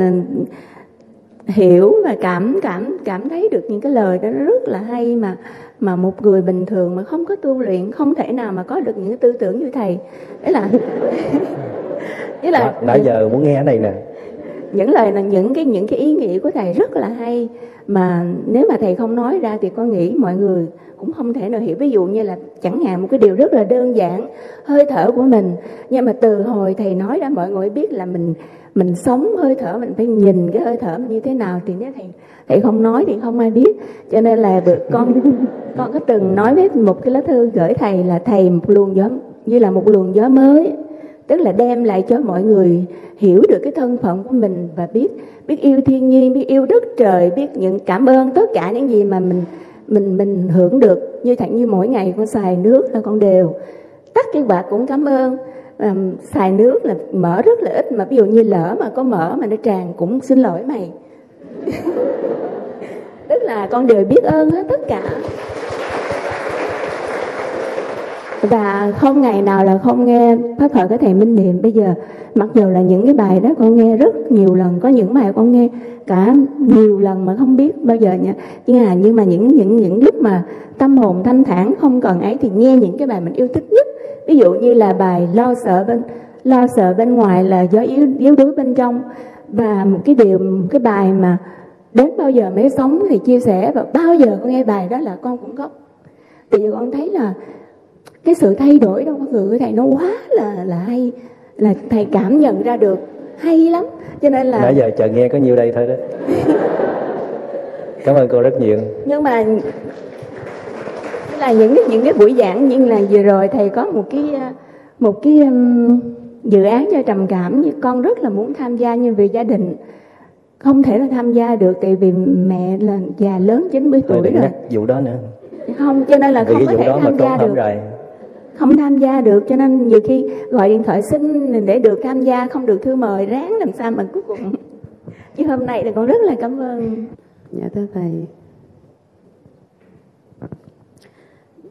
hiểu và cảm cảm cảm thấy được những cái lời đó nó rất là hay mà mà một người bình thường mà không có tu luyện không thể nào mà có được những cái tư tưởng như thầy. Đấy là <laughs> với là nãy giờ muốn nghe này nè. Những lời là những cái những cái ý nghĩa của thầy rất là hay. Mà nếu mà thầy không nói ra thì con nghĩ mọi người cũng không thể nào hiểu. Ví dụ như là chẳng hạn một cái điều rất là đơn giản hơi thở của mình. Nhưng mà từ hồi thầy nói ra mọi người biết là mình mình sống hơi thở mình phải nhìn cái hơi thở mình như thế nào. Thì nếu thầy thầy không nói thì không ai biết. Cho nên là được con con có từng nói với một cái lá thư gửi thầy là thầy một luồng gió như là một luồng gió mới tức là đem lại cho mọi người hiểu được cái thân phận của mình và biết biết yêu thiên nhiên biết yêu đất trời biết những cảm ơn tất cả những gì mà mình mình mình hưởng được. Như thẳng như mỗi ngày con xài nước là con đều. Tắt cái quạt cũng cảm ơn. À, xài nước là mở rất là ít mà ví dụ như lỡ mà có mở mà nó tràn cũng xin lỗi mày. <laughs> Tức là con đều biết ơn hết tất cả và không ngày nào là không nghe phát khởi cái thầy minh niệm. Bây giờ, mặc dù là những cái bài đó con nghe rất nhiều lần, có những bài con nghe cả nhiều lần mà không biết bao giờ nha. Nhưng mà nhưng mà những những những lúc mà tâm hồn thanh thản không cần ấy thì nghe những cái bài mình yêu thích nhất. Ví dụ như là bài lo sợ bên, lo sợ bên ngoài là do yếu yếu đuối bên trong. Và một cái điều, một cái bài mà đến bao giờ mới sống thì chia sẻ, và bao giờ con nghe bài đó là con cũng khóc thì giờ con thấy là cái sự thay đổi trong con người của thầy nó quá là là hay là thầy cảm nhận ra được. Hay lắm cho nên là nãy giờ chờ nghe có nhiêu đây thôi đó. Cảm ơn cô rất nhiều. Nhưng mà là những cái những cái buổi giảng như là vừa rồi thầy có một cái một cái um, dự án cho trầm cảm như con rất là muốn tham gia nhưng vì gia đình không thể là tham gia được tại vì mẹ là già lớn 90 tôi tuổi rồi. vụ đó nữa. Không cho nên là vì không có vụ thể tham gia được. rồi không tham gia được, cho nên nhiều khi gọi điện thoại xin để được tham gia, không được thư mời, ráng làm sao mà cuối cùng. <laughs> Chứ hôm nay thì con rất là cảm ơn. Dạ thưa thầy.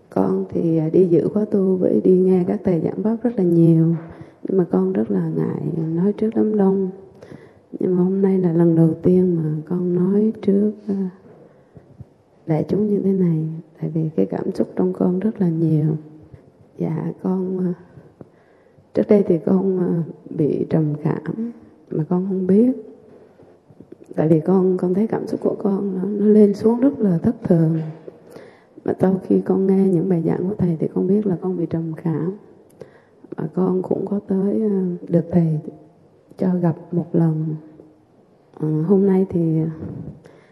Con thì đi dự khóa tu với đi nghe các thầy giảng pháp rất là nhiều. Nhưng mà con rất là ngại nói trước đám đông. Nhưng mà hôm nay là lần đầu tiên mà con nói trước ờ, đại chúng như thế này. Tại vì cái cảm xúc trong con rất là nhiều. Dạ con ờ, Trước đây thì con ờ, bị trầm cảm Mà con không biết. Tại vì con con thấy cảm xúc của con nó, nó lên xuống rất là thất thường. Mà sau khi con nghe những bài giảng của thầy thì con biết là con bị trầm cảm. Và con cũng có tới ờ, được thầy cho gặp một lần. Hôm nay thì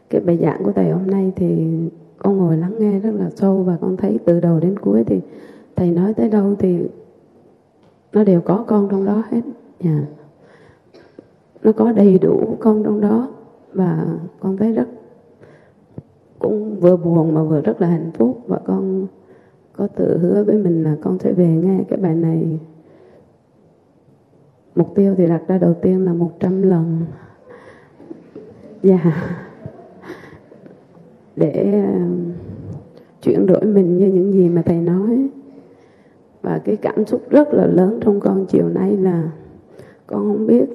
cái bài giảng của thầy hôm nay thì con ngồi lắng nghe rất là sâu và con thấy từ đầu đến cuối thì thầy nói tới đâu thì nó đều có con trong đó hết. Dạ. Nó có đầy đủ con trong đó và con thấy rất, cũng vừa buồn mà vừa rất là hạnh phúc. Và con có tự hứa với mình là con sẽ về nghe cái bài này. Mục tiêu thì đặt ra đầu tiên là 100 lần. Dạ. Để um, chuyển đổi mình như những gì mà thầy nói và cái cảm xúc rất là lớn trong con chiều nay là con không biết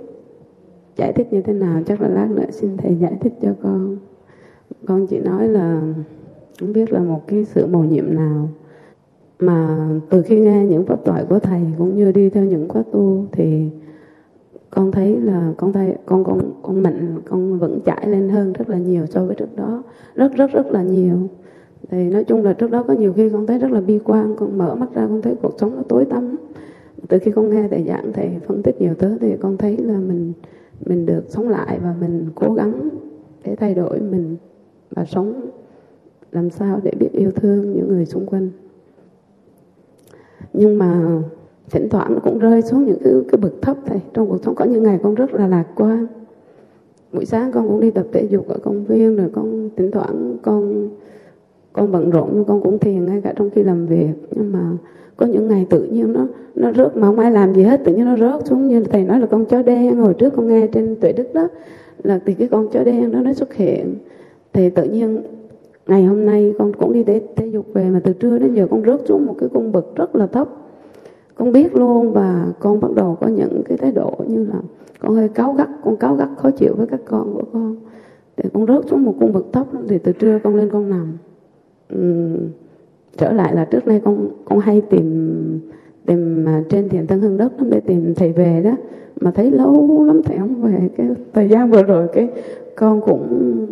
giải thích như thế nào. Chắc là lát nữa xin thầy giải thích cho con. Con chỉ nói là không biết là một cái sự mầu nhiệm nào. Mà từ khi nghe những pháp thoại của thầy cũng như đi theo những khóa tu thì con thấy là con thấy, con con con mạnh, con vững chãi lên hơn rất là nhiều so với trước đó. Rất rất rất là nhiều thì nói chung là trước đó có nhiều khi con thấy rất là bi quan con mở mắt ra con thấy cuộc sống nó tối tăm. Từ khi con nghe thầy giảng thầy phân tích nhiều thứ thì con thấy là mình mình được sống lại và mình cố gắng để thay đổi mình và sống làm sao để biết yêu thương những người xung quanh. Nhưng mà thỉnh thoảng nó cũng rơi xuống những cái, cái bậc thấp thầy. Trong cuộc sống có những ngày con rất là lạc quan. Buổi sáng con cũng đi tập thể dục ở công viên rồi con thỉnh thoảng con con bận rộn nhưng con cũng thiền ngay cả trong khi làm việc. Nhưng mà có những ngày tự nhiên nó nó rớt mà không ai làm gì hết tự nhiên nó rớt xuống như thầy nói là con chó đen. Hồi trước con nghe trên tuệ đức đó là thì cái con chó đen đó nó xuất hiện. Thì tự nhiên ngày hôm nay con cũng đi thể, thể dục về mà từ trưa đến giờ con rớt xuống một cái cung bậc rất là thấp. Con biết luôn và con bắt đầu có những cái thái độ như là con hơi cáu gắt con cáu gắt khó chịu với các con của con. Thì con rớt xuống một cung bậc thấp thì từ trưa con lên con nằm trở lại là trước nay con con hay tìm tìm mà trên thiền tân hương đất lắm để tìm thầy về đó. Mà thấy lâu lắm thầy không về. Cái thời gian vừa rồi cái con cũng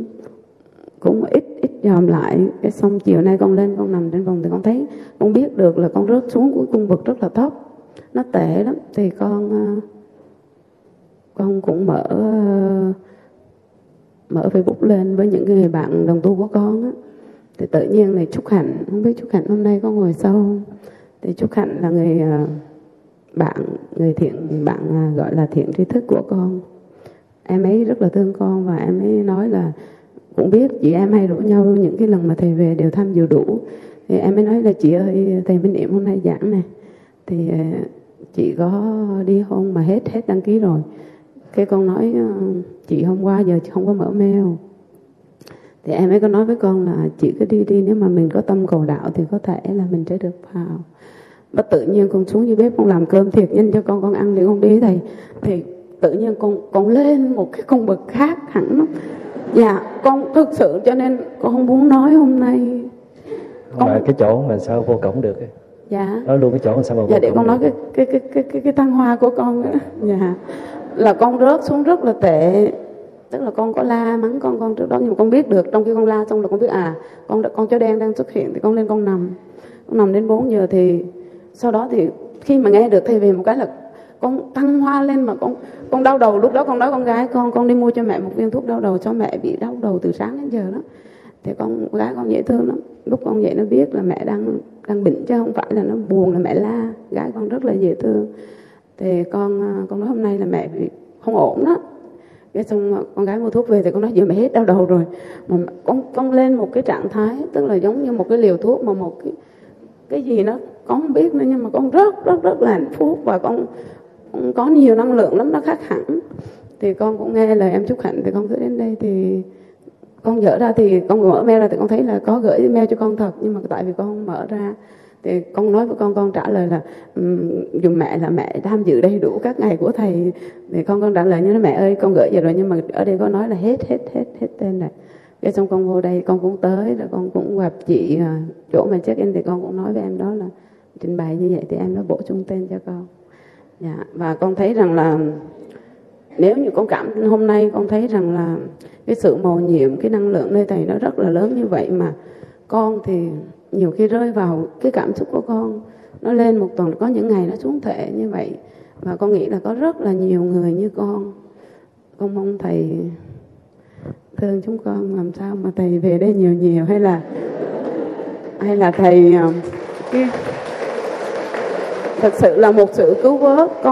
cũng ít ít dòm lại. Cái xong chiều nay con lên, con nằm trên phòng thì con thấy, con biết được là con rớt xuống cuối cung vực rất là thấp. Nó tệ lắm. Thì con à, con cũng mở à, mở Facebook lên với những người bạn đồng tu của con á thì tự nhiên này Trúc Hạnh, không biết Trúc Hạnh hôm nay có ngồi sau không? Thì Trúc Hạnh là người ờ, bạn, người thiện, bạn ờ, gọi là thiện tri thức của con. Em ấy rất là thương con và em ấy nói là cũng biết chị em hay rủ nhau những cái lần mà thầy về đều tham dự đủ. Thì em mới nói là, chị ơi, thầy Minh Niệm hôm nay giảng này thì ờ, chị có đi không? Mà hết hết đăng ký rồi. Cái con nói chị hôm qua giờ chị không có mở mail thì em ấy có nói với con là chị cứ đi đi nếu mà mình có tâm cầu đạo thì có thể là mình sẽ được vào. Và tự nhiên con xuống dưới bếp con làm cơm thiệt nhanh cho con con ăn thì con đi thầy. Thì tự nhiên con con lên một cái công bậc khác hẳn lắm. Dạ con thực sự cho nên con không muốn nói hôm nay. Con... mà cái chỗ mà sao vô cổng được dạ. Nói luôn cái chỗ mà sao mà dạ để con nói cái cái cái cái cái, cái thăng hoa của con nữa dạ. Là con rớt xuống rất là tệ tức là con có la, mắng con con trước đó nhưng mà con biết được, trong khi con la xong là con biết à con con chó đen đang xuất hiện thì con lên con nằm. Con nằm đến 4 giờ thì sau đó thì khi mà nghe được thầy về một cái là con tăng hoa lên mà con con đau đầu. Lúc đó con nói con gái con con đi mua cho mẹ một viên thuốc đau đầu cho mẹ bị đau đầu từ sáng đến giờ đó. Thì con gái con dễ thương lắm. Lúc con dậy nó biết là mẹ đang đang bệnh chứ không phải là nó buồn là mẹ la. Gái con rất là dễ thương. Thì con à, con nói hôm nay là mẹ bị không ổn đó cái xong con gái mua thuốc về thì con nói giờ mẹ hết đau đầu rồi. Mà con con lên một cái trạng thái, tức là giống như một cái liều thuốc mà một cái cái gì nó con không biết nữa, nhưng mà con rất rất rất là hạnh phúc và con có nhiều năng lượng lắm, nó khác hẳn. Thì con cũng nghe lời em chúc hạnh thì con cứ đến đây. Thì con dở ra thì con mở mail ra thì con thấy là có gửi mail cho con thật, nhưng mà tại vì con không mở ra thì con nói với con con trả lời là dùng mẹ là mẹ tham dự đầy đủ các ngày của thầy. Thì con con trả lời như là mẹ ơi, con gửi giờ rồi, nhưng mà ở đây có nói là hết hết hết hết tên này cái xong con vô đây, con cũng tới là con cũng gặp chị à, chỗ mà check in thì con cũng nói với em đó là, trình bày như vậy thì em đã bổ sung tên cho con. Dạ và con thấy rằng là, nếu như con cảm hôm nay con thấy rằng là cái sự màu nhiệm, cái năng lượng nơi thầy nó rất là lớn như vậy mà con thì nhiều khi rơi vào cái cảm xúc của con, nó lên một tuần, có những ngày nó xuống thể như vậy. Và con nghĩ là có rất là nhiều người như con. Con mong thầy thương chúng con, làm sao mà thầy về đây nhiều nhiều, hay là hay là thầy à, cái, thật sự là một sự cứu vớt. Con